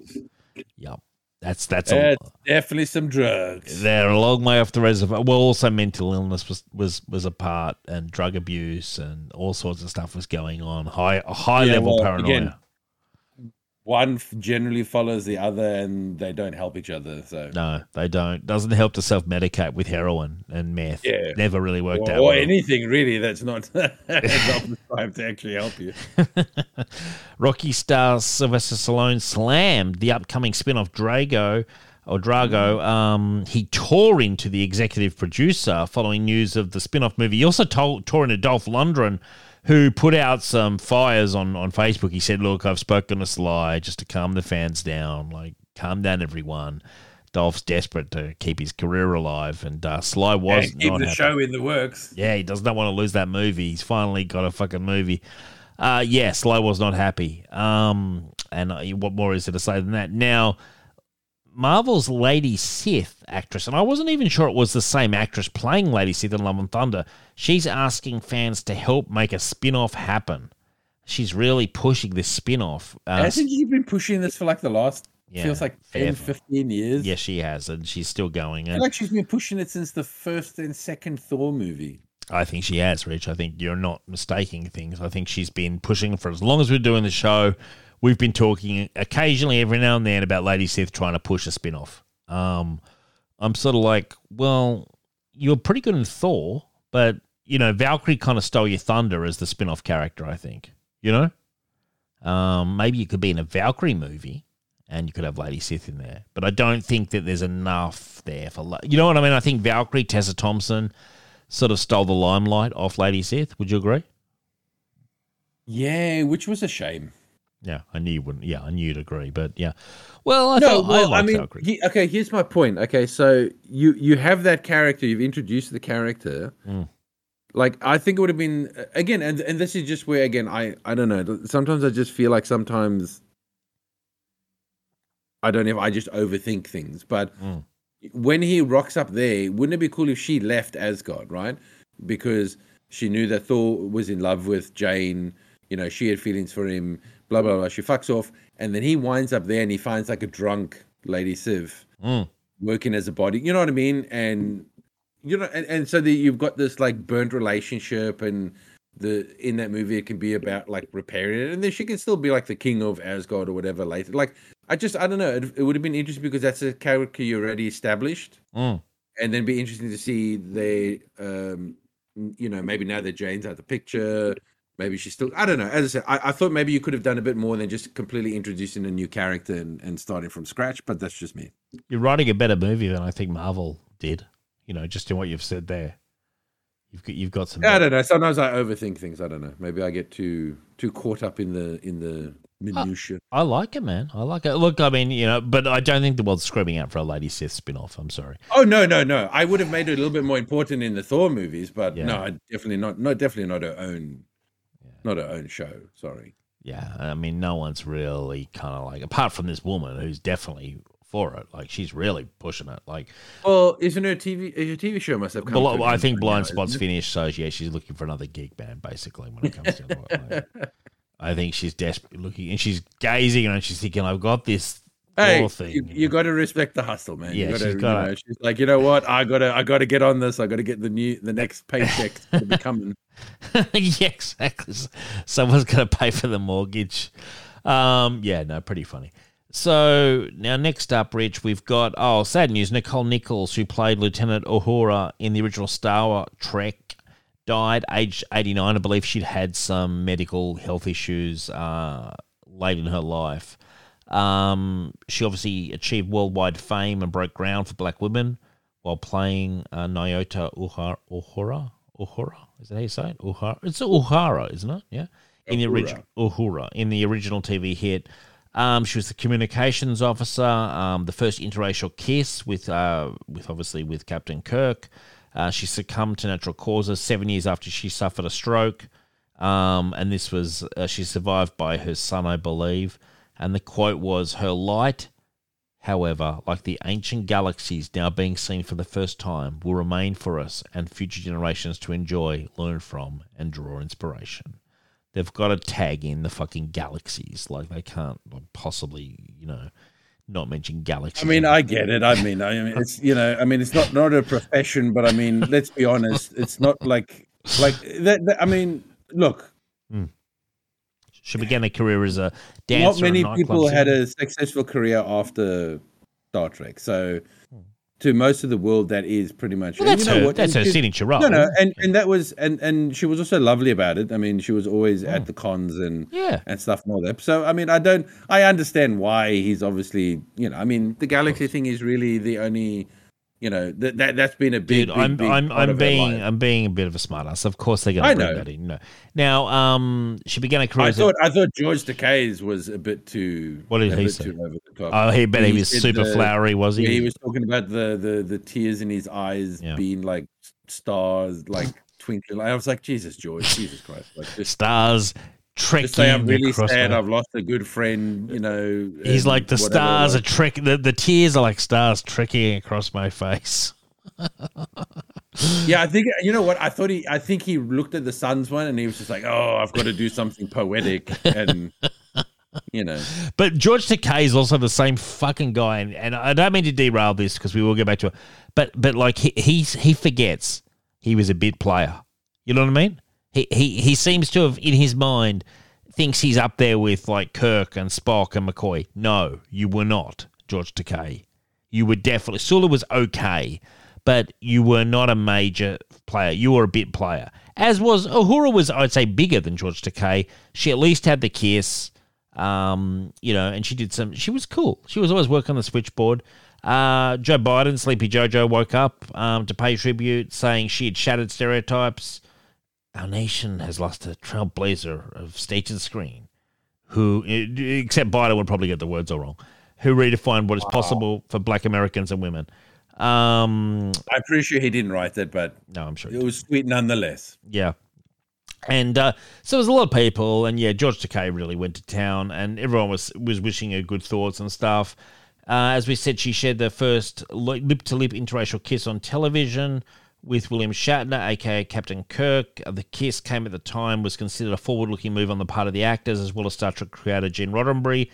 yep, that's that's a, definitely some drugs. they're a long way off the reservoir. Well, also mental illness was was was a part, and drug abuse, and all sorts of stuff was going on. High high Yeah, level well, paranoia. again, One generally follows the other, and they don't help each other. So, no, they don't. Doesn't help to self medicate with heroin and meth. Yeah. never really worked or, out. or well. anything really that's not that's [LAUGHS] not [LAUGHS] to actually help you. [LAUGHS] Rocky star Sylvester Stallone slammed the upcoming spin-off Drago or Drago. Um, he tore into the executive producer following news of the spin-off movie. He also told, tore into Dolph Lundgren, who put out some fires on, on Facebook. He said, "Look, I've spoken to Sly just to calm the fans down. Like, calm down, everyone." Dolph's desperate to keep his career alive, and uh, Sly was And keep the happy. show in the works. Yeah, he does not want to lose that movie. He's finally got a fucking movie. Uh, yeah, Sly was not happy. Um, and uh, what more is there to say than that? Now, Marvel's Lady Sif actress, and I wasn't even sure it was the same actress playing Lady Sif in Love and Thunder. She's asking fans to help make a spin off happen. She's really pushing this spin off. Uh, Hasn't you been pushing this for like the last Yeah, feels like fair 10, fu- 15 years? yeah, she has, and she's still going. I And feel like she's been pushing it since the first and second Thor movie. I think she has, Rich. I think you're not mistaking things. I think she's been pushing for as long as we're doing the show. We've been talking occasionally, every now and then, about Lady Sif trying to push a spin off. Um, I'm sort of like, well, you're pretty good in Thor, but, you know, Valkyrie kind of stole your thunder as the spin off character, I think. You know? Um, maybe you could be in a Valkyrie movie and you could have Lady Sif in there. But I don't think that there's enough there for. You know what I mean? I think Valkyrie, Tessa Thompson, sort of stole the limelight off Lady Sif. Would you agree? Yeah, which was a shame. Yeah, I knew you wouldn't. Yeah, I knew you'd agree. But yeah, well, I no, thought well, I I, mean, he, okay. Here's my point. Okay, so you you have that character. You've introduced the character. Mm. Like I think it would have been again, and and this is just where again I I don't know. Sometimes I just feel like sometimes I don't know if I just overthink things, but Mm. when he rocks up there, wouldn't it be cool if she left Asgard, right? Because she knew that Thor was in love with Jane. You know, she had feelings for him. Blah blah blah. She fucks off, and then he winds up there and he finds like a drunk Lady Sif Mm. working as a body. You know what I mean? And you know, and, and so that you've got this like burnt relationship, and the in that movie it can be about like repairing it, and then she can still be like the king of Asgard or whatever later. Like I just I don't know. It, it would have been interesting because that's a character you already established, Mm. and then be interesting to see they, um, you know, maybe now that Jane's out the picture. Maybe she's still. I don't know. As I said, I, I thought maybe you could have done a bit more than just completely introducing a new character and, and starting from scratch. But that's just me. You're writing a better movie than I think Marvel did. You know, just in what you've said there. You've got you've got some. I don't know. Sometimes I overthink things. I don't know. Maybe I get too too caught up in the in the minutia. I like it, man. I like it. Look, I mean, you know, but I don't think the world's screaming out for a Lady Sif spin off. I'm sorry. Oh no no no! I would have made it a little bit more important in the Thor movies, but Yeah. no, definitely not. No, definitely not her own. Not her own show. Sorry. Yeah, I mean, no one's really kind of like, apart from this woman who's definitely for it. Like, she's really pushing it. Like, Well, isn't her TV? Her TV show must have come. Bl- I think Blind Spot's finished, so yeah, she's looking for another gig, man. Basically, when it comes to it, Like, [LAUGHS] I think she's desperately looking, and she's gazing, and she's thinking, "I've got this Hey, thing." you, you got to respect the hustle, man. Yeah, you gotta, she's gotta- know, she's like, you know what? I gotta, I gotta get on this. I gotta get the new, the next paycheck to be coming. [LAUGHS] yeah, exactly. Someone's going to pay for the mortgage. Um, yeah, no, pretty funny. So now next up, Rich, we've got oh sad news. Nichelle Nichols, who played Lieutenant Uhura in the original Star Trek, died aged eighty nine. I believe she'd had some medical health issues uh, late in her life. Um, she obviously achieved worldwide fame and broke ground for black women while playing uh, Nyota Uhura. Uhura? Uhura? Is that how you say it? Uhura? It's Uhura, isn't it? Yeah. In the original Uhura, in the original TV hit, um, she was the communications officer. Um, the first interracial kiss with, uh, with obviously with Captain Kirk. Uh, she succumbed to natural causes seven years after she suffered a stroke. Um, and this was uh, she survived by her son, I believe. And the quote was, "Her light However, like the ancient galaxies now being seen for the first time, will remain for us and future generations to enjoy, learn from, and draw inspiration. They've got to tag in the fucking galaxies. Like they can't possibly, you know, not mention galaxies. I mean, I get it. I mean, I mean, it's you know, I mean, it's not not a profession, but I mean, let's be honest, it's not like like that. that- I mean, look, she began her career as a dancer. not many and nightclub people had a successful career after Star Trek. So, to most of the world, that is pretty much. Well, that's you know her. what? That's her she- signature role. No, no, and and that was and and she was also lovely about it. I mean, she was always Hmm. at the cons and Yeah. and stuff and all that. So, I mean, I don't, I understand why he's obviously, you know, I mean, the galaxy thing is really the only, you know, that that that's been a big, Dude, big, I'm big I'm I'm of being. I'm being a bit of a smartass. Of course they're going to bring know. that in. No. Now, um, she began her career. I a- thought I thought George Takei's was a bit too. What did he say? Too over the top. oh, he bet he He was super the- flowery, was he? Yeah, he was talking about the the the tears in his eyes Yeah. being like stars, like [LAUGHS] twinkling. I was like, Jesus, George, Jesus Christ! Like, stars trekking say I'm really sad. I've lost a good friend. You know, He's like the whatever, stars like- are trek. The, the tears are like stars trekking across my face. Yeah, I think you know what I thought. He, I think he looked at the Suns one and he was just like, "Oh, I've got to do something poetic," and you know, But George Takei is also the same fucking guy, and, and I don't mean to derail this because we will get back to it. But but like he he's, he forgets he was a bit player. You know what I mean? He he he seems to have in his mind thinks he's up there with like Kirk and Spock and McCoy. No, you were not, George Takei. You were definitely Sulu was okay, but you were not a major player. You were a bit player. As was Uhura was I'd say bigger than George Takei. She at least had the kiss. Um, you know, and she did some. She was cool. She was always working on the switchboard. Uh, Joe Biden, Sleepy Jojo, woke up um, to pay tribute, saying she had shattered stereotypes. Our nation has lost a trailblazer of stage and screen, who, except Biden would probably get the words all wrong, who redefined what is possible for Black Americans and women. Um, I'm pretty sure he didn't write that, but no, I'm sure it was sweet nonetheless. Yeah. And uh, so there's a lot of people, and yeah, George Takei really went to town, and everyone was was wishing her good thoughts and stuff. Uh, as we said, she shared the first lip to lip interracial kiss on television with William Shatner, aka Captain Kirk. The kiss came at the time, was considered a forward looking move on the part of the actors, as well as Star Trek creator Gene Roddenberry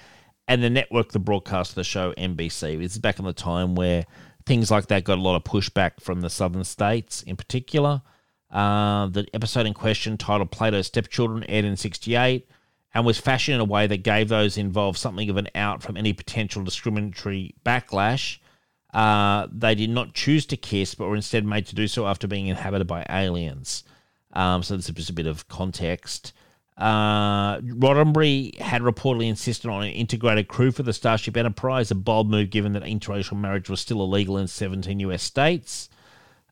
and the network that broadcast the show, NBC. This is back in the time where things like that got a lot of pushback from the southern states in particular. Uh, the episode in question, titled Plato's Stepchildren, aired in 68 and was fashioned in a way that gave those involved something of an out from any potential discriminatory backlash. Uh, they did not choose to kiss, but were instead made to do so after being inhabited by aliens. Um, so this is just a bit of context. Uh, Roddenberry had reportedly insisted on an integrated crew for the Starship Enterprise, a bold move given that interracial marriage was still illegal in 17 US states.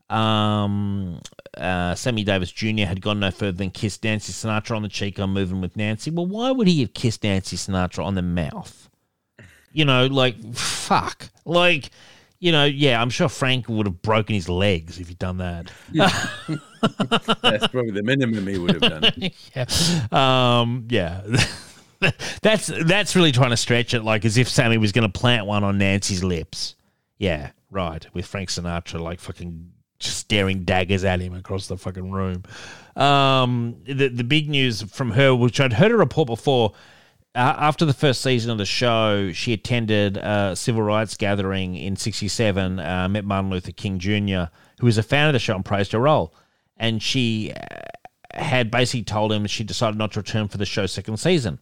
Um, uh, Sammy Davis Jr. had gone no further than kissed Nancy Sinatra on the cheek on Moving with Nancy. Well, why would he have kissed Nancy Sinatra on the mouth? You know, like, fuck. Like, you know, yeah, I'm sure Frank would have broken his legs if he'd done that. Yeah. [LAUGHS] That's probably the minimum he would have done. [LAUGHS] yeah. Um, yeah. [LAUGHS] that's that's really trying to stretch it, like as if Sammy was going to plant one on Nancy's lips. Yeah, right. With Frank Sinatra, like fucking staring daggers at him across the fucking room. Um, the the big news from her, which I'd heard a report before, after the first season of the show, she attended a civil rights gathering in '67. Uh, met Martin Luther King Jr., who was a fan of the show and praised her role, and she uh, had basically told him she decided not to return for the show's second season.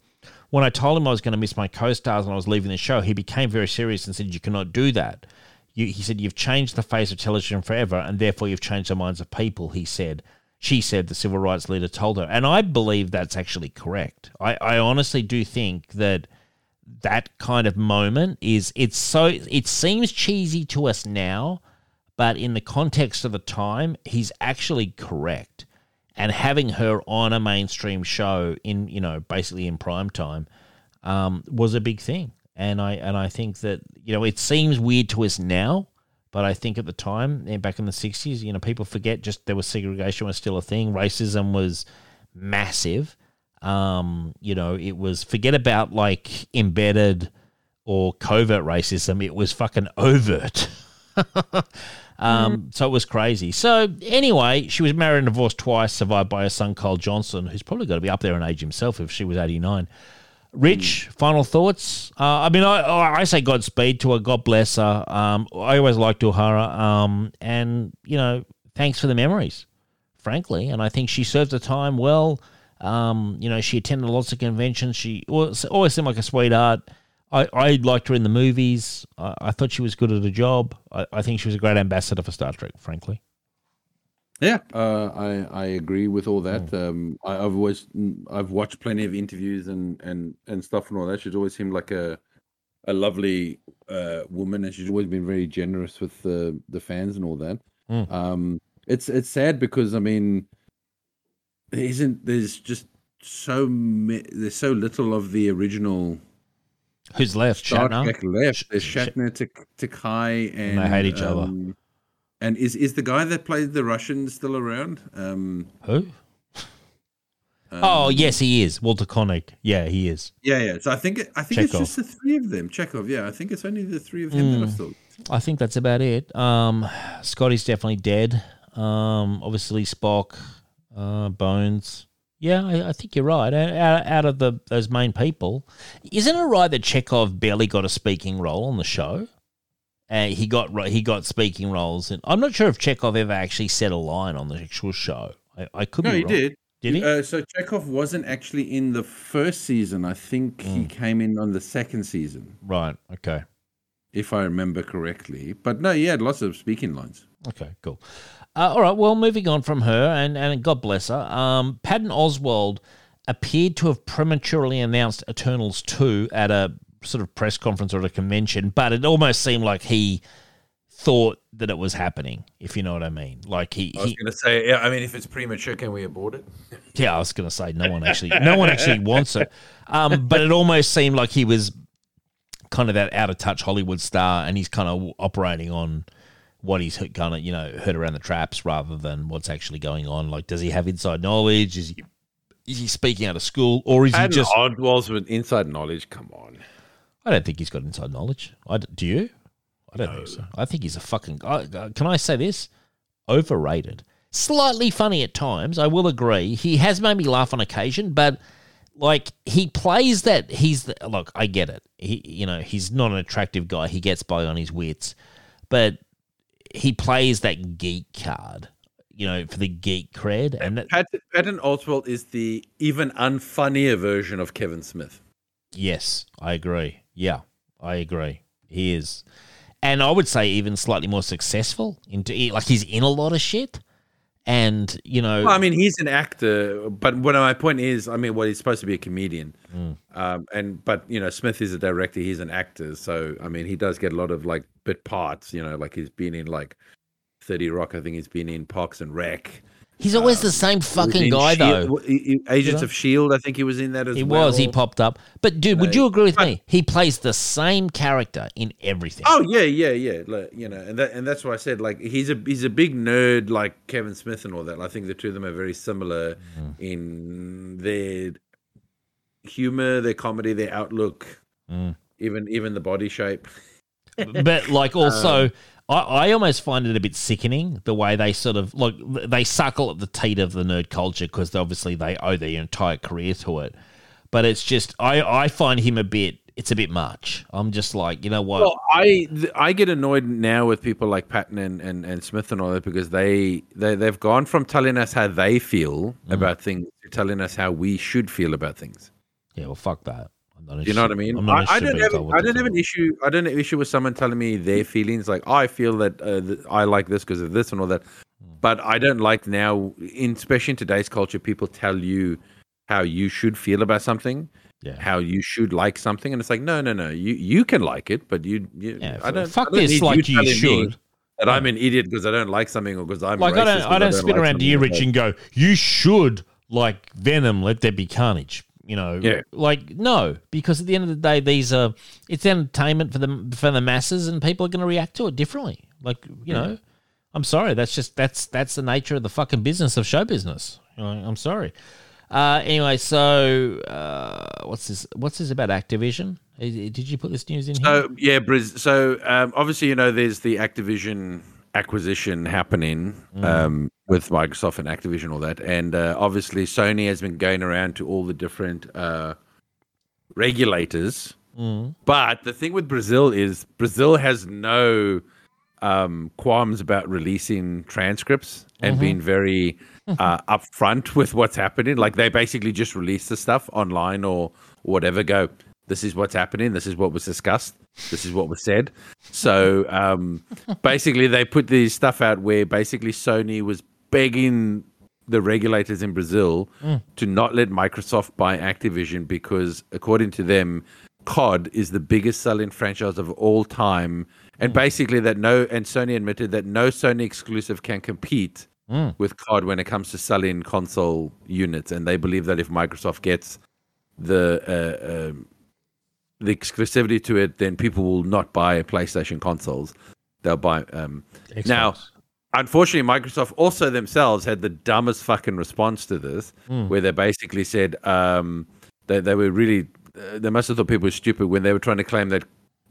When I told him I was going to miss my co-stars and I was leaving the show, he became very serious and said, "You cannot do that." You, he said, You've changed the face of television forever, and therefore you've changed the minds of people, he said. She said, the civil rights leader told her. And I believe that's actually correct. I, I honestly do think that that kind of moment is, it's so, it seems cheesy to us now, but in the context of the time, he's actually correct. And having her on a mainstream show in, you know, basically in prime time um, was a big thing and I and I think that you know it seems weird to us now, but I think at the time, back in the '60s, you know, people forget just there was segregation was still a thing, racism was massive. Um, you know, it was forget about like embedded or covert racism; it was fucking overt. [LAUGHS] um, mm. So it was crazy. So anyway, she was married and divorced twice, survived by her son Carl Johnson, who's probably got to be up there in age himself if she was 89. Rich, final thoughts? Uh, I mean, I I say Godspeed to her. God bless her. Um, I always liked Uhura. Um, and you know, thanks for the memories, frankly. And I think she served the time well. Um, you know, she attended lots of conventions. She always, always seemed like a sweetheart. I, I liked her in the movies. I, I thought she was good at her job. I, I think she was a great ambassador for Star Trek, frankly. Yeah, uh, I I agree with all that. Mm. Um, I, have always I've watched plenty of interviews and and and stuff and all that. She's always seemed like a a lovely uh, woman, and she's always been very generous with the the fans and all that. Mm. Um, it's it's sad because I mean, there isn't there's just so there's so little of the original. Who's left? Shatner? Left. There's Shatner, Takei, and, and they hate each um, other and is is the guy that played the Russian still around? Um, Who? Um, oh yes, he is Walter Koenig. Yeah, he is. Yeah, yeah. So I think I think Chekov. it's just the three of them. Chekov. Yeah, I think it's only the three of them mm, that I've thought. I think that's about it. Um, Scotty's definitely dead. Um, obviously Spock, uh, Bones. Yeah, I, I, think you're right. Out, out of the those main people, isn't it right that Chekov barely got a speaking role on the show? Uh, he got he got speaking roles, and I'm not sure if Chekov ever actually said a line on the actual show. I, I could no, be he wrong. did. Did he? Uh, so Chekov wasn't actually in the first season. I think mm. he came in on the second season. Right. Okay. If I remember correctly, but no, he had lots of speaking lines. Okay. Cool. Uh, all right. Well, moving on from her, and and God bless her. Um, Patton Oswalt appeared to have prematurely announced Eternals 2 at a sort of press conference or at a convention, but it almost seemed like he thought that it was happening, if you know what I mean. Like he, I was going to say, yeah. I mean, if it's premature, can we abort it? [LAUGHS] yeah, I was going to say no one actually, no one actually wants it. Um, but it almost seemed like he was kind of that out of touch Hollywood star, and he's kind of operating on what he's kind of you know heard around the traps rather than what's actually going on. Like, does he have inside knowledge? Is he is he speaking out of school, or is he just? Oddwalls with inside knowledge. Come on. I don't think he's got inside knowledge. I d do you? I don't think so. I think he's a fucking. I, uh, can I say this? Overrated. Slightly funny at times. I will agree. He has made me laugh on occasion, but like he plays that he's the, look. I get it. He, you know, he's not an attractive guy. He gets by on his wits, but he plays that geek card. You know, for the geek cred, and that, Pat, Patton Oswalt is the even unfunnier version of Kevin Smith. Yes, I agree. Yeah, I agree. He is, and I would say even slightly more successful. Into like he's in a lot of shit, and you know, Well, I mean, he's an actor, but what my point is, I mean, well, he's supposed to be a comedian, Mm. um, and but you know, Smith is a director, he's an actor, so I mean, he does get a lot of like bit parts, you know, like he's been in like Thirty Rock, I think he's been in Parks and Rec. He's always the same fucking guy Shield- though. Agents know? of Shield, I think he was in that as He well. He was. He popped up. But dude, would you agree with me? He plays the same character in everything. Oh yeah, yeah, yeah. Like, you know, and that and that's why I said like he's a he's a big nerd like Kevin Smith and all that. I think the two of them are very similar Mm-hmm. in their humor, their comedy, their outlook, Mm. even even the body shape. but like also [LAUGHS] Um, I, I almost find it a bit sickening the way they sort of look they suckle at the teat of the nerd culture because obviously they owe their entire career to it but it's just i i find him a bit it's a bit much i'm just like you know what Well, I th- I get annoyed now with people like Patton and, and, and Smith and all that because they, they they've gone from telling us how they feel Mm. about things to telling us how we should feel about things. yeah well fuck that I'm not Do you know what I mean? I, I don't have I don't have an issue. I don't have an issue with someone telling me their feelings. Like I feel that uh, th- I like this because of this and all that. Hmm. But I don't like now, in especially in today's culture, people tell you how you should feel about something, yeah how you should like something, and it's like no, no, no. You you can like it, but you, you yeah I don't. fuck I don't this like you me should That I'm an idiot because I don't like something or because I'm like racist i don't 'cause i don't spin like around to you rich and go you should like venom let there be carnage you know Yeah. like no because at the end of the day these are it's entertainment for the for the masses and people are going to react to it differently. Like you know i'm sorry that's just that's that's the nature of the fucking business of show business. You know, i'm sorry. Uh anyway so uh what's this what's this about activision? Did you put this news in here? So yeah, Briz. So um, obviously, you know, there's the Activision acquisition happening um, with Microsoft and Activision, all that, and uh, obviously Sony has been going around to all the different uh, regulators. But the thing with Brazil is Brazil has no um, qualms about releasing transcripts and being very [LAUGHS] uh, upfront with what's happening. Like they basically just release the stuff online or whatever. Go, this is what's happening. This is what was discussed. This is what was said. So um, basically, they put this stuff out where basically Sony was begging the regulators in Brazil to not let Microsoft buy Activision because, according to them, COD is the biggest selling franchise of all time. And basically, that no, and Sony admitted that no Sony exclusive can compete with COD when it comes to selling console units. And they believe that if Microsoft gets the uh, um, the exclusivity to it, then people will not buy PlayStation consoles. They'll buy. Um, now, Xbox. Unfortunately, Microsoft also themselves had the dumbest fucking response to this, where they basically said um, they they were really uh, they must have thought people were stupid when they were trying to claim that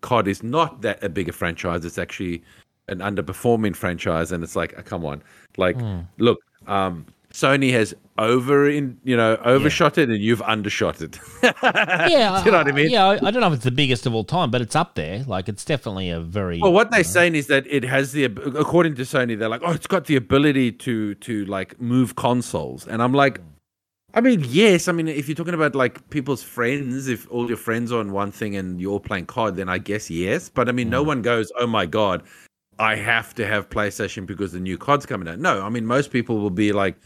COD is not that a bigger franchise. It's actually an underperforming franchise, and it's like, uh, come on, like, look, um, Sony has over in you know overshot it, and you've undershot it. [LAUGHS] yeah you know what I mean? yeah I, I don't know if it's the biggest of all time but it's up there like it's definitely a very Well, what they're saying is that it has the, according to Sony, they're like, oh, it's got the ability to to like move consoles, and I'm like, I mean, yes, I mean, if you're talking about like people's friends, if all your friends are on one thing and you're playing COD, then I guess yes, but I mean, no mm. one goes, oh my god, I have to have PlayStation because the new COD's coming out. No, I mean, most people will be like,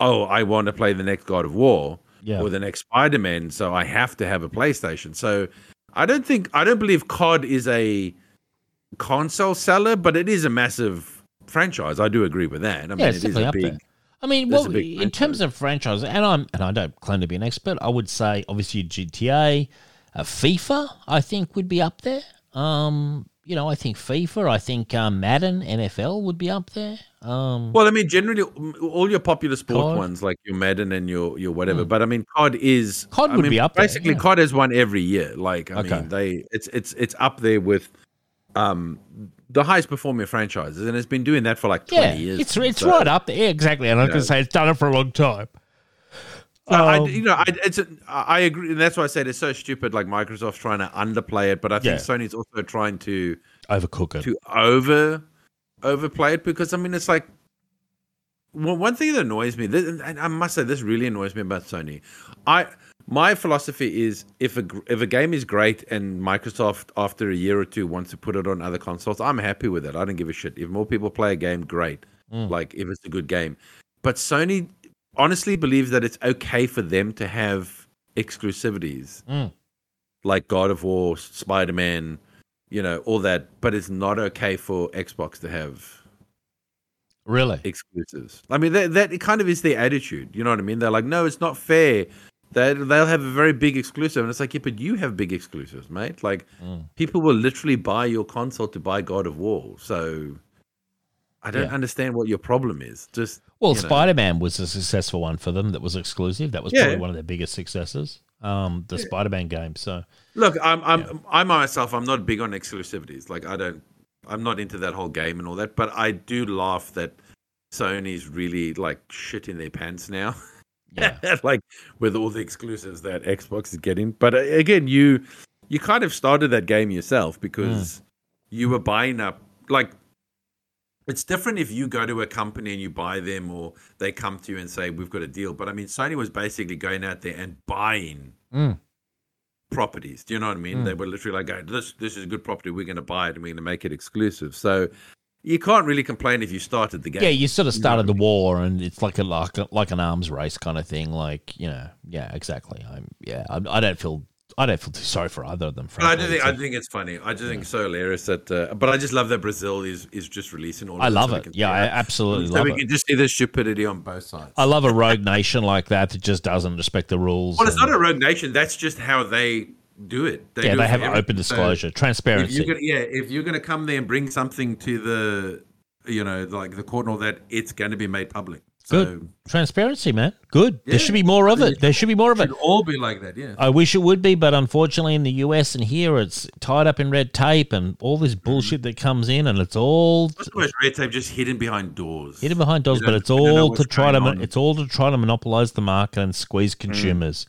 oh, I want to play the next God of War. Yeah. or the next Spider Man, so I have to have a PlayStation. So I don't think I don't believe COD is a console seller, but it is a massive franchise. I do agree with that. I mean, yeah, it's it is a big. there. I mean, well, in terms of franchise, and I'm and I don't claim to be an expert. I would say obviously GTA, uh, FIFA. I think would be up there. Um, you know, I think FIFA. I think um, Madden, NFL would be up there. Um, Well, I mean, generally, mm, all your popular sport COD. ones like your Madden and your your whatever. But I mean, COD is COD I would mean, be up there, Basically, yeah. COD has one every year. Like, I Okay. mean, they it's it's it's up there with um the highest performing franchises, and it's been doing that for like twenty yeah, years. it's it's So- right up there. Yeah, exactly. And I was going to say it's done it for a long time. So I, Um, you know, I, it's a, I agree, and that's why I said it's so stupid. Like Microsoft's trying to underplay it, but I think Yeah. Sony's also trying to Overcook it. to over overplay it because I mean it's like well, one thing that annoys me, this, and I must say this really annoys me about Sony. I my philosophy is if a if a game is great and Microsoft after a year or two wants to put it on other consoles, I'm happy with it. I don't give a shit. If more people play a game, great. Mm. Like if it's a good game, but Sony honestly believe that it's okay for them to have exclusivities Mm. like God of War, Spider Man, you know, all that. But it's not okay for Xbox to have Really? exclusives. I mean, that that kind of is their attitude. You know what I mean? They're like, no, it's not fair. They they'll have a very big exclusive, and it's like, yeah, but you have big exclusives, mate. Like, Mm. people will literally buy your console to buy God of War. So, I don't Yeah. understand what your problem is. Just Well. Spider Man was a successful one for them that was exclusive. That was Yeah. probably one of their biggest successes. Um, the Spider Man game. So Look, I'm I'm I myself I'm not big on exclusivities. Like I don't I'm not into that whole game and all that, but I do laugh that Sony's really like shit in their pants now. yeah, [LAUGHS] like with all the exclusives that Xbox is getting. But uh, again, you you kind of started that game yourself because you were buying up like it's different if you go to a company and you buy them or they come to you and say we've got a deal. But I mean Sony was basically going out there and buying Mm. properties. Do you know what I mean? They were literally like, going, "This this is a good property. We're going to buy it and we're going to make it exclusive." So you can't really complain if you started the game. yeah. You sort of started the what I war, and it's like a like like an arms race kind of thing. Like you know, yeah, exactly. I'm yeah. I'm, I don't feel I don't feel too sorry for either of them. But I do think It's I think it's funny. I just think it's so hilarious that. Uh, but I just love that Brazil is is just releasing all. Of I love so it. Yeah, I absolutely so love we it. We can just see the stupidity on both sides. I love a rogue nation like that that just doesn't respect the rules. well, it's not a rogue nation. That's just how they do it. yeah, do they it have open everything. So- disclosure, if transparency. you're gonna, yeah, if you're going to come there and bring something to the, you know, like the court and all that, it's going to be made public. So Good transparency, man. Good. There should be more of it. There should be more of it it. should all be like that. Yeah. I wish it would be, but unfortunately, in the US and here, it's tied up in red tape and all this bullshit that comes in, and it's all Most red tape just hidden behind doors. hidden behind doors. But it's we don't know all to try to on. Mm. it's all to try to monopolize the market and squeeze consumers,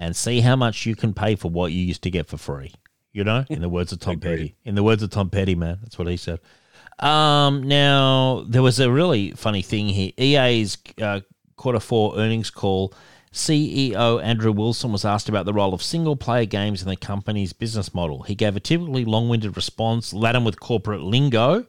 and see how much you can pay for what you used to get for free. You know, in the words of Tom. Petty. In the words of Tom Petty, man, that's what he said. Um, now there was a really funny thing here. EA's uh, quarter four earnings call. CEO Andrew Wilson was asked about the role of single player games in the company's business model. He gave a typically long winded response, laden with corporate lingo,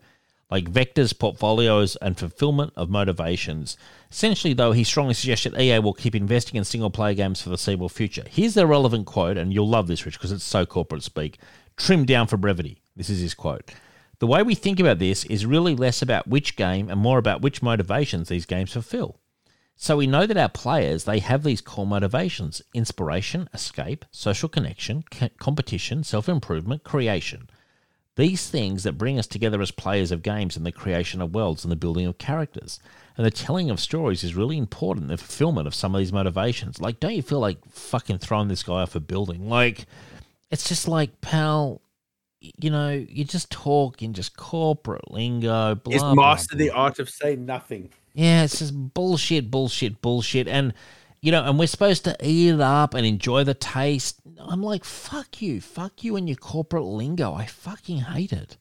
like vectors, portfolios, and fulfillment of motivations. Essentially, though, he strongly suggested EA will keep investing in single player games for the foreseeable future. Here's the relevant quote, and you'll love this, Rich, because it's so corporate speak. Trimmed down for brevity. This is his quote. The way we think about this is really less about which game and more about which motivations these games fulfill. So we know that our players, they have these core motivations inspiration, escape, social connection, co- competition, self improvement, creation. These things that bring us together as players of games and the creation of worlds and the building of characters. And the telling of stories is really important, the fulfillment of some of these motivations. Like, don't you feel like fucking throwing this guy off a building? Like, it's just like, pal, you know, you just talk in just corporate lingo, blah, It's blah, master blah. the art of saying nothing. Yeah, it's just bullshit, bullshit, bullshit. And, you know, and we're supposed to eat it up and enjoy the taste. I'm like, fuck you. Fuck you and your corporate lingo. I fucking hate it.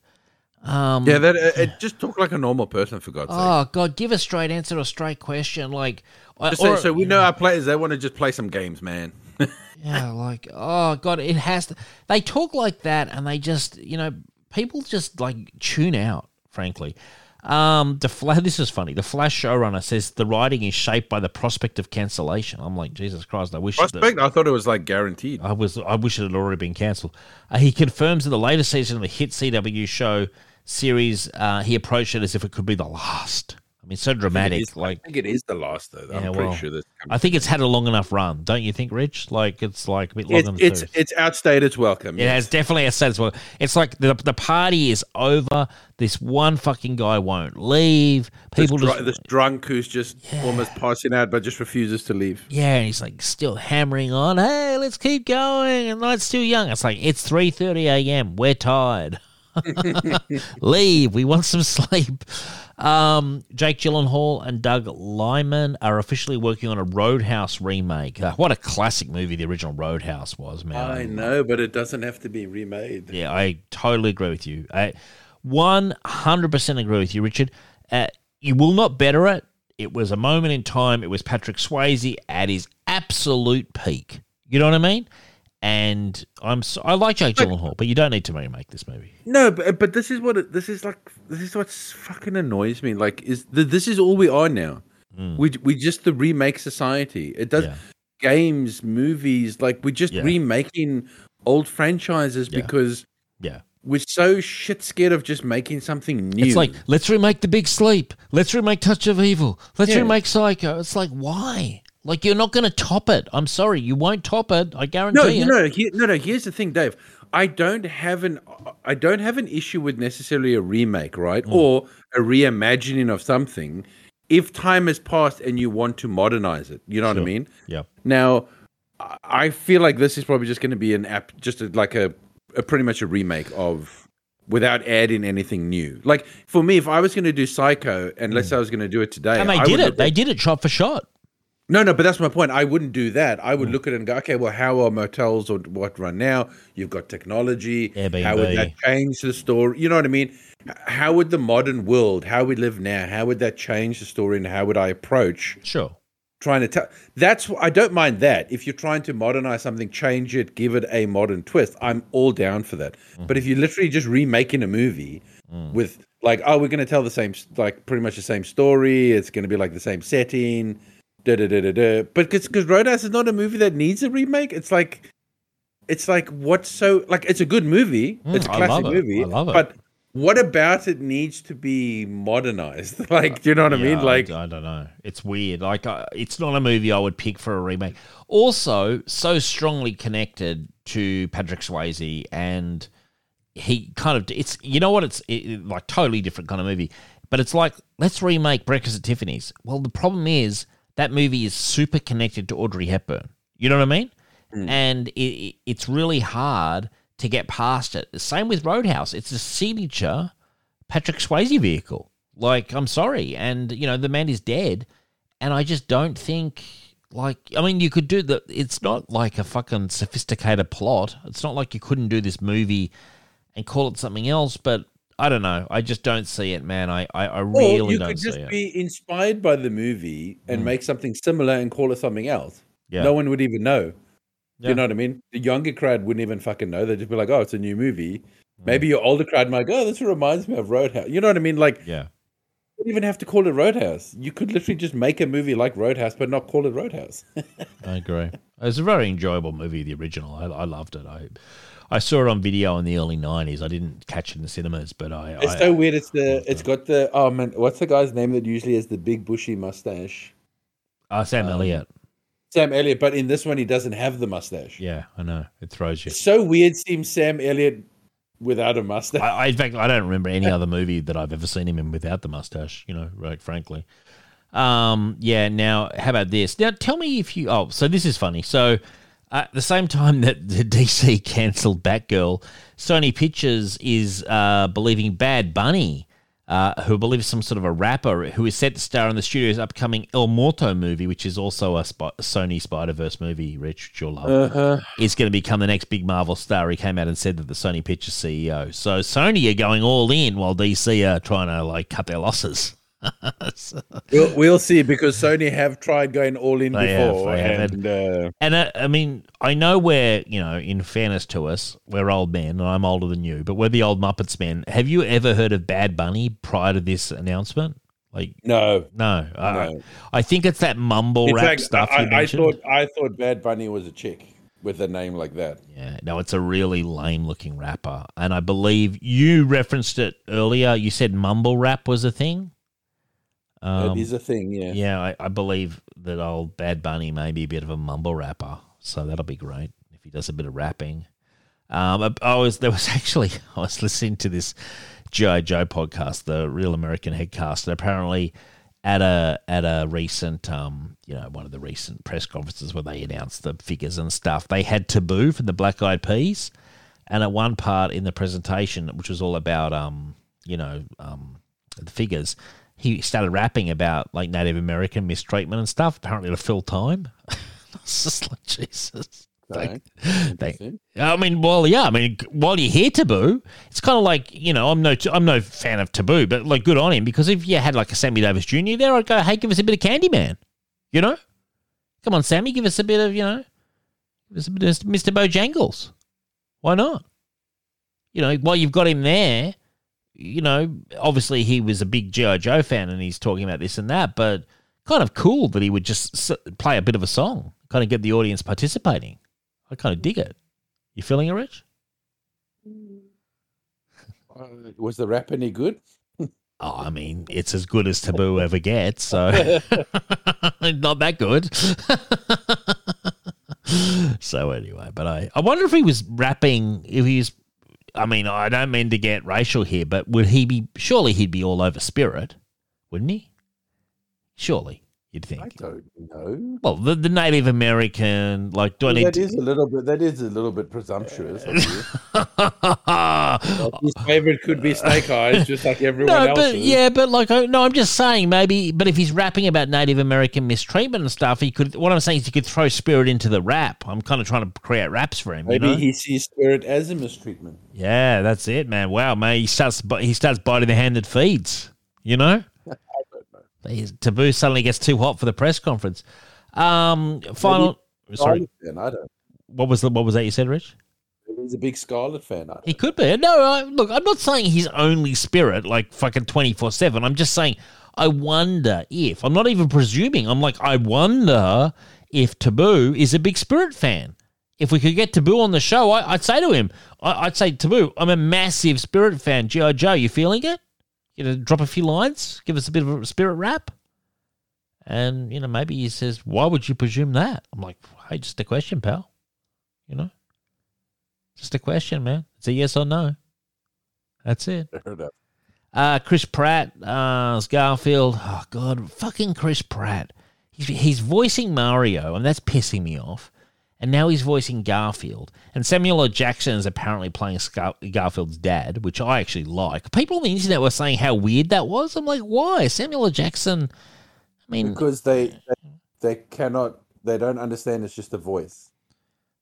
Um, Yeah, that uh, it just talk like a normal person for God's sake. Oh, God, give a straight answer to a straight question. Like, I- Just so, so we know our players. They want to just play some games, man. [LAUGHS] Yeah, like oh god, it has to. They talk like that, and they just you know people just like tune out. Frankly, Um, the Flash. [LAUGHS] This is funny. The Flash showrunner says the writing is shaped by the prospect of cancellation. I'm like, Jesus Christ! I wish. that- I thought it was like guaranteed. I was. I wish it had already been cancelled. Uh, he confirms in the latest season of the hit CW show series, uh, he approached it as if it could be the last. I mean, so dramatic. Is- like, I think it is the last though. Yeah, I'm pretty well, sure that's. I think it's had a long enough run, don't you think, Rich? Like, it's like a bit long It's it's, it's outstayed its welcome. It yes. has definitely a sense. Well, it's like the the party is over. This one fucking guy won't leave. This, People dr- just this drunk who's just almost passing out, but just refuses to leave. yeah, and he's like still hammering on. Hey, let's keep going. And night's still young. It's like it's three thirty a.m. We're tired. [LAUGHS] [LAUGHS] Leave. We want some sleep. Um, Jake Gyllenhaal and Doug Liman are officially working on a Roadhouse remake. Uh, what a classic movie the original Roadhouse was, man. I know, but it doesn't have to be remade. Yeah, I totally agree with you. I 100% agree with you, Richard. Uh, you will not better it. It was a moment in time. It was Patrick Swayze at his absolute peak. You know what I mean? And I'm so, I like Jake Gyllenhaal, but you don't need to remake this movie. No, but but this is what it, this is like. This is what fucking annoys me. Like, is th- this is all we are now? Mm. We we just the remake society. It does Yeah. games, movies. Like we're just Yeah. remaking old franchises Yeah. because Yeah. we're so shit scared of just making something new. It's like, let's remake The Big Sleep. Let's remake Touch of Evil. Let's remake Psycho. It's like, why? Like, you're not going to top it. I'm sorry. You won't top it. I guarantee no, you. know, he, no, no. Here's the thing, Dave. I don't have an I don't have an issue with necessarily a remake, right, Mm. or a reimagining of something. If time has passed and you want to modernize it, you know what I mean. Yeah. Now, I- feel like this is probably just going to be an app, just a, like a, a pretty much a remake of, without adding anything new. Like for me, if I was going to do Psycho, and let's say I was going to do it today, Mm. And they I did it. They did it shot for shot. No, no, but that's my point. I wouldn't do that. I Mm. would look at it and go, okay, well, how are motels or what run now? You've got technology. How would that change the story? You know what I mean? How would the modern world, how we live now, how would that change the story, and how would I approach Sure. trying to tell? That's I don't mind that. If you're trying to modernize something, change it, give it a modern twist, I'm all down for that. But if you're literally just remaking a movie with like, oh, we're going to tell the same, like pretty much the same story. It's going to be like the same setting. Da, da, da, da, da. But because Roadhouse is not a movie that needs a remake, it's like, it's like what's so like it's a good movie. Mm, it's a I classic love it. movie. I love it. But what about it needs to be modernized? [LAUGHS] like, do you know what I mean? Like, I, don't know. It's weird. Like, uh, it's not a movie I would pick for a remake. Also, so strongly connected to Patrick Swayze, and he kind of it's you know what it's it, it- like totally different kind of movie, but it's like let's remake Breakfast at Tiffany's. Well, the problem is that movie is super connected to Audrey Hepburn. You know what I mean? Hmm. And it, it, it's really hard to get past it. Same with Roadhouse. It's a signature Patrick Swayze vehicle. Like, I'm sorry. And, you know, the man is dead. And I just don't think, like, I mean, you could do the, it's not like a fucking sophisticated plot. It's not like you couldn't do this movie and call it something else, but I don't know. I just don't see it, man. I, I, I or really you don't could see just it. be inspired by the movie and Mm. make something similar and call it something else. Yeah. No one would even know. Yeah. You know what I mean? The younger crowd wouldn't even fucking know. They'd just be like, "Oh, it's a new movie." Mm. Maybe your older crowd might go, "Oh, this reminds me of Roadhouse." You know what I mean? Like, yeah. you don't even have to call it Roadhouse. You could literally just make a movie like Roadhouse, but not call it Roadhouse. [LAUGHS] I agree. It's a very enjoyable movie, the original. I, I loved it. I I saw it on video in the early '90s. I didn't catch it in the cinemas, but I. it's I, so weird. It's the. It's got the. Oh man, what's the guy's name that usually has the big bushy mustache? uh, Sam um, Elliott. Sam Elliott, but in this one he doesn't have the mustache. Yeah, I know. It throws you. It's so weird seeing Sam Elliott without a mustache. I, I, in fact, I don't remember any [LAUGHS] other movie that I've ever seen him in without the mustache. You know, right? Frankly, um, yeah. Now, how about this? Now, tell me if you. Oh, so this is funny. So, at the same time that the DC cancelled Batgirl, Sony Pictures is uh, believing Bad Bunny. Uh, who believes some sort of a rapper who is set to star in the studio's upcoming El Muerto movie, which is also a Sp- Sony Spider Verse movie, Rich, which you'll love Uh-huh. is going to become the next big Marvel star. He came out and said that the Sony Pictures CEO. So Sony are going all in while DC are trying to like cut their losses. [LAUGHS] We'll, we'll see because Sony have tried going all in before, have. and uh, And uh, I mean, I know we're, you know, in fairness to us, we're old men, and I'm older than you, but we're the old Muppets men. Have you ever heard of Bad Bunny prior to this announcement? Like, no. no, I, No. I think it's that mumble In rap fact, stuff I, I thought I thought Bad Bunny was a chick with a name like that. yeah, no, it's a really lame-looking rapper, and I believe you referenced it earlier. You said mumble rap was a thing. Um, that is a thing, yeah. Yeah, I, I believe that old Bad Bunny may be a bit of a mumble rapper, so that'll be great if he does a bit of rapping. Um, I, I was there was [LAUGHS] actually I was listening to this GI Joe podcast, the Real American Headcast, and apparently at a at a recent um you know one of the recent press conferences where they announced the figures and stuff, they had Taboo from the Black Eyed Peas, and at one part in the presentation, which was all about um you know um the figures, he started rapping about like Native American mistreatment and stuff. Apparently to fill time. [LAUGHS] it's just like Jesus. Okay. Thank- thank- I mean, well, yeah. I mean, while you hear Taboo, it's kind of like you know, I'm no, I'm no fan of Taboo, but like, good on him because if you had like a Sammy Davis Jr. there, I'd go, hey, give us a bit of Candyman, you know? Come on, Sammy, give us a bit of you know, give us a bit of Mr. Bojangles. Why not? You know, while you've got him there, you know, obviously he was a big GI Joe fan and he's talking about this and that, but kind of cool that he would just play a bit of a song, kind of get the audience participating. I kind of dig it. You feeling it, Rich? [LAUGHS] Uh, was the rap any good? [LAUGHS] Oh, I mean, it's as good as Taboo ever gets, so [LAUGHS] not that good. so anyway, but I, I wonder if he was rapping. If he's, I mean, I don't mean to get racial here, but would he be? Surely he'd be all over Spirit, wouldn't he? Surely, you'd think. I don't know. Well, the, the Native American, like, do I need that to? is a little bit. That is a little bit presumptuous. of you. no, His favorite could be Snake Eyes, just like everyone else. but yeah, but like, I- no, I'm just saying maybe. But if he's rapping about Native American mistreatment and stuff, he could. What I'm saying is he could throw spirit into the rap. I'm kind of trying to create raps for him. maybe you know? he sees spirit as a mistreatment. yeah, that's it, man. Wow, man, he starts. bi- He starts biting the hand that feeds. You know. Taboo suddenly gets too hot for the press conference. Um, final. Sorry, fan, I don't. what was the what was that you said, Rich? He's a big Scarlett fan. I don't. He could be. No, I, look, I'm not saying he's only spirit, like fucking 24 7. I'm just saying, I wonder if, I'm not even presuming, I'm like, I wonder if Taboo is a big spirit fan. If we could get Taboo on the show, I, I'd say to him, I, I'd say, Taboo, I'm a massive spirit fan. G.I. Joe, you feeling it? You know, drop a few lines, give us a bit of a spirit rap. And, you know, maybe he says, why would you presume that? I'm like, hey, just a question, pal. You know? Just a question, man. It's a yes or no. That's it. Fair enough. Uh, Chris Pratt uh, Garfield. Oh God, fucking Chris Pratt. He's he's voicing Mario, and that's pissing me off. And now he's voicing Garfield. And Samuel L. Jackson is apparently playing Scar- Garfield's dad, which I actually like. People on the internet were saying how weird that was. I'm like, why? Samuel L. Jackson. I mean, Because they, they they cannot they don't understand it's just a voice.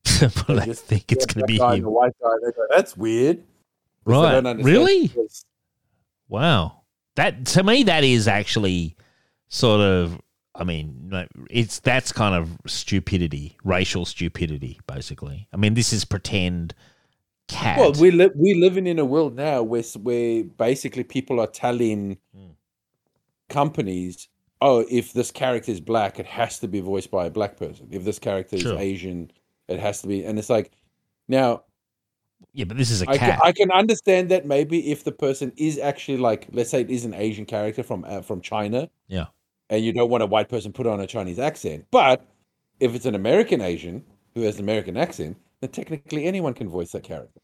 [LAUGHS] but I just- think it's going to be guy him. a white guy. They go, That's weird. they Right. don't Really? Wow. That to me that is actually sort of I mean it's that's kind of stupidity, racial stupidity basically. I mean this is pretend cat. Well, we live we're living in a world now where where basically people are telling Hmm. companies, "Oh, if this character is black, it has to be voiced by a black person. If this character Sure. is Asian, it has to be." And it's like, now yeah, but this is a I can, cat. I can understand that maybe if the person is actually like, let's say it is an Asian character from uh, from China, yeah. And you don't want a white person put on a Chinese accent, but if it's an American Asian who has an American accent, then technically anyone can voice that character.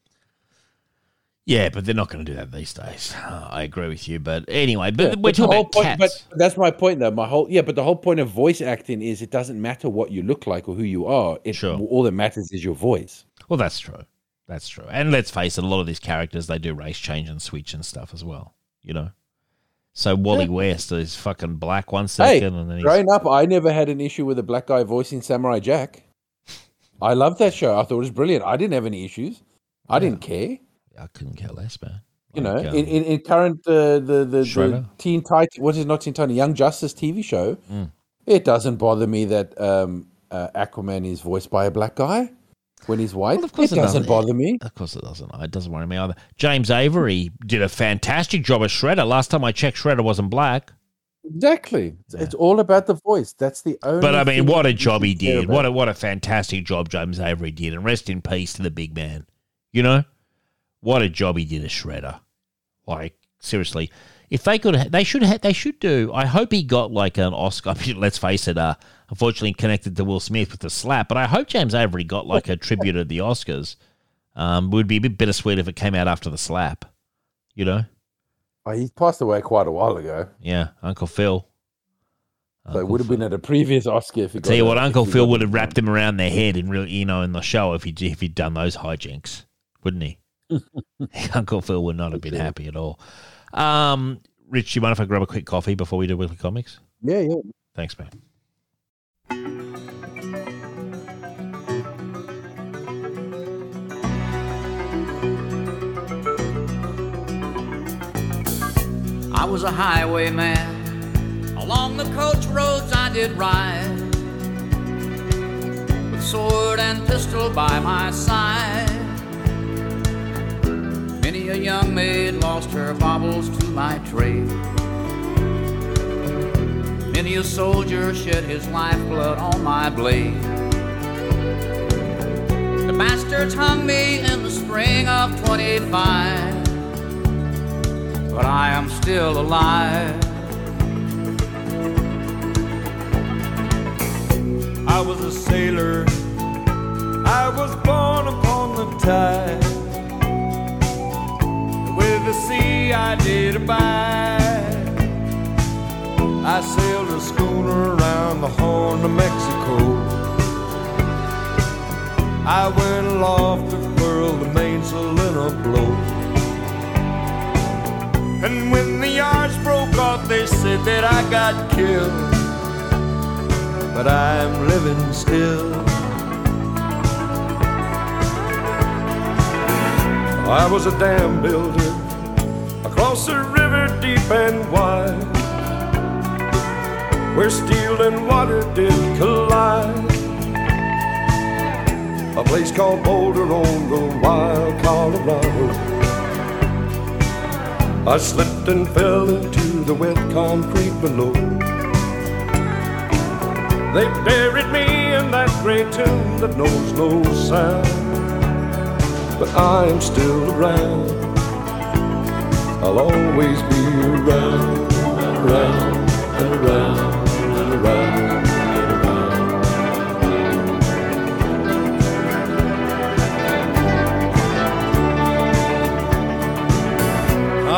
Yeah, but they're not going to do that these days. Uh, I agree with you, but anyway, but Yeah, we're but talking about point, cats. But that's my point, though. My whole yeah, but the whole point of voice acting is it doesn't matter what you look like or who you are. It, Sure. All that matters is your voice. Well, that's true. That's true. And let's face it, a lot of these characters they do race change and switch and stuff as well. You know. So Wally West is fucking black one Hey, and then he's growing up, I never had an issue with a black guy voicing Samurai Jack. [LAUGHS] I loved that show. I thought it was brilliant. I didn't have any issues. I didn't care. I couldn't care less, man. You know, um, in, in, in current uh, the the, the Teen Titan, what is not Teen Titan, Young Justice TV show, Mm. it doesn't bother me that um, uh, Aquaman is voiced by a black guy when he's white. Well, of course it it doesn't doesn't. bother me. Of course it doesn't. It doesn't worry me either. James Avery did a fantastic job as Shredder. Last time I checked, Shredder wasn't black. Exactly. It's, it's all about the voice. That's the only. But I mean, what a job he did! What a what a fantastic job James Avery did, and rest in peace to the big man. You know, what a job he did as Shredder. Like seriously, if they could, they should, ha- they should do. I hope he got like an Oscar. [LAUGHS] Let's face it, uh, unfortunately connected to Will Smith with the slap. But I hope James Avery got like a tribute at the Oscars. Um, would be a bit bittersweet if it came out after the slap. You know, Oh, he passed away quite a while ago. yeah, Uncle Phil. So it would have been at a previous Oscar if Tell you what, Uncle Phil would have wrapped him around their head and really, you know, in the show if he if he'd done those hijinks, wouldn't he? [LAUGHS] Uncle Phil would not have been happy at all. Um, Rich, do you mind if I grab a quick coffee before we do weekly comics? Yeah, yeah. Thanks, man. I was a highwayman. Along the coach roads I did ride. With sword and pistol by my side. Many a young maid lost her baubles to my trade. Many a soldier shed his lifeblood on my blade. The bastards hung me in the spring of 25 but I am still alive. I was a sailor. I was born upon the tide. With the sea I did abide. I sailed a schooner around the Horn of Mexico. I went aloft to furl the mainsail in a blow. And when the yards broke off, they said that I got killed. But I'm living still. I was a dam builder across a river deep and wide, where steel and water did collide. A place called Boulder on the wild Colorado. I slipped and fell into the wet concrete below. They buried me in that gray tomb that knows no sound. But I am still around. I'll always be around, around, and around,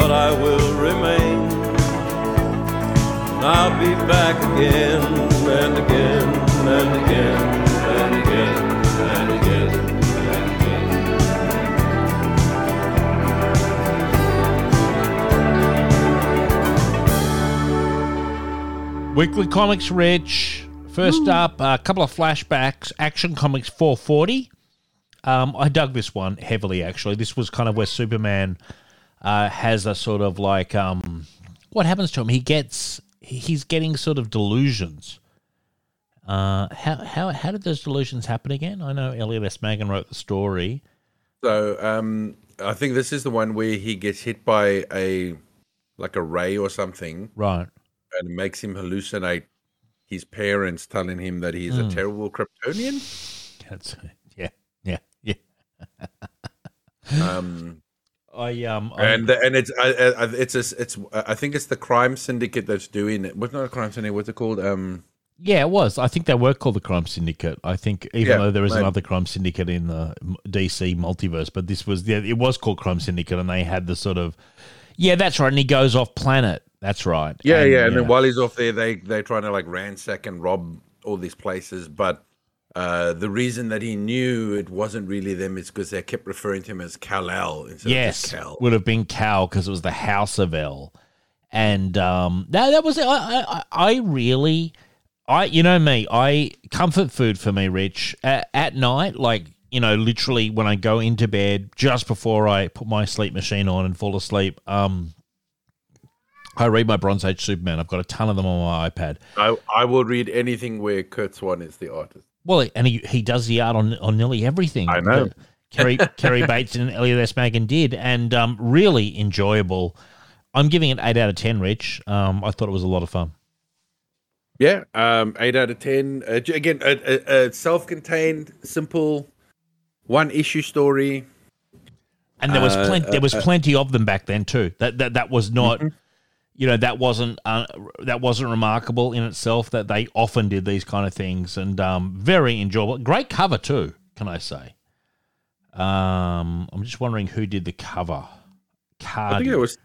But I will remain. And I'll be back again and again and again and again and again and again. Weekly Comics, Rich. First up, a couple of flashbacks. Action Comics 440. Um, I dug this one heavily, actually. This was kind of where Superman uh, has a sort of like, um, what happens to him? He gets, he's getting sort of delusions. Uh, how, how, how did those delusions happen again? I know Elliot S. Maggin wrote the story. So um, I think this is the one where he gets hit by a like a ray or something, Right. and it makes him hallucinate his parents telling him that he's Mm. a terrible Kryptonian. [LAUGHS] That's, yeah, yeah, yeah. [LAUGHS] Um, I, um, I- and and it's I, I, it's a, it's I think it's the crime syndicate that's doing it. What's not a crime syndicate? What's it called? Um, Yeah, it was. I think they were called the Crime Syndicate. I think, even Yeah, though there is another Crime Syndicate in the DC multiverse, but this was yeah, it was called Crime Syndicate, and they had the sort of Yeah, that's right. And he goes off planet. That's right. Yeah, yeah. And then while he's off there, they they're trying to like ransack and rob all these places. But uh, the reason that he knew it wasn't really them is because they kept referring to him as Kal-El instead yes, of Cal. would have been Cal because it was the House of El, and um, that that was I, I I really I you know me I comfort food for me, Rich at, at night like you know literally when I go into bed just before I put my sleep machine on and fall asleep. Um, I read my Bronze Age Superman. I've got a ton of them on my iPad. I I will read anything where Curt Swan is the artist. Well, and he, he does the art on on nearly everything. I know. Cary Cary Bates and Elliot S. Maggin did, and um, really enjoyable. I'm giving it eight out of ten. Rich, um, I thought it was a lot of fun. Yeah, um, eight out of ten. Uh, again, a, a, a self-contained, simple, one-issue story. And there was Uh, plenty. There was uh, uh, plenty of them back then too. That that that was not. You know that wasn't uh, that wasn't remarkable in itself. That they often did these kind of things, and um, very enjoyable. Great cover too. Can I say? Um, I'm just wondering who did the cover. Cardy. I think it was.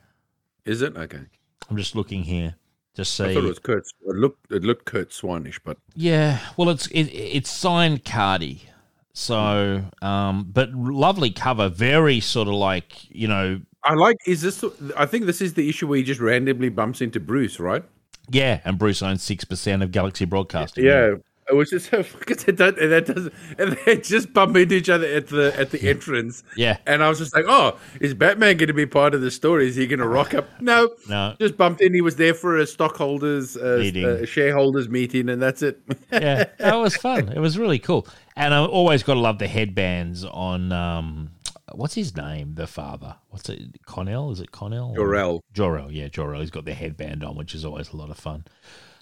Is it okay? I'm just looking here to see. I thought it was Curt. It looked it looked Kurt Swinish, but Yeah, well, it's it, it's signed Cardy, so um, but lovely cover, very sort of like you know, I like. Is this? I think this is the issue where he just randomly bumps into Bruce, right? yeah, and Bruce owns six percent of Galaxy Broadcasting. Yeah. It was just because it does, and that does, and they just bump into each other at the at the entrance. Yeah. and I was just like, "Oh, is Batman going to be part of the story? Is he going to rock up?" [LAUGHS] No, No. just bumped in. He was there for a stockholders uh, Meeting. uh, shareholders meeting, and that's it. yeah, [LAUGHS] that was fun. It was really cool, and I always got to love the headbands on um, what's his name, the father. What's it? Connell? Is it Connell? or- Jor-El. Jor-El, yeah, Jor-El. He's got the headband on, which is always a lot of fun.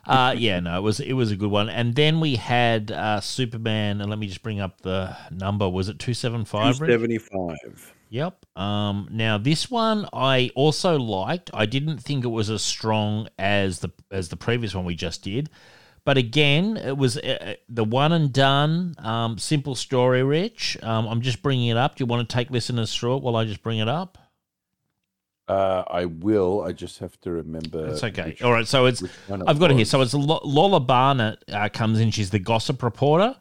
Uh, [LAUGHS] yeah, no, it was it was a good one. And then we had uh, Superman, and let me just bring up the number. Was it two seven five? Seventy five. Yep. Um, now this one I also liked. I didn't think it was as strong as the as the previous one we just did, but again, it was uh, the one and done. Um, simple story, Rich. Um, I'm just bringing it up. Do you want to take listeners through it while I just bring it up? Uh, I will. I just have to remember. That's okay. which- All right. So it's which one it I've got it here. So it's Lo- Lola Barnett uh, comes in. She's the gossip reporter.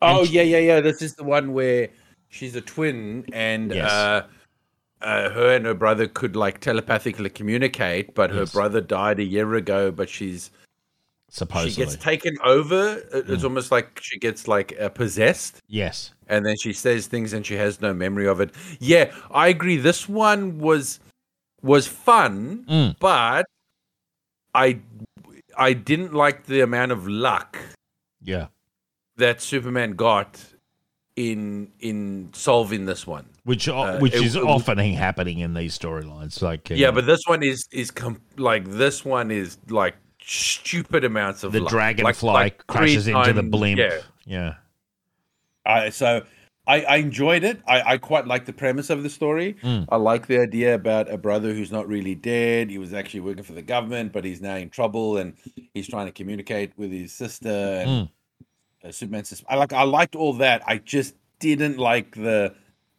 Oh she- yeah, yeah, yeah. This is the one where she's a twin, and Yes. uh, uh, her and her brother could like telepathically communicate, but her Yes. brother died a year ago. But she's Supposedly, she gets taken over. It- It's almost like she gets like uh, possessed, yes. and then she says things, and she has no memory of it. Yeah, I agree. This one was was fun, Mm. but I I didn't like the amount of luck Yeah. that Superman got in in solving this one. Which Uh, which it- is it- often happening in these storylines. Like uh, Yeah, but this one is is com- like this one is like stupid amounts of the luck. dragonfly Like- like three crashes into the blimp. Yeah. yeah. I so I, I enjoyed it. I, I quite like the premise of the story. Mm. I like the idea about a brother who's not really dead. He was actually working for the government, but he's now in trouble and he's trying to communicate with his sister and Mm. uh, Superman's. sis- I like I liked all that. I just didn't like the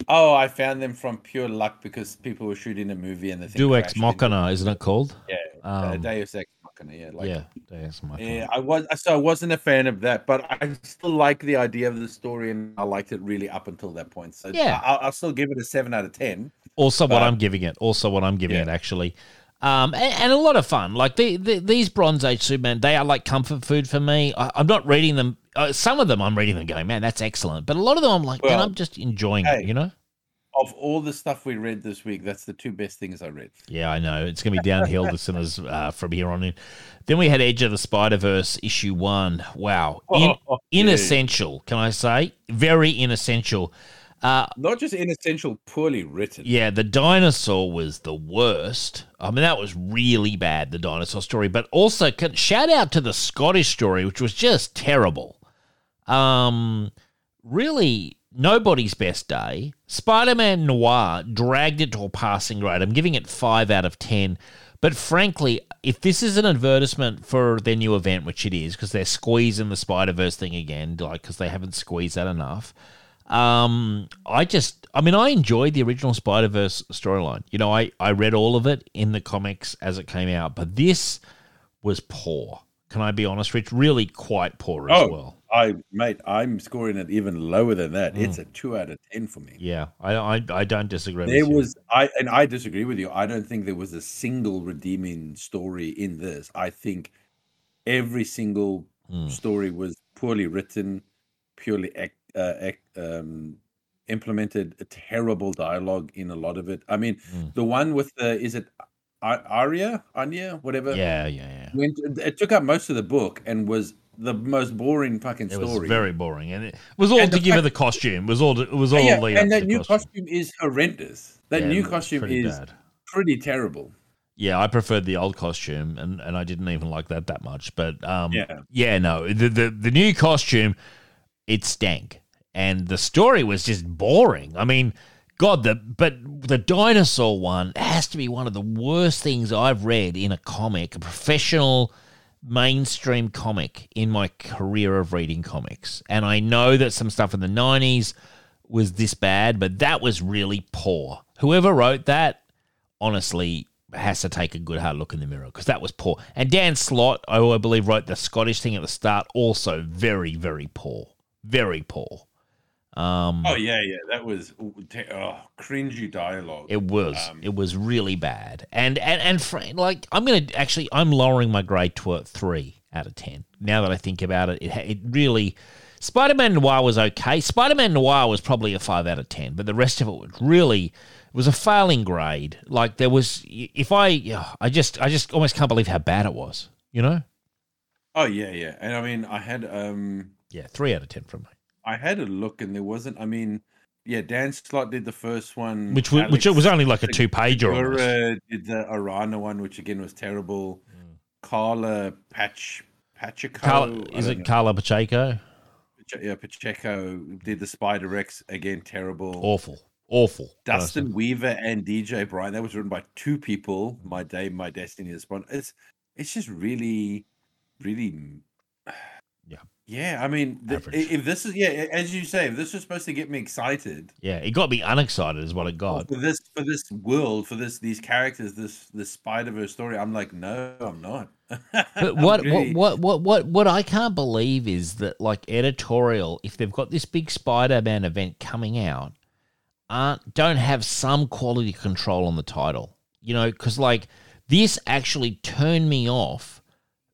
oh I found them from pure luck because people were shooting a movie and the thing Do crashed ex machina, isn't it called? Yeah, uh, Um, Deus Ex Yeah, like yeah, Deus Machina. yeah, I was so I wasn't a fan of that, but I still like the idea of the story, and I liked it really up until that point. So Yeah. I, I'll still give it a seven out of ten. Also, what I'm giving it. Also, what I'm giving Yeah. it actually. Um, and, and a lot of fun. Like the, the, these Bronze Age Superman, they are like comfort food for me. I, I'm not reading them. Uh, some of them I'm reading them going, man, that's excellent. But a lot of them I'm like, man, I'm just enjoying hey. it. You know? Of all the stuff we read this week, that's the two best things I read. Yeah, I know. It's going to be downhill, listeners, uh, from here on in. Then we had Edge of the Spider Verse issue one. Wow, in, Oh, [LAUGHS] inessential. Can I say very inessential? Uh, Not just inessential, poorly written. Yeah, the dinosaur was the worst. I mean, that was really bad, the dinosaur story. But also, can, shout out to the Scottish story, which was just terrible. Um, really, nobody's best day. Spider Man Noir dragged it to a passing grade. I'm giving it five out of ten. But frankly, if this is an advertisement for their new event, which it is, because they're squeezing the Spider Verse thing again, like because they haven't squeezed that enough. Um, I just, I mean, I enjoyed the original Spider Verse storyline. You know, I I read all of it in the comics as it came out, but this was poor. Can I be honest, Rich? Really quite poor as Oh, well. I mate, I'm scoring it even lower than that. Mm. It's a two out of ten for me. Yeah, I I, I don't disagree. There with you. was I and I disagree with you. I don't think there was a single redeeming story in this. I think every single Mm. story was poorly written, purely act, uh, act, um, implemented a terrible dialogue in a lot of it. I mean, Mm. the one with the is it A- Arya, Anya, whatever. Yeah, yeah, yeah. Went, it took up most of the book and was the most boring fucking story. It was very boring, and it was all And to give her the costume. It was all. It was all yeah, lead and to that the new costume. costume is horrendous. That Yeah, new costume pretty is bad. pretty terrible. Yeah, I preferred the old costume, and, and I didn't even like that that much. But um, Yeah. yeah, no, the, the the new costume, it stank, and the story was just boring. I mean, God, the but the dinosaur one has to be one of the worst things I've read in a comic, a professional mainstream comic in my career of reading comics. And I know that some stuff in the nineties was this bad, but that was really poor. Whoever wrote that honestly has to take a good hard look in the mirror because that was poor. And Dan Slott, I I believe, wrote the Scottish thing at the start, also very, very poor. Very poor. Um, Oh yeah, yeah, that was oh, cringy dialogue. it was. Um, it was really bad. And and and fr- like I'm gonna actually I'm lowering my grade to a three out of ten. Now that I think about it, it it really. Spider-Man Noir was okay. Spider-Man Noir was probably a five out of ten, but the rest of it was really it was a failing grade. Like there was, if I, yeah, I just, I just almost can't believe how bad it was. You know? oh yeah, yeah, and I mean, I had um, Yeah, three out of ten from me. I had a look, and there wasn't. I mean, yeah, Dan Slott did the first one, Which was, which it was only like a two pager. Segura did the Arana one, which again was terrible. Hmm. Karla Patch Pacheco, Karla, is it know. Karla Pacheco? Yeah, Pacheco did the Spider Rex again, terrible. Awful, awful. Dustin Weaver and DJ Bryan. That was written by two people. My Day, My Destiny is Spawn. It's it's just really, really. Yeah. I mean, th- if this is yeah, as you say, if this was supposed to get me excited Yeah, it got me unexcited, is what it got. for this for this world, for this these characters, this this Spider Verse story, I'm like, no, I'm not. [LAUGHS] But I'm what, what what what what I can't believe is that like editorial, if they've got this big Spider-Man event coming out, aren't don't have some quality control on the title. You know, because like this actually turned me off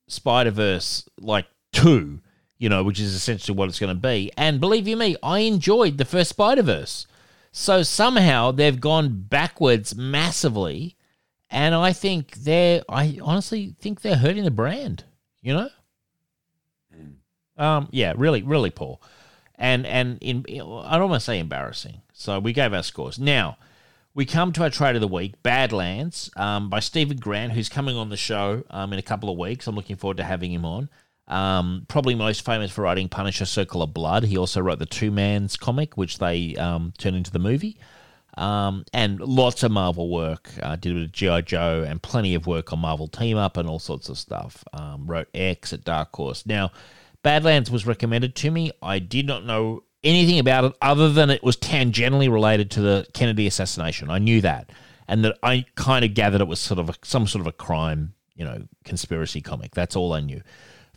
Spider-Verse like two. You know, which is essentially what it's going to be. And believe you me, I enjoyed the first Spider-Verse. So somehow they've gone backwards massively and I think they're I honestly think they're hurting the brand, you know? Um yeah, really really poor. And and in I don't want to say embarrassing. So we gave our scores. Now, we come to our trade of the week, Badlands, um, by Steven Grant, who's coming on the show um, in a couple of weeks. I'm looking forward to having him on. Um, probably most famous for writing Punisher Circle of Blood. He also wrote the Two Man's comic, which they um, turned into the movie. Um, and lots of Marvel work. Uh, did of G.I. Joe and plenty of work on Marvel Team Up and all sorts of stuff. Um, wrote X at Dark Horse. Now, Badlands was recommended to me. I did not know anything about it other than it was tangentially related to the Kennedy assassination. I knew that. And that I kind of gathered it was sort of a, some sort of a crime, you know, conspiracy comic. That's all I knew.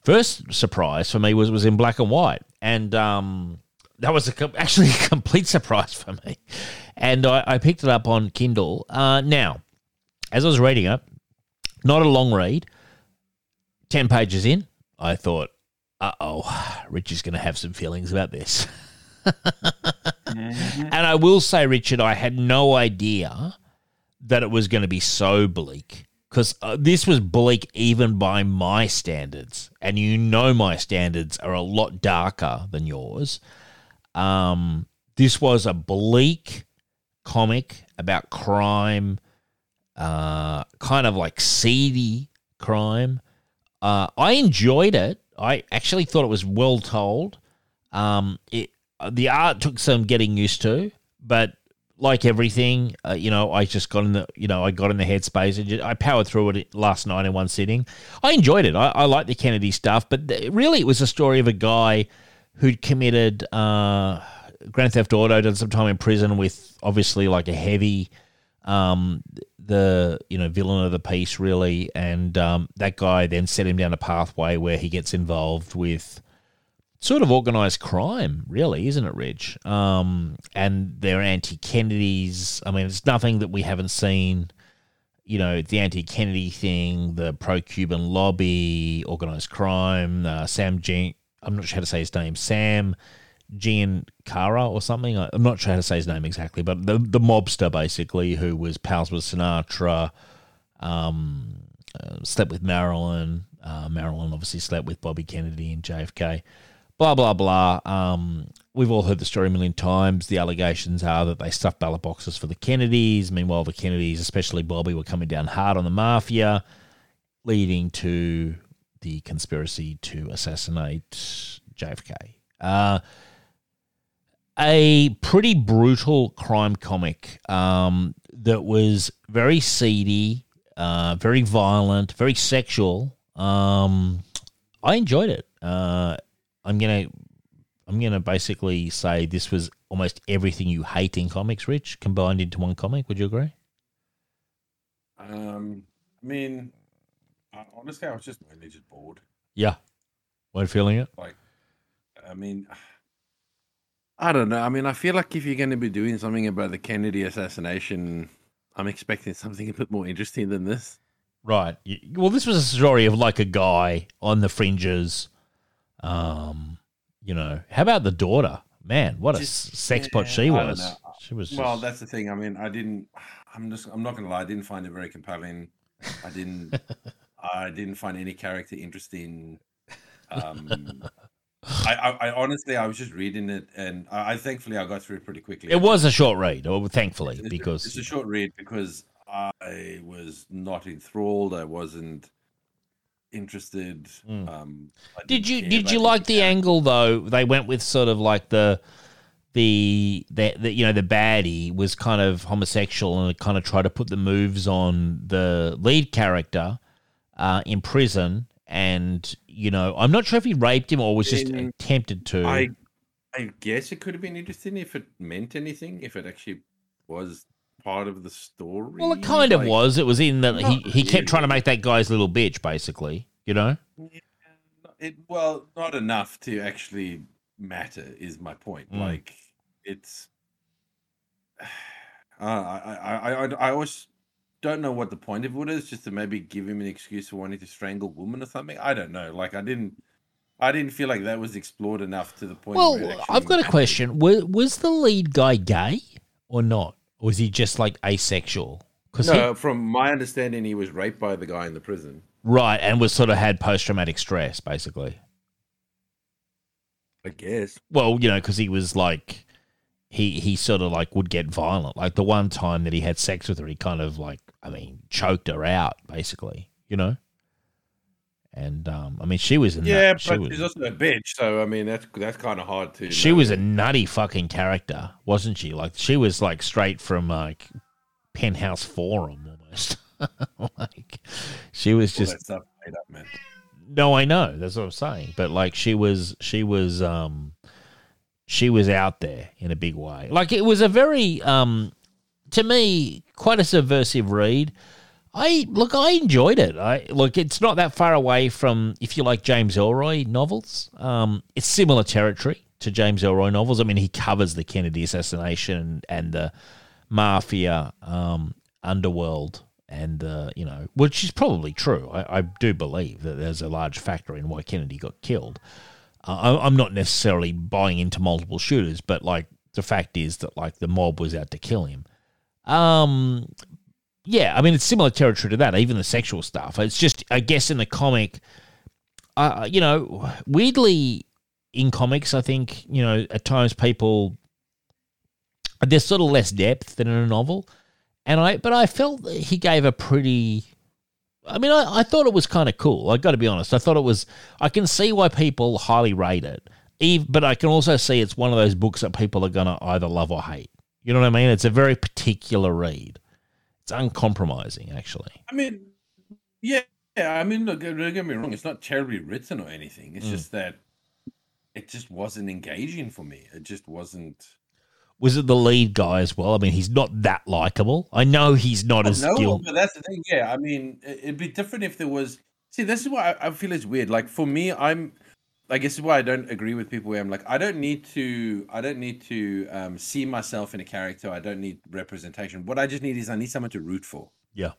First surprise for me was was in black and white. And um, that was a, [LAUGHS] actually a complete surprise for me. And I, I picked it up on Kindle. Uh, now, as I was reading it, not a long read, 10 pages in, I thought, uh oh, Richard's going to have some feelings about this. [LAUGHS] and I will say, Richard, I had no idea that it was going to be so bleak because uh, this was bleak even by my standards. And you know, my standards are a lot darker than yours. Um, this was a bleak comic about crime, uh, kind of like seedy crime. Uh, I enjoyed it. I actually thought it was well told. Um, it the art took some getting used to, but like everything, uh, you know, I just got in the you know I got in the headspace and just, I powered through it last night in one sitting. I enjoyed it. I, I like the Kennedy stuff, but th- really, it was a story of a guy who'd committed uh, Grand Theft Auto, done some time in prison with obviously like a heavy, um, the you know villain of the piece really, and um, that guy then set him down a pathway where he gets involved with sort of organized crime, really, isn't it, Rich? Um, and they're anti-Kennedys. I mean, it's nothing that we haven't seen. You know, the anti-Kennedy thing, the pro-Cuban lobby, organized crime. Uh, Sam Jean, I'm not sure how to say his name. Sam Giancara or something. I'm not sure how to say his name exactly, but the the mobster basically who was pals with Sinatra, um, uh, slept with Marilyn. Uh, Marilyn obviously slept with Bobby Kennedy and JFK. Blah blah blah. Um, we've all heard the story a million times. The allegations are that they stuffed ballot boxes for the Kennedys. Meanwhile, the Kennedys, especially Bobby, were coming down hard on the mafia, leading to the conspiracy to assassinate JFK. Uh, a pretty brutal crime comic um, that was very seedy, uh, very violent, very sexual. Um, I enjoyed it. Uh, I'm gonna, I'm gonna basically say this was almost everything you hate in comics, Rich, combined into one comic. Would you agree? Um, I mean, honestly, I was just mainly just bored. Yeah. Weren't feeling it. Like, I mean, I don't know. I mean, I feel like if you're going to be doing something about the Kennedy assassination, I'm expecting something a bit more interesting than this. Right. Well, this was a story of like a guy on the fringes. Um, you know, how about the daughter? Man, what a Just- s- sex pot yeah, she was. She was. Well, that's the thing. I mean, I didn't. I'm just. I'm not gonna lie. I didn't find it very compelling. I didn't. [LAUGHS] I didn't find any character interesting. Um, [LAUGHS] I, I, I honestly, I was just reading it, and I, I thankfully I got through it pretty quickly. it was a short read, or thankfully, It's a- because it's a short read because I was not enthralled. I wasn't interested. Um, Did you care did you like the angle though? They went with sort of like the the the, the you know the baddie was kind of homosexual and kind of tried to put the moves on the lead character uh, in prison and you know I'm not sure if he raped him or was just Um, tempted to. I I guess it could have been interesting if it meant anything, if it actually was part of the story. well, it kind of was. It was in that he, he kept trying to make that guy's little bitch, basically. You know. It well, not enough to actually matter is my point. Mm. Like it's, [SIGHS] uh, I, I, I, I, I always don't know what the point of it is. Just to maybe give him an excuse for wanting to strangle women or something. I don't know. Like I didn't, I didn't feel like that was explored enough to the point. Well, I've got a question. Was, was the lead guy gay or not? Or was he just like asexual? Because No, from my understanding, he was raped by the guy in the prison. right, and was sort of had post traumatic stress, basically. I guess. Well, you know, because he was like, he he sort of like would get violent. Like the one time that he had sex with her, he kind of like, I mean, choked her out, basically. You know. And um, I mean, she was a nut- Yeah, she but was, she's also a bitch, so I mean that's that's kind of hard to. she know. was a nutty fucking character, wasn't she? Like she was like straight from like Penthouse Forum almost. [LAUGHS] like she was just that stuff made up, man. no, I know. That's what I'm saying. But like she was she was um she was out there in a big way. Like it was a very um to me quite a subversive read. I look I enjoyed it. I look it's not that far away from if you like James Ellroy novels. Um it's similar territory to James Ellroy novels. I mean he covers the Kennedy assassination and the mafia um underworld and uh, you know, which is probably true. I, I do believe that there's a large factor in why Kennedy got killed. Uh, I, I'm not necessarily buying into multiple shooters, but like the fact is that like the mob was out to kill him. Um, yeah, I mean it's similar territory to that. Even the sexual stuff. It's just I guess in the comic, uh, you know, weirdly in comics, I think you know at times people there's sort of less depth than in a novel and I but I felt he gave a pretty I mean I, I thought it was kind of cool. I got to be honest. I thought it was I can see why people highly rate it. But I can also see it's one of those books that people are going to either love or hate. You know what I mean? It's a very particular read. It's uncompromising actually. I mean, yeah, yeah. I mean, look, don't get me wrong. It's not terribly written or anything. It's Mm. just that it just wasn't engaging for me. It just wasn't. Was it the lead guy as well? I mean, he's not that likable. I know he's not as no, skilled. but that's the thing. Yeah, I mean, it- it'd be different if there was. See, this is why I, I feel it's weird. Like for me, I'm. I guess is why I don't agree with people where I'm like, I don't need to. I don't need to um, see myself in a character. I don't need representation. What I just need is I need someone to root for. Yeah.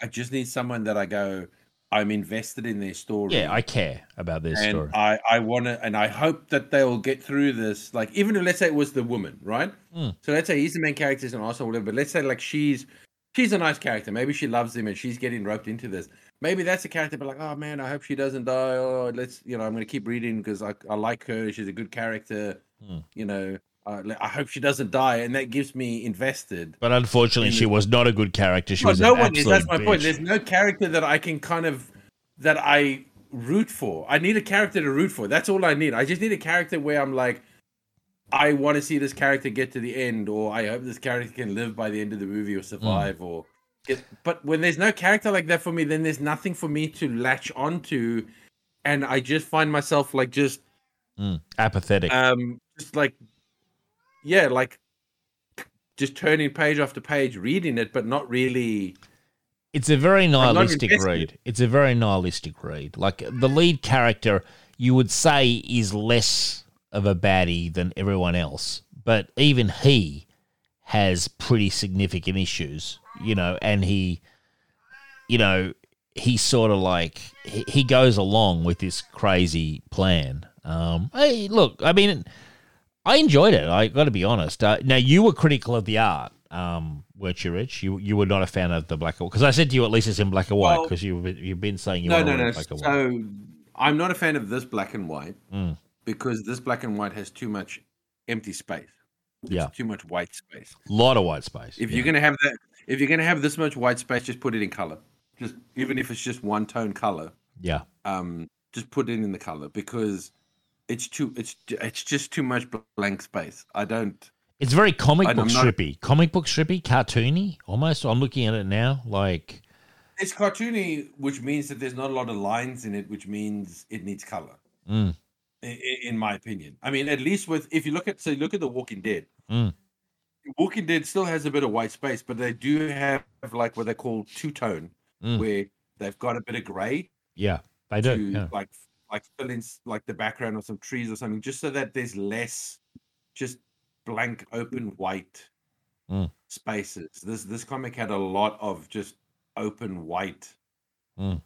I just need someone that I go. I'm invested in their story. Yeah, I care about their and story. I, I want to, and I hope that they will get through this. Like, even if let's say it was the woman, right? Mm. So let's say he's the main character, he's an asshole, whatever. But let's say like she's she's a nice character. Maybe she loves him and she's getting roped into this. Maybe that's a character, but like, oh man, I hope she doesn't die. Oh, let's, you know, I'm gonna keep reading because I, I like her. She's a good character. Mm. You know, uh, I hope she doesn't die, and that gives me invested. But unfortunately, she was not a good character. She Well, was no one is. That's my point. There's no character that I can kind of that I root for. I need a character to root for. That's all I need. I just need a character where I'm like, I want to see this character get to the end, or I hope this character can live by the end of the movie or survive, or. But when there's no character like that for me, then there's nothing for me to latch onto, and I just find myself like just Mm, apathetic. um just like yeah like just turning page after page reading it but not really It's a very nihilistic read. It's a very nihilistic read. Like the lead character, you would say is less of a baddie than everyone else, but even he has pretty significant issues, you know, and he, you know, he's sort of like he, he goes along with this crazy plan. Um, hey, look, I mean, I enjoyed it. I got to be honest. Uh, now you were critical of the art, um, weren't you, Rich? You you were not a fan of the black and because I said to you at least it's in black and white Well- because you you've been saying you no want no no black and white. so i'm not a fan of this black and white Mm. because this black and white has too much empty space It's Yeah. too much white space A lot of white space. if yeah. you're gonna have that if you're gonna have this much white space just put it in color just even if it's just one tone color yeah, um just put it in the color because it's too it's it's just too much blank space i don't it's very comic book not- strippy, comic book strippy, cartoony almost. I'm looking at it now, like It's cartoony, which means that there's not a lot of lines in it, which means it needs color. mm, In my opinion, I mean, at least with if you look at so look at the Walking Dead. Mm. Walking Dead still has a bit of white space, but they do have like what they call two tone, Mm. where they've got a bit of gray yeah, they do. to Yeah. like like fill in like the background of some trees or something, just so that there's less just blank open white Mm. spaces. This this comic had a lot of just open white, Mm.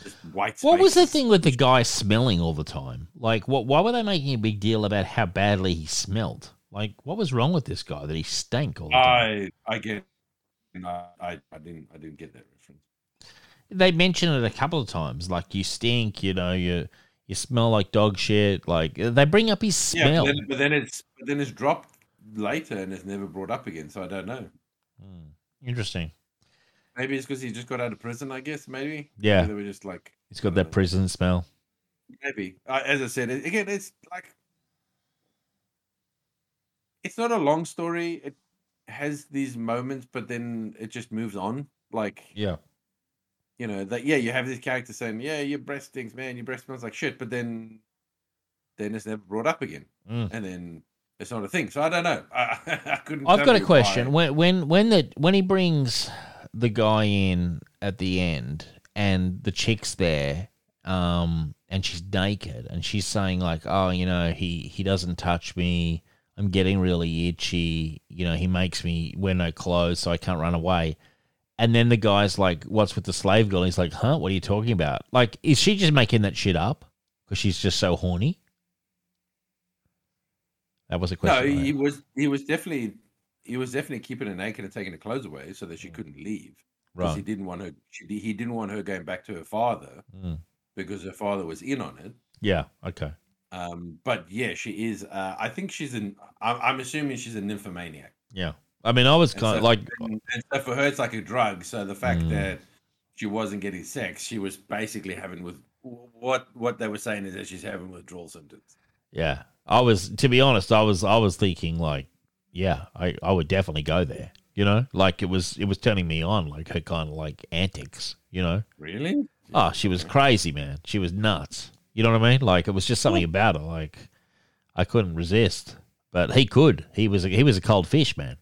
Just white. What was the thing with the guy smelling all the time? Like, what? Why were they making a big deal about how badly he smelled? Like, what was wrong with this guy that he stank all the time? I I get. No, I I didn't I didn't get that reference. they mention it a couple of times. Like, you stink. You know, you you smell like dog shit. Like, they bring up his Yeah, smell. but then, but then it's but then it's dropped later and it's never brought up again. So I don't know. Hmm. Interesting. Maybe it's because he just got out of prison. I guess maybe. Yeah. Maybe they were just like He's got that prison smell. maybe. Uh, as I said it- again, it's like it's not a long story. It has these moments, but then it just moves on. Like Yeah. you know that yeah, you have this character saying, "Yeah, your breast stinks, man. Your breast smells like shit," but then then it's never brought up again, Mm. and then it's not a thing. So I don't know. I, [LAUGHS] I couldn't. I've got a question. why. When when when the when he brings the guy in at the end and the chick's there, um, and she's naked and she's saying like, oh, you know, he he doesn't touch me. I'm getting really itchy. You know, he makes me wear no clothes so I can't run away. And then the guy's like, "What's with the slave girl?" He's like, "Huh? What are you talking about? Like, is she just making that shit up because she's just so horny?" That was a No, question. I he was he was definitely he was definitely keeping her naked and taking her clothes away so that she couldn't leave because he didn't want her. She, he didn't want her going back to her father Mm. because her father was in on it. Yeah. Okay. Um, but yeah, she is. Uh, I think she's an. I'm, I'm assuming she's a nymphomaniac. Yeah. I mean, I was kind so, of like, and, and so for her, it's like a drug. So the fact Mm. that she wasn't getting sex, she was basically having with what what they were saying is that she's having withdrawal symptoms. yeah. I was, to be honest, I was, I was thinking like, yeah, I, I would definitely go there. You know, like it was, it was turning me on, like her kind of like antics. You know. Really? Oh, she was crazy, man. She was nuts. You know what I mean? Like it was just something about her. Like I couldn't resist, but he could. He was a, he was a cold fish, man.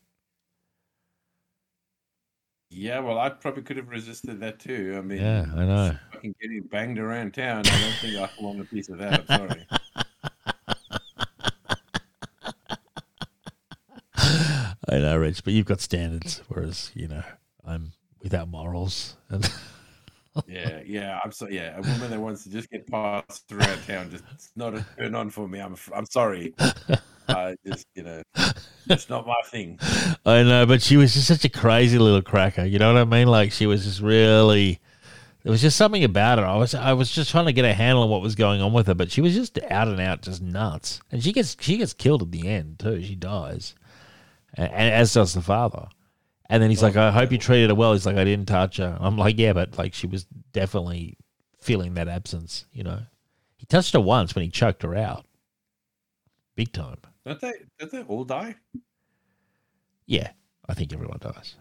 Yeah, well, I probably could have resisted that too. I mean, Yeah, I know. Fucking getting banged around town. I don't think I want a piece of that. I'm sorry. [LAUGHS] I know, Rich, but you've got standards, whereas you know I'm without morals. And Yeah, yeah. I'm so yeah. A woman that wants to just get passed around town just it's not a turn on for me. I'm I'm sorry. [LAUGHS] I just you know, it's not my thing. I know, but she was just such a crazy little cracker. You know what I mean? Like she was just really. There was just something about her. I was I was just trying to get a handle on what was going on with her, but she was just out and out, just nuts. And she gets she gets killed at the end too. She dies, and, and as does the father. And then he's like, "I hope you treated her well." He's like, "I didn't touch her." I'm like, "Yeah, but like she was definitely feeling that absence." You know, he touched her once when he choked her out, big time. Don't they? Don't they all die? Yeah, I think everyone dies.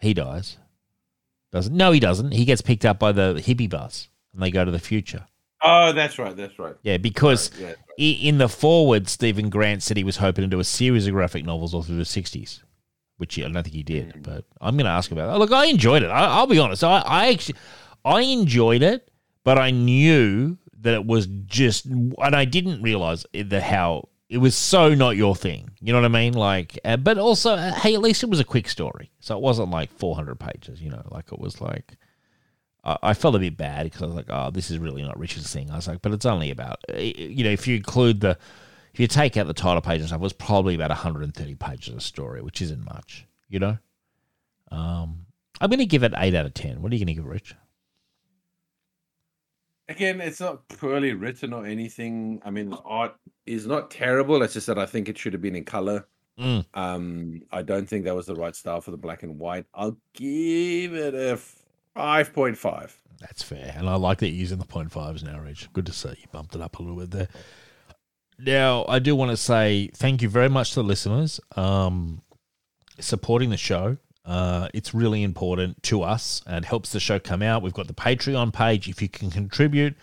He dies. Doesn't? No, he doesn't. He gets picked up by the hippie bus, and they go to the future. Oh, that's right. That's right. Yeah, because Yeah. i- in the forward, Steven Grant said he was hoping to do a series of graphic novels all through the '60s, which I don't think he did. But I'm going to ask about that. Look, I enjoyed it. I, I'll be honest. I, I actually, I enjoyed it, but I knew that it was just, and I didn't realize the how it was so not your thing. You know what I mean? Like, uh, but also, uh, hey, at least it was a quick story, so it wasn't like 400 pages. You know, like it was like. I I felt a bit bad because I was like, "Oh, this is really not Richard's thing." I was like, "But it's only about, you know, if you include the, if you take out the title page and stuff, it was probably about 130 pages of story, which isn't much, you know." Um, I'm going to give it eight out of ten. What are you going to give, it, Rich? Again, it's not poorly written or anything. I mean, the art is not terrible. It's just that I think it should have been in color. Mm. Um, I don't think that was the right style for the black and white. I'll give it a five point five. That's fair, and I like that you're using the point fives now, Rich. Good to see you bumped it up a little bit there. Now, I do want to say thank you very much to the listeners um, supporting the show. Uh, it's really important to us and helps the show come out. We've got the Patreon page. If you can contribute,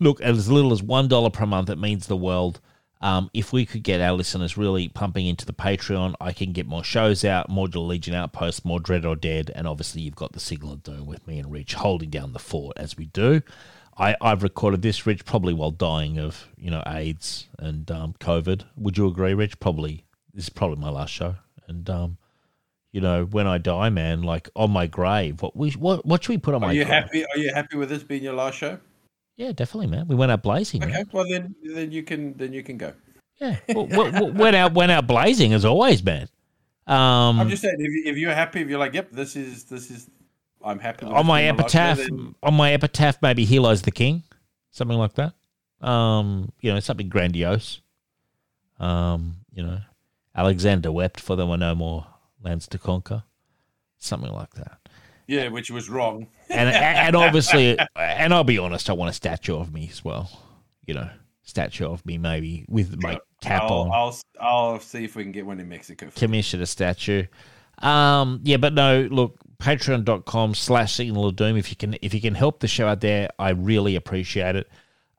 look, as little as $1 per month, it means the world. Um, if we could get our listeners really pumping into the Patreon, I can get more shows out, more Legion Outpost, more Dread or Dead, and obviously you've got the Signal of Doom with me and Rich holding down the fort as we do. I, I've recorded this, Rich, probably while dying of you know AIDS and um, COVID. Would you agree, Rich? Probably this is probably my last show, and um, you know when I die, man, like on my grave, what we what what should we put on Are my you grave? happy? Are you happy with this being your last show? Yeah, definitely, man. We went out blazing. Okay, man. well then, then you can then you can go. Yeah, w- w- w- went out went out blazing as always, man. Um, I'm just saying, if, you, if you're happy, if you're like, yep, this is this is, I'm happy. On my epitaph, then- on my epitaph, maybe he lies the king, something like that. Um, you know, something grandiose. Um, you know, Alexander wept for there were no more lands to conquer, something like that. Yeah, which was wrong. [LAUGHS] And and obviously, and I'll be honest, I want a statue of me as well. You know, statue of me maybe with my cap I'll, on. I'll I'll see if we can get one in Mexico. Commission a statue. Um, yeah, but no, look, patreon.com slash signal of doom. If you can if you can help the show out there, I really appreciate it.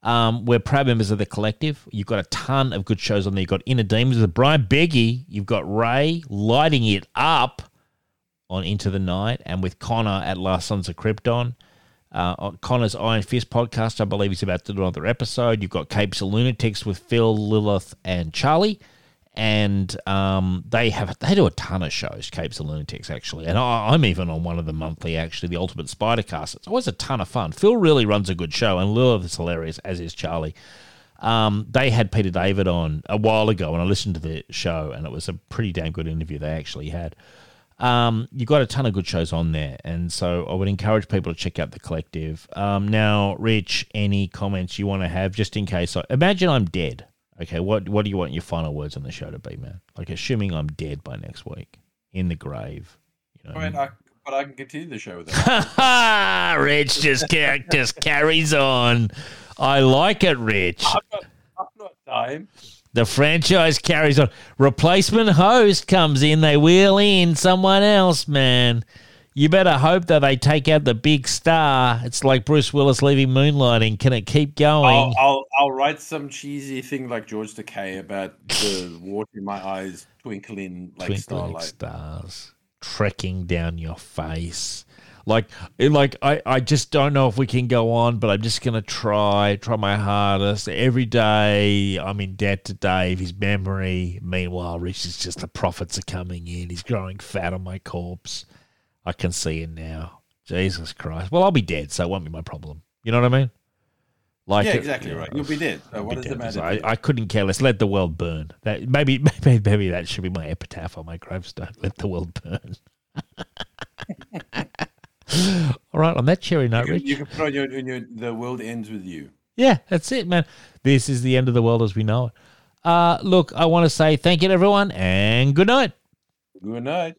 Um, we're proud members of the collective. You've got a ton of good shows on there. You've got Inner Demons with Brian Beggy. You've got Ray lighting it up on Into the Night and with Connor at Last Sons of Krypton. Uh, on Connor's Iron Fist podcast, I believe he's about to do another episode. You've got Capes of Lunatics with Phil, Lilith, and Charlie. And um, they have they do a ton of shows, Capes of Lunatics, actually. And I, I'm even on one of the monthly, actually, the Ultimate Spider Cast. It's always a ton of fun. Phil really runs a good show, and Lilith is hilarious, as is Charlie. Um, they had Peter David on a while ago, and I listened to the show, and it was a pretty damn good interview they actually had. Um, you've got a ton of good shows on there, and so I would encourage people to check out the collective. Um, now, Rich, any comments you want to have, just in case? I, imagine I'm dead. Okay, what what do you want your final words on the show to be, man? Like, assuming I'm dead by next week in the grave. You know, All right, I, but I can continue the show with that. Ha [LAUGHS] Rich just ca- just carries on. I like it, Rich. I'm not, I'm not dying. The franchise carries on. Replacement host comes in. They wheel in someone else, man. You better hope that they take out the big star. It's like Bruce Willis leaving moonlighting. Can it keep going? I'll, I'll I'll write some cheesy thing like George Takei about the water in my eyes twinkling like Twinkling starlight. stars trekking down your face. Like, like I, I just don't know if we can go on, but I'm just gonna try, try my hardest. Every day, I'm in debt to Dave. His memory. Meanwhile, Rich is just the profits are coming in. He's growing fat on my corpse. I can see it now. Jesus Christ. Well, I'll be dead, so it won't be my problem. You know what I mean? Like, yeah, it- exactly right. You'll be dead. So what be does it matter? I. I couldn't care less. Let the world burn. That maybe, [LAUGHS] maybe maybe that should be my epitaph on my gravestone. Let the world burn. [LAUGHS] [LAUGHS] All right, on that cherry note, you, Rich. can, you can put on your, your the world ends with you. Yeah, that's it, man. This is the end of the world as we know it. Uh, look, I want to say thank you to everyone and good night. Good night.